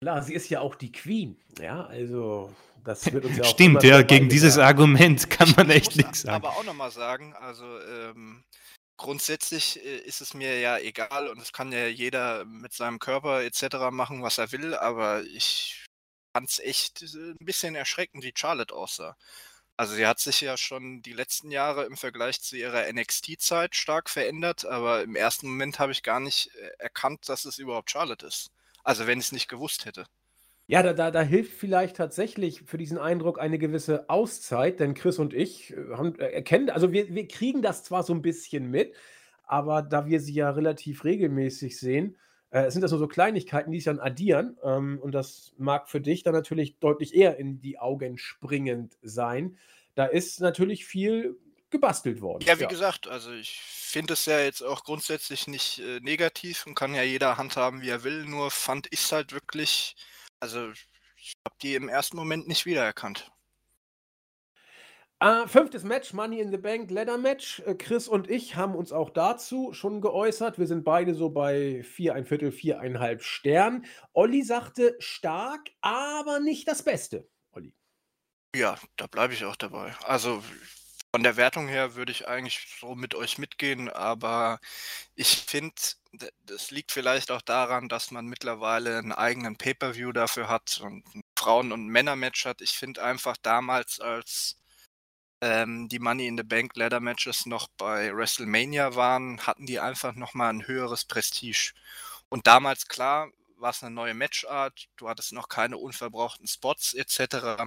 Klar, sie ist ja auch die Queen. Ja, also das wird uns ja auch Stimmt, ja, gegen dieses Argument kann man echt nichts sagen. Aber auch nochmal sagen, also ähm, grundsätzlich äh, ist es mir ja egal und es kann ja jeder mit seinem Körper etc. machen, was er will, aber ich fand es echt äh, ein bisschen erschreckend, wie Charlotte aussah. Also sie hat sich ja schon die letzten Jahre im Vergleich zu ihrer NXT-Zeit stark verändert, aber im ersten Moment habe ich gar nicht äh, erkannt, dass es überhaupt Charlotte ist. Also wenn ich es nicht gewusst hätte. Ja, da, da, da hilft vielleicht tatsächlich für diesen Eindruck eine gewisse Auszeit, denn Chris und ich äh, haben, äh, erkennen, also wir, wir kriegen das zwar so ein bisschen mit, aber da wir sie ja relativ regelmäßig sehen, äh, sind das nur so Kleinigkeiten, die sich dann addieren. Ähm, und das mag für dich dann natürlich deutlich eher in die Augen springend sein. Da ist natürlich viel gebastelt worden. Ja, wie ja. gesagt, also ich finde es ja jetzt auch grundsätzlich nicht äh, negativ und kann ja jeder handhaben, wie er will. Nur fand ich es halt wirklich, also ich habe die im ersten Moment nicht wiedererkannt. Äh, fünftes Match, Money in the Bank, Ladder Match. Äh, Chris und ich haben uns auch dazu schon geäußert. Wir sind beide so bei vier, ein Viertel, viereinhalb Stern. Olli sagte stark, aber nicht das Beste. Olli. Ja, da bleibe ich auch dabei. Also von der Wertung her würde ich eigentlich so mit euch mitgehen, aber ich finde, das liegt vielleicht auch daran, dass man mittlerweile einen eigenen Pay-per-View dafür hat und ein Frauen- und Männer-Match hat. Ich finde einfach damals, als ähm, die Money in the Bank Ladder Matches noch bei WrestleMania waren, hatten die einfach nochmal ein höheres Prestige. Und damals, klar, war es eine neue Matchart, du hattest noch keine unverbrauchten Spots etc.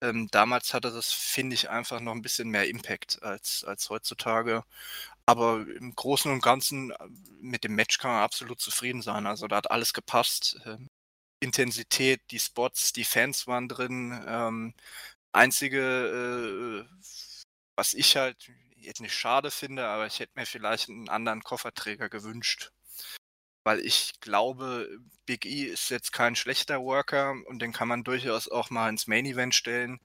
Ähm, damals hatte das, finde ich, einfach noch ein bisschen mehr Impact als, als heutzutage. Aber im Großen und Ganzen äh, mit dem Match kann man absolut zufrieden sein. Also da hat alles gepasst. Ähm, Intensität, die Spots, die Fans waren drin. Ähm, einzige, äh, was ich halt jetzt nicht schade finde, aber ich hätte mir vielleicht einen anderen Kofferträger gewünscht weil ich glaube, Big E ist jetzt kein schlechter Worker und den kann man durchaus auch mal ins Main Event stellen.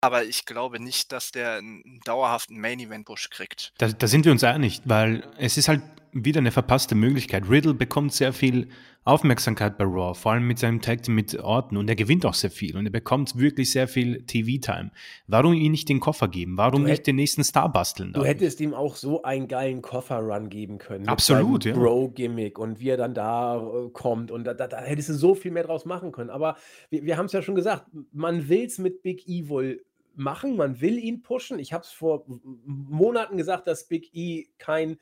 Aber ich glaube nicht, dass der einen dauerhaften Main Event Push kriegt. Da, da sind wir uns einig, weil es ist halt wieder eine verpasste Möglichkeit. Riddle bekommt sehr viel Aufmerksamkeit bei Raw, vor allem mit seinem Tag Team mit Orton und er gewinnt auch sehr viel und er bekommt wirklich sehr viel TV-Time. Warum ihm nicht den Koffer geben? Warum nicht den nächsten Star basteln? Du hättest ihm auch so einen geilen Koffer-Run geben können. Absolut, ja. Bro-Gimmick und wie er dann da äh, kommt und da, da, da, hättest du so viel mehr draus machen können. Aber wir, wir haben es ja schon gesagt, man will es mit Big Evil machen, man will ihn pushen. Ich habe es vor Monaten gesagt, dass Big E kein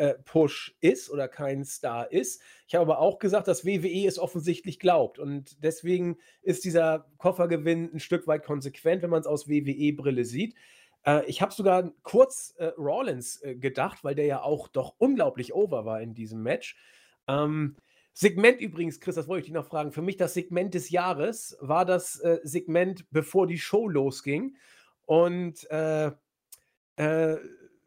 äh, Push ist oder kein Star ist. Ich habe aber auch gesagt, dass WWE es offensichtlich glaubt. Und deswegen ist dieser Koffergewinn ein Stück weit konsequent, wenn man es aus WWE-Brille sieht. Äh, ich habe sogar kurz äh, Rollins äh, gedacht, weil der ja auch doch unglaublich over war in diesem Match. Ähm, Segment übrigens, Chris, das wollte ich dich noch fragen. Für mich das Segment des Jahres war das äh, Segment, bevor die Show losging. Und äh, äh,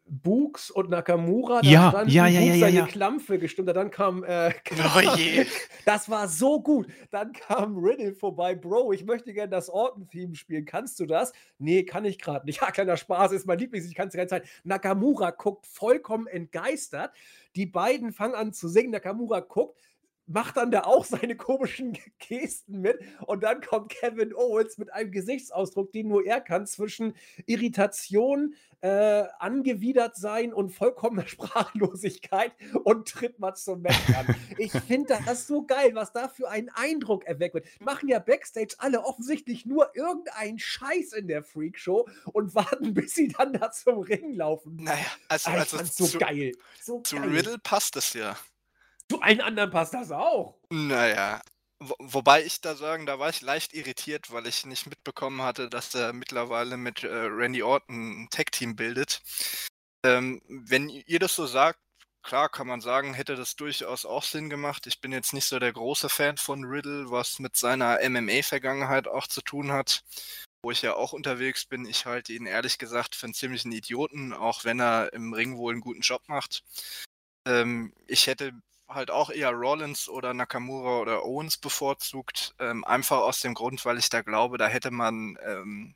Books und Nakamura, da ja, stand ja, ja, ja, seine ja, Klampfe gestimmt hat. Dann kam, äh, oh je. das war so gut. Dann kam Riddle vorbei. Bro, ich möchte gerne das Orton-Theme spielen. Kannst du das? Nee, kann ich gerade nicht. Ja, kleiner Spaß, ist mein Lieblings, ich kann es die ganze Zeit. Nakamura guckt vollkommen entgeistert. Die beiden fangen an zu singen. Nakamura guckt, macht dann da auch seine komischen Gesten mit und dann kommt Kevin Owens mit einem Gesichtsausdruck, den nur er kann, zwischen Irritation, äh, angewidert sein und vollkommener Sprachlosigkeit und tritt mal zum Match an. ich finde das so geil, was da für einen Eindruck erweckt wird. Machen ja Backstage alle offensichtlich nur irgendeinen Scheiß in der Freakshow und warten, bis sie dann da zum Ring laufen. Naja, also, ah, also so zu, geil. So zu geil. Riddle passt es ja. Zu allen anderen passt das auch. Naja, wo, wobei ich da sagen, da war ich leicht irritiert, weil ich nicht mitbekommen hatte, dass er mittlerweile mit äh, Randy Orton ein Tag-Team bildet. Ähm, wenn ihr das so sagt, klar kann man sagen, hätte das durchaus auch Sinn gemacht. Ich bin jetzt nicht so der große Fan von Riddle, was mit seiner MMA-Vergangenheit auch zu tun hat, wo ich ja auch unterwegs bin. Ich halte ihn ehrlich gesagt für einen ziemlichen Idioten, auch wenn er im Ring wohl einen guten Job macht. Ähm, ich hätte halt auch eher Rollins oder Nakamura oder Owens bevorzugt. Ähm, einfach aus dem Grund, weil ich da glaube, da hätte man ähm,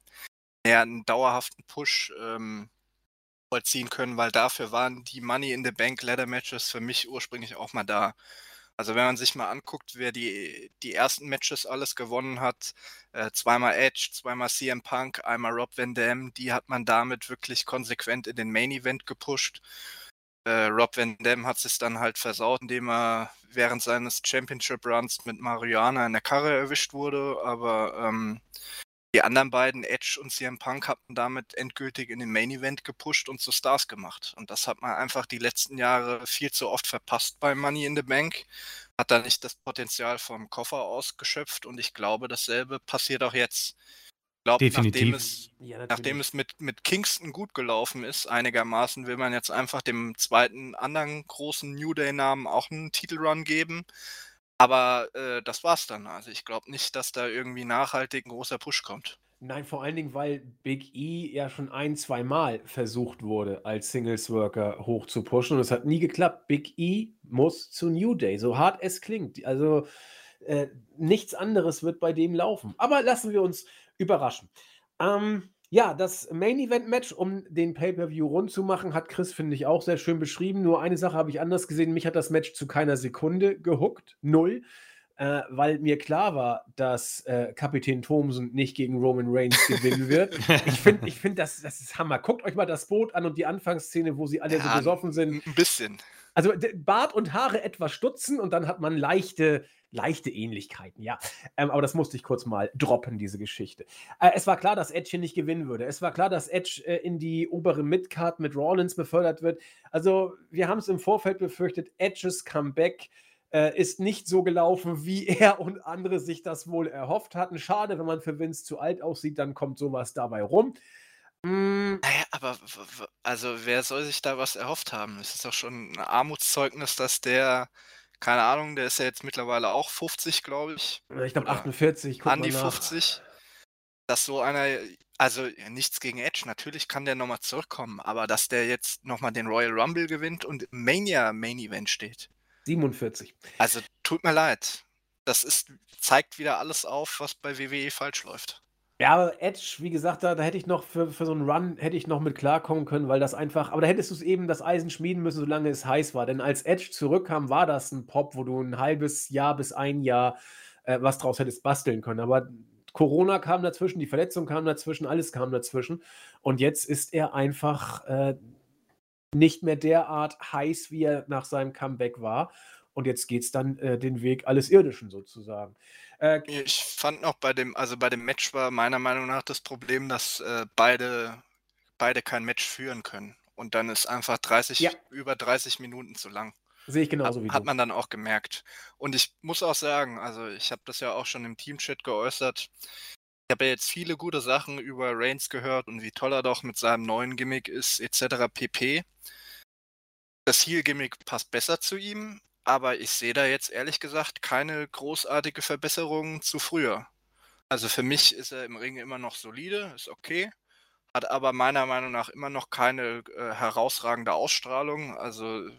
mehr einen dauerhaften Push ähm, vollziehen können, weil dafür waren die Money in the Bank Ladder Matches für mich ursprünglich auch mal da. Also wenn man sich mal anguckt, wer die, die ersten Matches alles gewonnen hat, äh, zweimal Edge, zweimal CM Punk, einmal Rob Van Dam, die hat man damit wirklich konsequent in den Main Event gepusht. Äh, Rob Van Dam hat sich dann halt versaut, indem er während seines Championship Runs mit Mariana in der Karre erwischt wurde, aber ähm, die anderen beiden, Edge und CM Punk, hatten damit endgültig in den Main Event gepusht und zu Stars gemacht. Und das hat man einfach die letzten Jahre viel zu oft verpasst bei Money in the Bank. Hat da nicht das Potenzial vom Koffer ausgeschöpft und ich glaube, dasselbe passiert auch jetzt. Ich glaube, nachdem es, Ja, nachdem es mit, mit Kingston gut gelaufen ist, einigermaßen, will man jetzt einfach dem zweiten anderen großen New Day-Namen auch einen Titelrun geben. Aber äh, das war's dann. Also ich glaube nicht, dass da irgendwie nachhaltig ein großer Push kommt. Nein, vor allen Dingen, weil Big E ja schon ein, zwei Mal versucht wurde, als Singles Worker hoch zu pushen und es hat nie geklappt. Big E muss zu New Day, so hart es klingt. Also äh, nichts anderes wird bei dem laufen. Aber lassen wir uns überraschen. Ähm, ja, das Main Event Match, um den Pay-Per-View rund zu machen, hat Chris, finde ich, auch sehr schön beschrieben. Nur eine Sache habe ich anders gesehen. Mich hat das Match zu keiner Sekunde gehuckt. Null äh, weil mir klar war, dass äh, Kapitän Thomsen nicht gegen Roman Reigns gewinnen wird. Ich finde, ich find, das, das ist Hammer. Guckt euch mal das Boot an und die Anfangsszene, wo sie alle so Ja, besoffen sind. Ein bisschen. Also Bart und Haare etwas stutzen und dann hat man leichte, leichte Ähnlichkeiten, ja. Ähm, aber das musste ich kurz mal droppen, diese Geschichte. Äh, es war klar, dass Edge hier nicht gewinnen würde. Es war klar, dass Edge äh, in die obere Midcard mit Rollins befördert wird. Also, wir haben es im Vorfeld befürchtet, Edges Comeback äh, ist nicht so gelaufen, wie er und andere sich das wohl erhofft hatten. Schade, wenn man für Vince zu alt aussieht, dann kommt sowas dabei rum. Mm, Naja, aber also wer soll sich da was erhofft haben? Es ist doch schon ein Armutszeugnis, dass der, keine Ahnung, der ist ja jetzt mittlerweile auch 50, glaube ich. ich glaube Oder 48, guck an die nach. 50. Dass so einer, also nichts gegen Edge, natürlich kann der nochmal zurückkommen, aber dass der jetzt nochmal den Royal Rumble gewinnt und im Mania Main Event steht. 47. Also tut mir leid. Das ist, zeigt wieder alles auf, was bei WWE falsch läuft. Ja, aber Edge, wie gesagt, da, da hätte ich noch für, für so einen Run hätte ich noch mit klarkommen können, weil das einfach, aber da hättest du es eben das Eisen schmieden müssen, solange es heiß war. Denn als Edge zurückkam, war das ein Pop, wo du ein halbes Jahr bis ein Jahr äh, was draus hättest basteln können. Aber Corona kam dazwischen, die Verletzung kam dazwischen, alles kam dazwischen. Und jetzt ist er einfach äh, nicht mehr derart heiß, wie er nach seinem Comeback war. Und jetzt geht es dann äh, den Weg alles Irdischen sozusagen. Äh, Ich fand noch bei dem, also bei dem Match war meiner Meinung nach das Problem, dass äh, beide, beide kein Match führen können. Und dann ist einfach 30, Ja. über 30 Minuten zu lang. Sehe ich Hat, genauso wie hat du. man dann auch gemerkt. Und ich muss auch sagen, also ich habe das ja auch schon im Teamchat geäußert. Ich habe ja jetzt viele gute Sachen über Reigns gehört und wie toll er doch mit seinem neuen Gimmick ist, etc. pp. Das Heel-Gimmick passt besser zu ihm, aber ich sehe da jetzt ehrlich gesagt keine großartige Verbesserung zu früher. Also für mich ist er im Ring immer noch solide, ist okay, hat aber meiner Meinung nach immer noch keine äh, herausragende Ausstrahlung. Also ich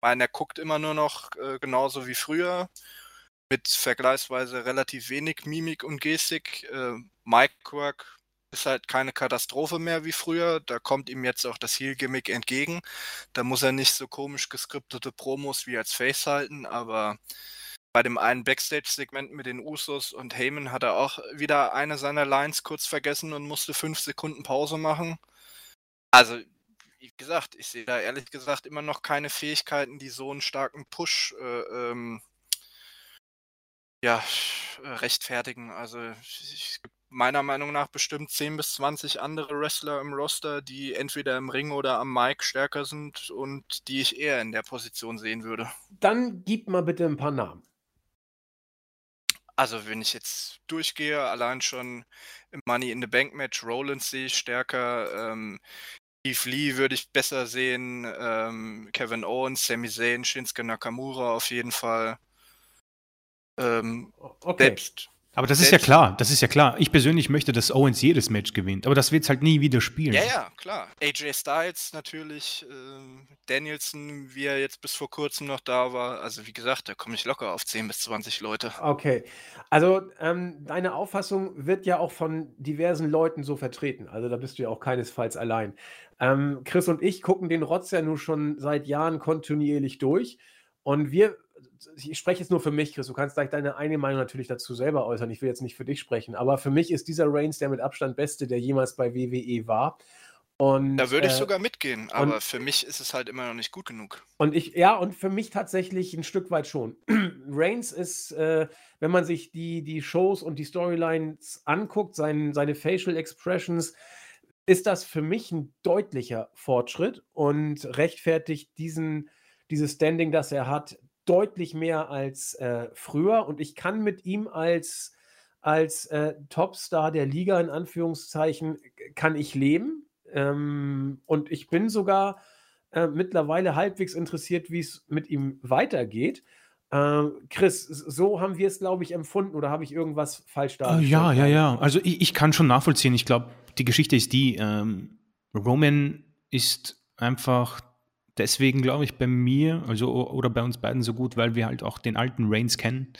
meine, er guckt immer nur noch äh, genauso wie früher, mit vergleichsweise relativ wenig Mimik und Gestik. Äh, Mike Quirk ist halt keine Katastrophe mehr wie früher. Da kommt ihm jetzt auch das Heel-Gimmick entgegen. Da muss er nicht so komisch geskriptete Promos wie als Face halten, aber bei dem einen Backstage-Segment mit den Usos und Heyman hat er auch wieder eine seiner Lines kurz vergessen und musste fünf Sekunden Pause machen. Also, wie gesagt, ich sehe da ehrlich gesagt immer noch keine Fähigkeiten, die so einen starken Push äh, ähm, ja, rechtfertigen. Also es gibt meiner Meinung nach bestimmt 10 bis 20 andere Wrestler im Roster, die entweder im Ring oder am Mic stärker sind und die ich eher in der Position sehen würde. Dann gib mal bitte ein paar Namen. Also wenn ich jetzt durchgehe, allein schon im Money in the Bank Match, Rollins sehe ich stärker, ähm, Keith Lee würde ich besser sehen, ähm, Kevin Owens, Sami Zayn, Shinsuke Nakamura auf jeden Fall. Ähm, Okay. Selbst Aber das ist ja klar, das ist ja klar. Ich persönlich möchte, dass Owens jedes Match gewinnt, aber das wird es halt nie wieder spielen. Ja, ja, klar. AJ Styles natürlich, ähm, Danielson, wie er jetzt bis vor kurzem noch da war. Also wie gesagt, da komme ich locker auf 10 bis 20 Leute. Okay. Also, ähm, deine Auffassung wird ja auch von diversen Leuten so vertreten. Also, da bist du ja auch keinesfalls allein. Ähm, Chris und ich gucken den Rotz ja nun schon seit Jahren kontinuierlich durch. Und wir, ich spreche jetzt nur für mich, Chris, du kannst gleich deine eigene Meinung natürlich dazu selber äußern. Ich will jetzt nicht für dich sprechen, aber für mich ist dieser Reigns der mit Abstand beste, der jemals bei WWE war. Und, Da würde ich äh, sogar mitgehen, aber für mich ist es halt immer noch nicht gut genug. Und ich, ja, und für mich tatsächlich ein Stück weit schon. Reigns ist, äh, wenn man sich die, die Shows und die Storylines anguckt, sein, seine Facial Expressions, ist das für mich ein deutlicher Fortschritt und rechtfertigt diesen, dieses Standing, das er hat, deutlich mehr als äh, früher. Und ich kann mit ihm als, als äh, Topstar der Liga in Anführungszeichen kann ich leben. Ähm, und ich bin sogar äh, mittlerweile halbwegs interessiert, wie es mit ihm weitergeht. Äh, Chris, so haben wir es, glaube ich, empfunden oder habe ich irgendwas falsch äh, dargestellt? ja, ja, ja. Also ich, ich kann schon nachvollziehen. Ich glaube, die Geschichte ist die, ähm, Roman ist einfach deswegen, glaube ich, bei mir, also oder bei uns beiden so gut, weil wir halt auch den alten Reigns kennen.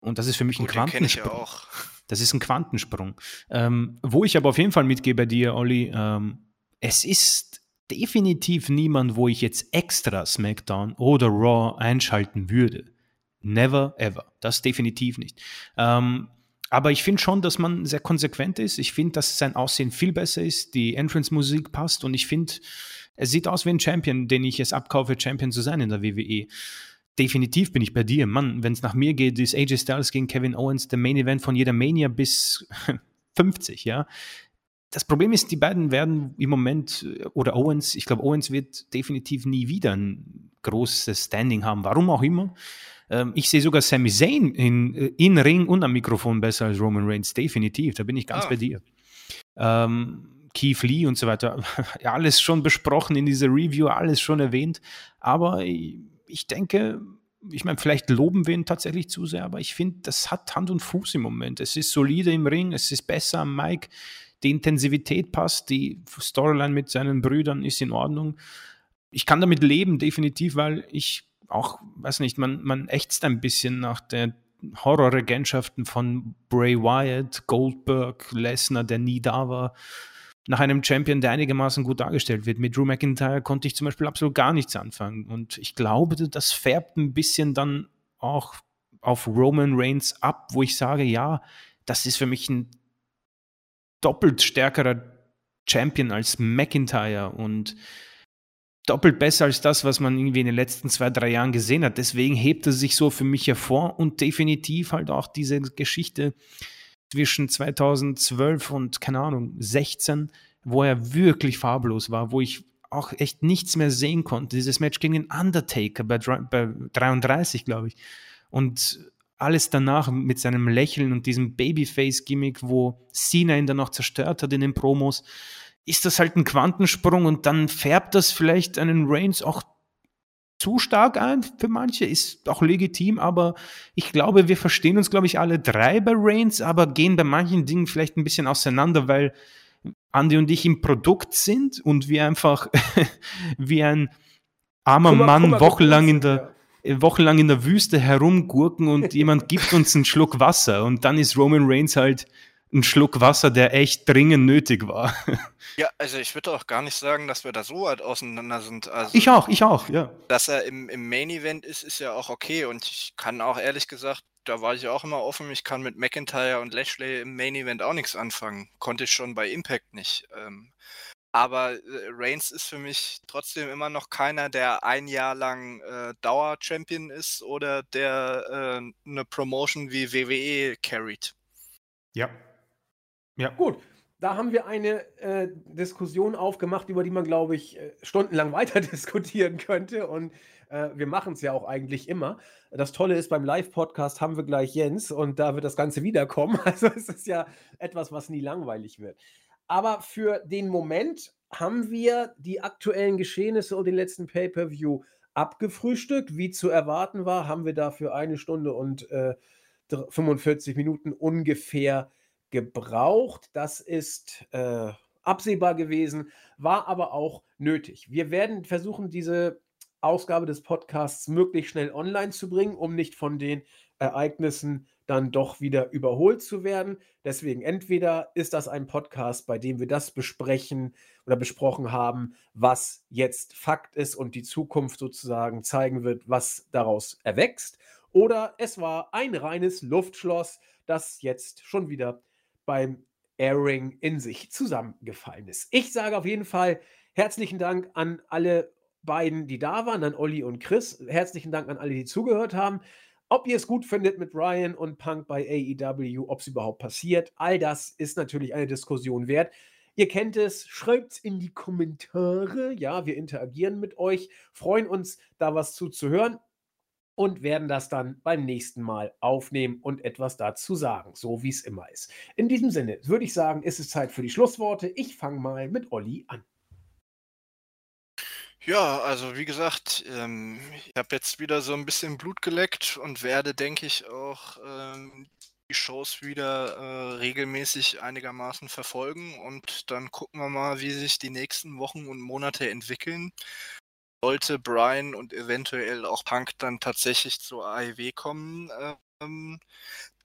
Und das ist für mich gut, ein Quantensprung. Ja das ist ein Quantensprung. Ähm, wo ich aber auf jeden Fall mitgehe bei dir, Olli, ähm, es ist definitiv niemand, wo ich jetzt extra SmackDown oder Raw einschalten würde. Never ever. Das definitiv nicht. Ähm, aber ich finde schon, dass man sehr konsequent ist. Ich finde, dass sein Aussehen viel besser ist, die Entrance-Musik passt und ich finde, es sieht aus wie ein Champion, den ich es abkaufe, Champion zu sein in der WWE. Definitiv bin ich bei dir. Mann, wenn es nach mir geht, ist AJ Styles gegen Kevin Owens der Main Event von jeder Mania bis 50, ja. Das Problem ist, die beiden werden im Moment, oder Owens, ich glaube, Owens wird definitiv nie wieder ein großes Standing haben, warum auch immer. Ähm, ich sehe sogar Sami Zayn in, äh, in Ring und am Mikrofon besser als Roman Reigns, definitiv, da bin ich ganz ah. bei dir. Ähm, Keith Lee und so weiter, alles schon besprochen in dieser Review, alles schon erwähnt, aber ich denke, ich meine, vielleicht loben wir ihn tatsächlich zu sehr, aber ich finde, das hat Hand und Fuß im Moment. Es ist solide im Ring, es ist besser am Mic, die Intensivität passt, die Storyline mit seinen Brüdern ist in Ordnung. Ich kann damit leben, definitiv, weil ich auch, weiß nicht, man, man ächzt ein bisschen nach den Horrorregentschaften von Bray Wyatt, Goldberg, Lesnar, der nie da war nach einem Champion, der einigermaßen gut dargestellt wird. Mit Drew McIntyre konnte ich zum Beispiel absolut gar nichts anfangen. Und ich glaube, das färbt ein bisschen dann auch auf Roman Reigns ab, wo ich sage, ja, das ist für mich ein doppelt stärkerer Champion als McIntyre und doppelt besser als das, was man irgendwie in den letzten zwei, drei Jahren gesehen hat. Deswegen hebt er sich so für mich hervor und definitiv halt auch diese Geschichte zwischen 2012 und, keine Ahnung, 16, wo er wirklich farblos war, wo ich auch echt nichts mehr sehen konnte. Dieses Match gegen den Undertaker bei, bei 33, glaube ich. Und alles danach mit seinem Lächeln und diesem Babyface-Gimmick, wo Cena ihn dann noch zerstört hat in den Promos, ist das halt ein Quantensprung und dann färbt das vielleicht einen Reigns auch zu stark ein für manche, ist auch legitim, aber ich glaube, wir verstehen uns, glaube ich, alle drei bei Reigns, aber gehen bei manchen Dingen vielleicht ein bisschen auseinander, weil Andy und ich im Produkt sind und wir einfach wie ein armer mal, Mann mal, wochenlang in der ja. wochenlang in der Wüste herumgurken und jemand gibt uns einen Schluck Wasser und dann ist Roman Reigns halt ein Schluck Wasser, der echt dringend nötig war. Ja, also ich würde auch gar nicht sagen, dass wir da so weit auseinander sind. Also, ich auch, ich auch, ja. Dass er im, im Main Event ist, ist ja auch okay. Und ich kann auch ehrlich gesagt, da war ich auch immer offen, ich kann mit McIntyre und Lashley im Main Event auch nichts anfangen. Konnte ich schon bei Impact nicht. Ähm, aber äh, Reigns ist für mich trotzdem immer noch keiner, der ein Jahr lang äh, Dauer-Champion ist oder der äh, eine Promotion wie WWE carried. Ja, ja. Gut, da haben wir eine äh, Diskussion aufgemacht, über die man, glaube ich, äh, stundenlang weiter diskutieren könnte. Und äh, wir machen es ja auch eigentlich immer. Das Tolle ist, beim Live-Podcast haben wir gleich Jens und da wird das Ganze wiederkommen. Also es ist ja etwas, was nie langweilig wird. Aber für den Moment haben wir die aktuellen Geschehnisse und den letzten Pay-Per-View abgefrühstückt. Wie zu erwarten war, haben wir dafür eine Stunde und äh, 45 Minuten ungefähr gebraucht. Das ist äh, absehbar gewesen, war aber auch nötig. Wir werden versuchen, diese Ausgabe des Podcasts möglichst schnell online zu bringen, um nicht von den Ereignissen dann doch wieder überholt zu werden. Deswegen entweder ist das ein Podcast, bei dem wir das besprechen oder besprochen haben, was jetzt Fakt ist und die Zukunft sozusagen zeigen wird, was daraus erwächst, oder es war ein reines Luftschloss, das jetzt schon wieder beim Airing in sich zusammengefallen ist. Ich sage auf jeden Fall herzlichen Dank an alle beiden, die da waren, an Olli und Chris. Herzlichen Dank an alle, die zugehört haben. Ob ihr es gut findet mit Ryan und Punk bei AEW, ob es überhaupt passiert, all das ist natürlich eine Diskussion wert. Ihr kennt es, schreibt es in die Kommentare. Ja, wir interagieren mit euch, freuen uns, da was zuzuhören. Und werden das dann beim nächsten Mal aufnehmen und etwas dazu sagen, so wie es immer ist. In diesem Sinne würde ich sagen, ist es Zeit für die Schlussworte. Ich fange mal mit Olli an. Ja, also wie gesagt, ähm, ich habe jetzt wieder so ein bisschen Blut geleckt und werde, denke ich, auch ähm, die Shows wieder äh, regelmäßig einigermaßen verfolgen und dann gucken wir mal, wie sich die nächsten Wochen und Monate entwickeln. Sollte Brian und eventuell auch Punk dann tatsächlich zur AEW kommen, ähm,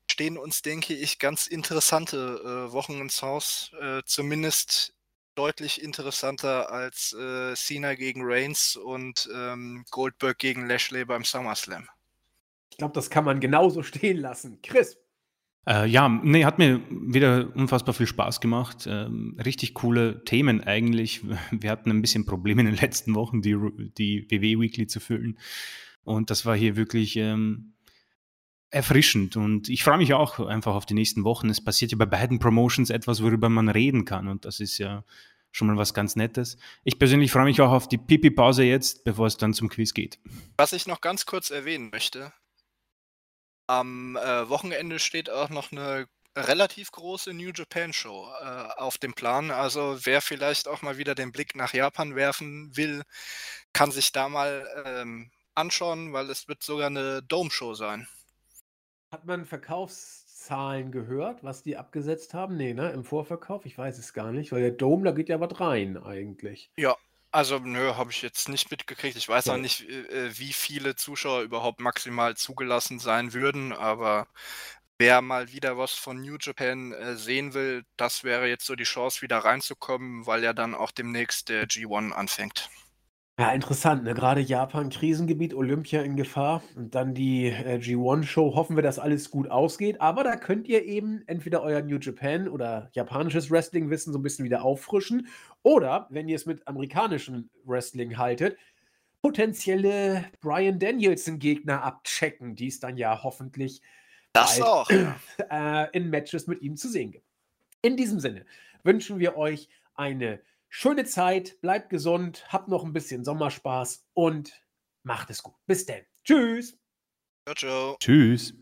stehen uns, denke ich, ganz interessante äh, Wochen ins Haus. Äh, zumindest deutlich interessanter als äh, Cena gegen Reigns und ähm, Goldberg gegen Lashley beim SummerSlam. Ich glaube, das kann man genauso stehen lassen. Chris. Äh, ja, nee, hat mir wieder unfassbar viel Spaß gemacht. Ähm, richtig coole Themen eigentlich. Wir hatten ein bisschen Probleme in den letzten Wochen, die, die WW Weekly zu füllen. Und das war hier wirklich ähm, erfrischend. Und ich freue mich auch einfach auf die nächsten Wochen. Es passiert ja bei beiden Promotions etwas, worüber man reden kann. Und das ist ja schon mal was ganz Nettes. Ich persönlich freue mich auch auf die Pipi-Pause jetzt, bevor es dann zum Quiz geht. Was ich noch ganz kurz erwähnen möchte, am äh, Wochenende steht auch noch eine relativ große New Japan Show äh, auf dem Plan. Also wer vielleicht auch mal wieder den Blick nach Japan werfen will, kann sich da mal ähm, anschauen, weil es wird sogar eine Dome Show sein. Hat man Verkaufszahlen gehört, was die abgesetzt haben? Nee, ne? Im Vorverkauf? Ich weiß es gar nicht, weil der Dome, da geht ja was rein eigentlich. Ja, also, nö, habe ich jetzt nicht mitgekriegt. Ich weiß auch nicht, äh, äh, wie viele Zuschauer überhaupt maximal zugelassen sein würden, aber wer mal wieder was von New Japan äh, sehen will, das wäre jetzt so die Chance, wieder reinzukommen, weil ja dann auch demnächst der G1 anfängt. Ja, interessant, ne? Gerade Japan, Krisengebiet, Olympia in Gefahr und dann die äh, G1-Show. Hoffen wir, dass alles gut ausgeht. Aber da könnt ihr eben entweder euer New Japan oder japanisches Wrestling-Wissen so ein bisschen wieder auffrischen. Oder, wenn ihr es mit amerikanischem Wrestling haltet, potenzielle Brian Danielson-Gegner abchecken, die es dann ja hoffentlich das auch. Äh, in Matches mit ihm zu sehen gibt. In diesem Sinne wünschen wir euch eine schöne Zeit, bleibt gesund, habt noch ein bisschen Sommerspaß und macht es gut. Bis dann. Tschüss. Ciao, ciao. Tschüss.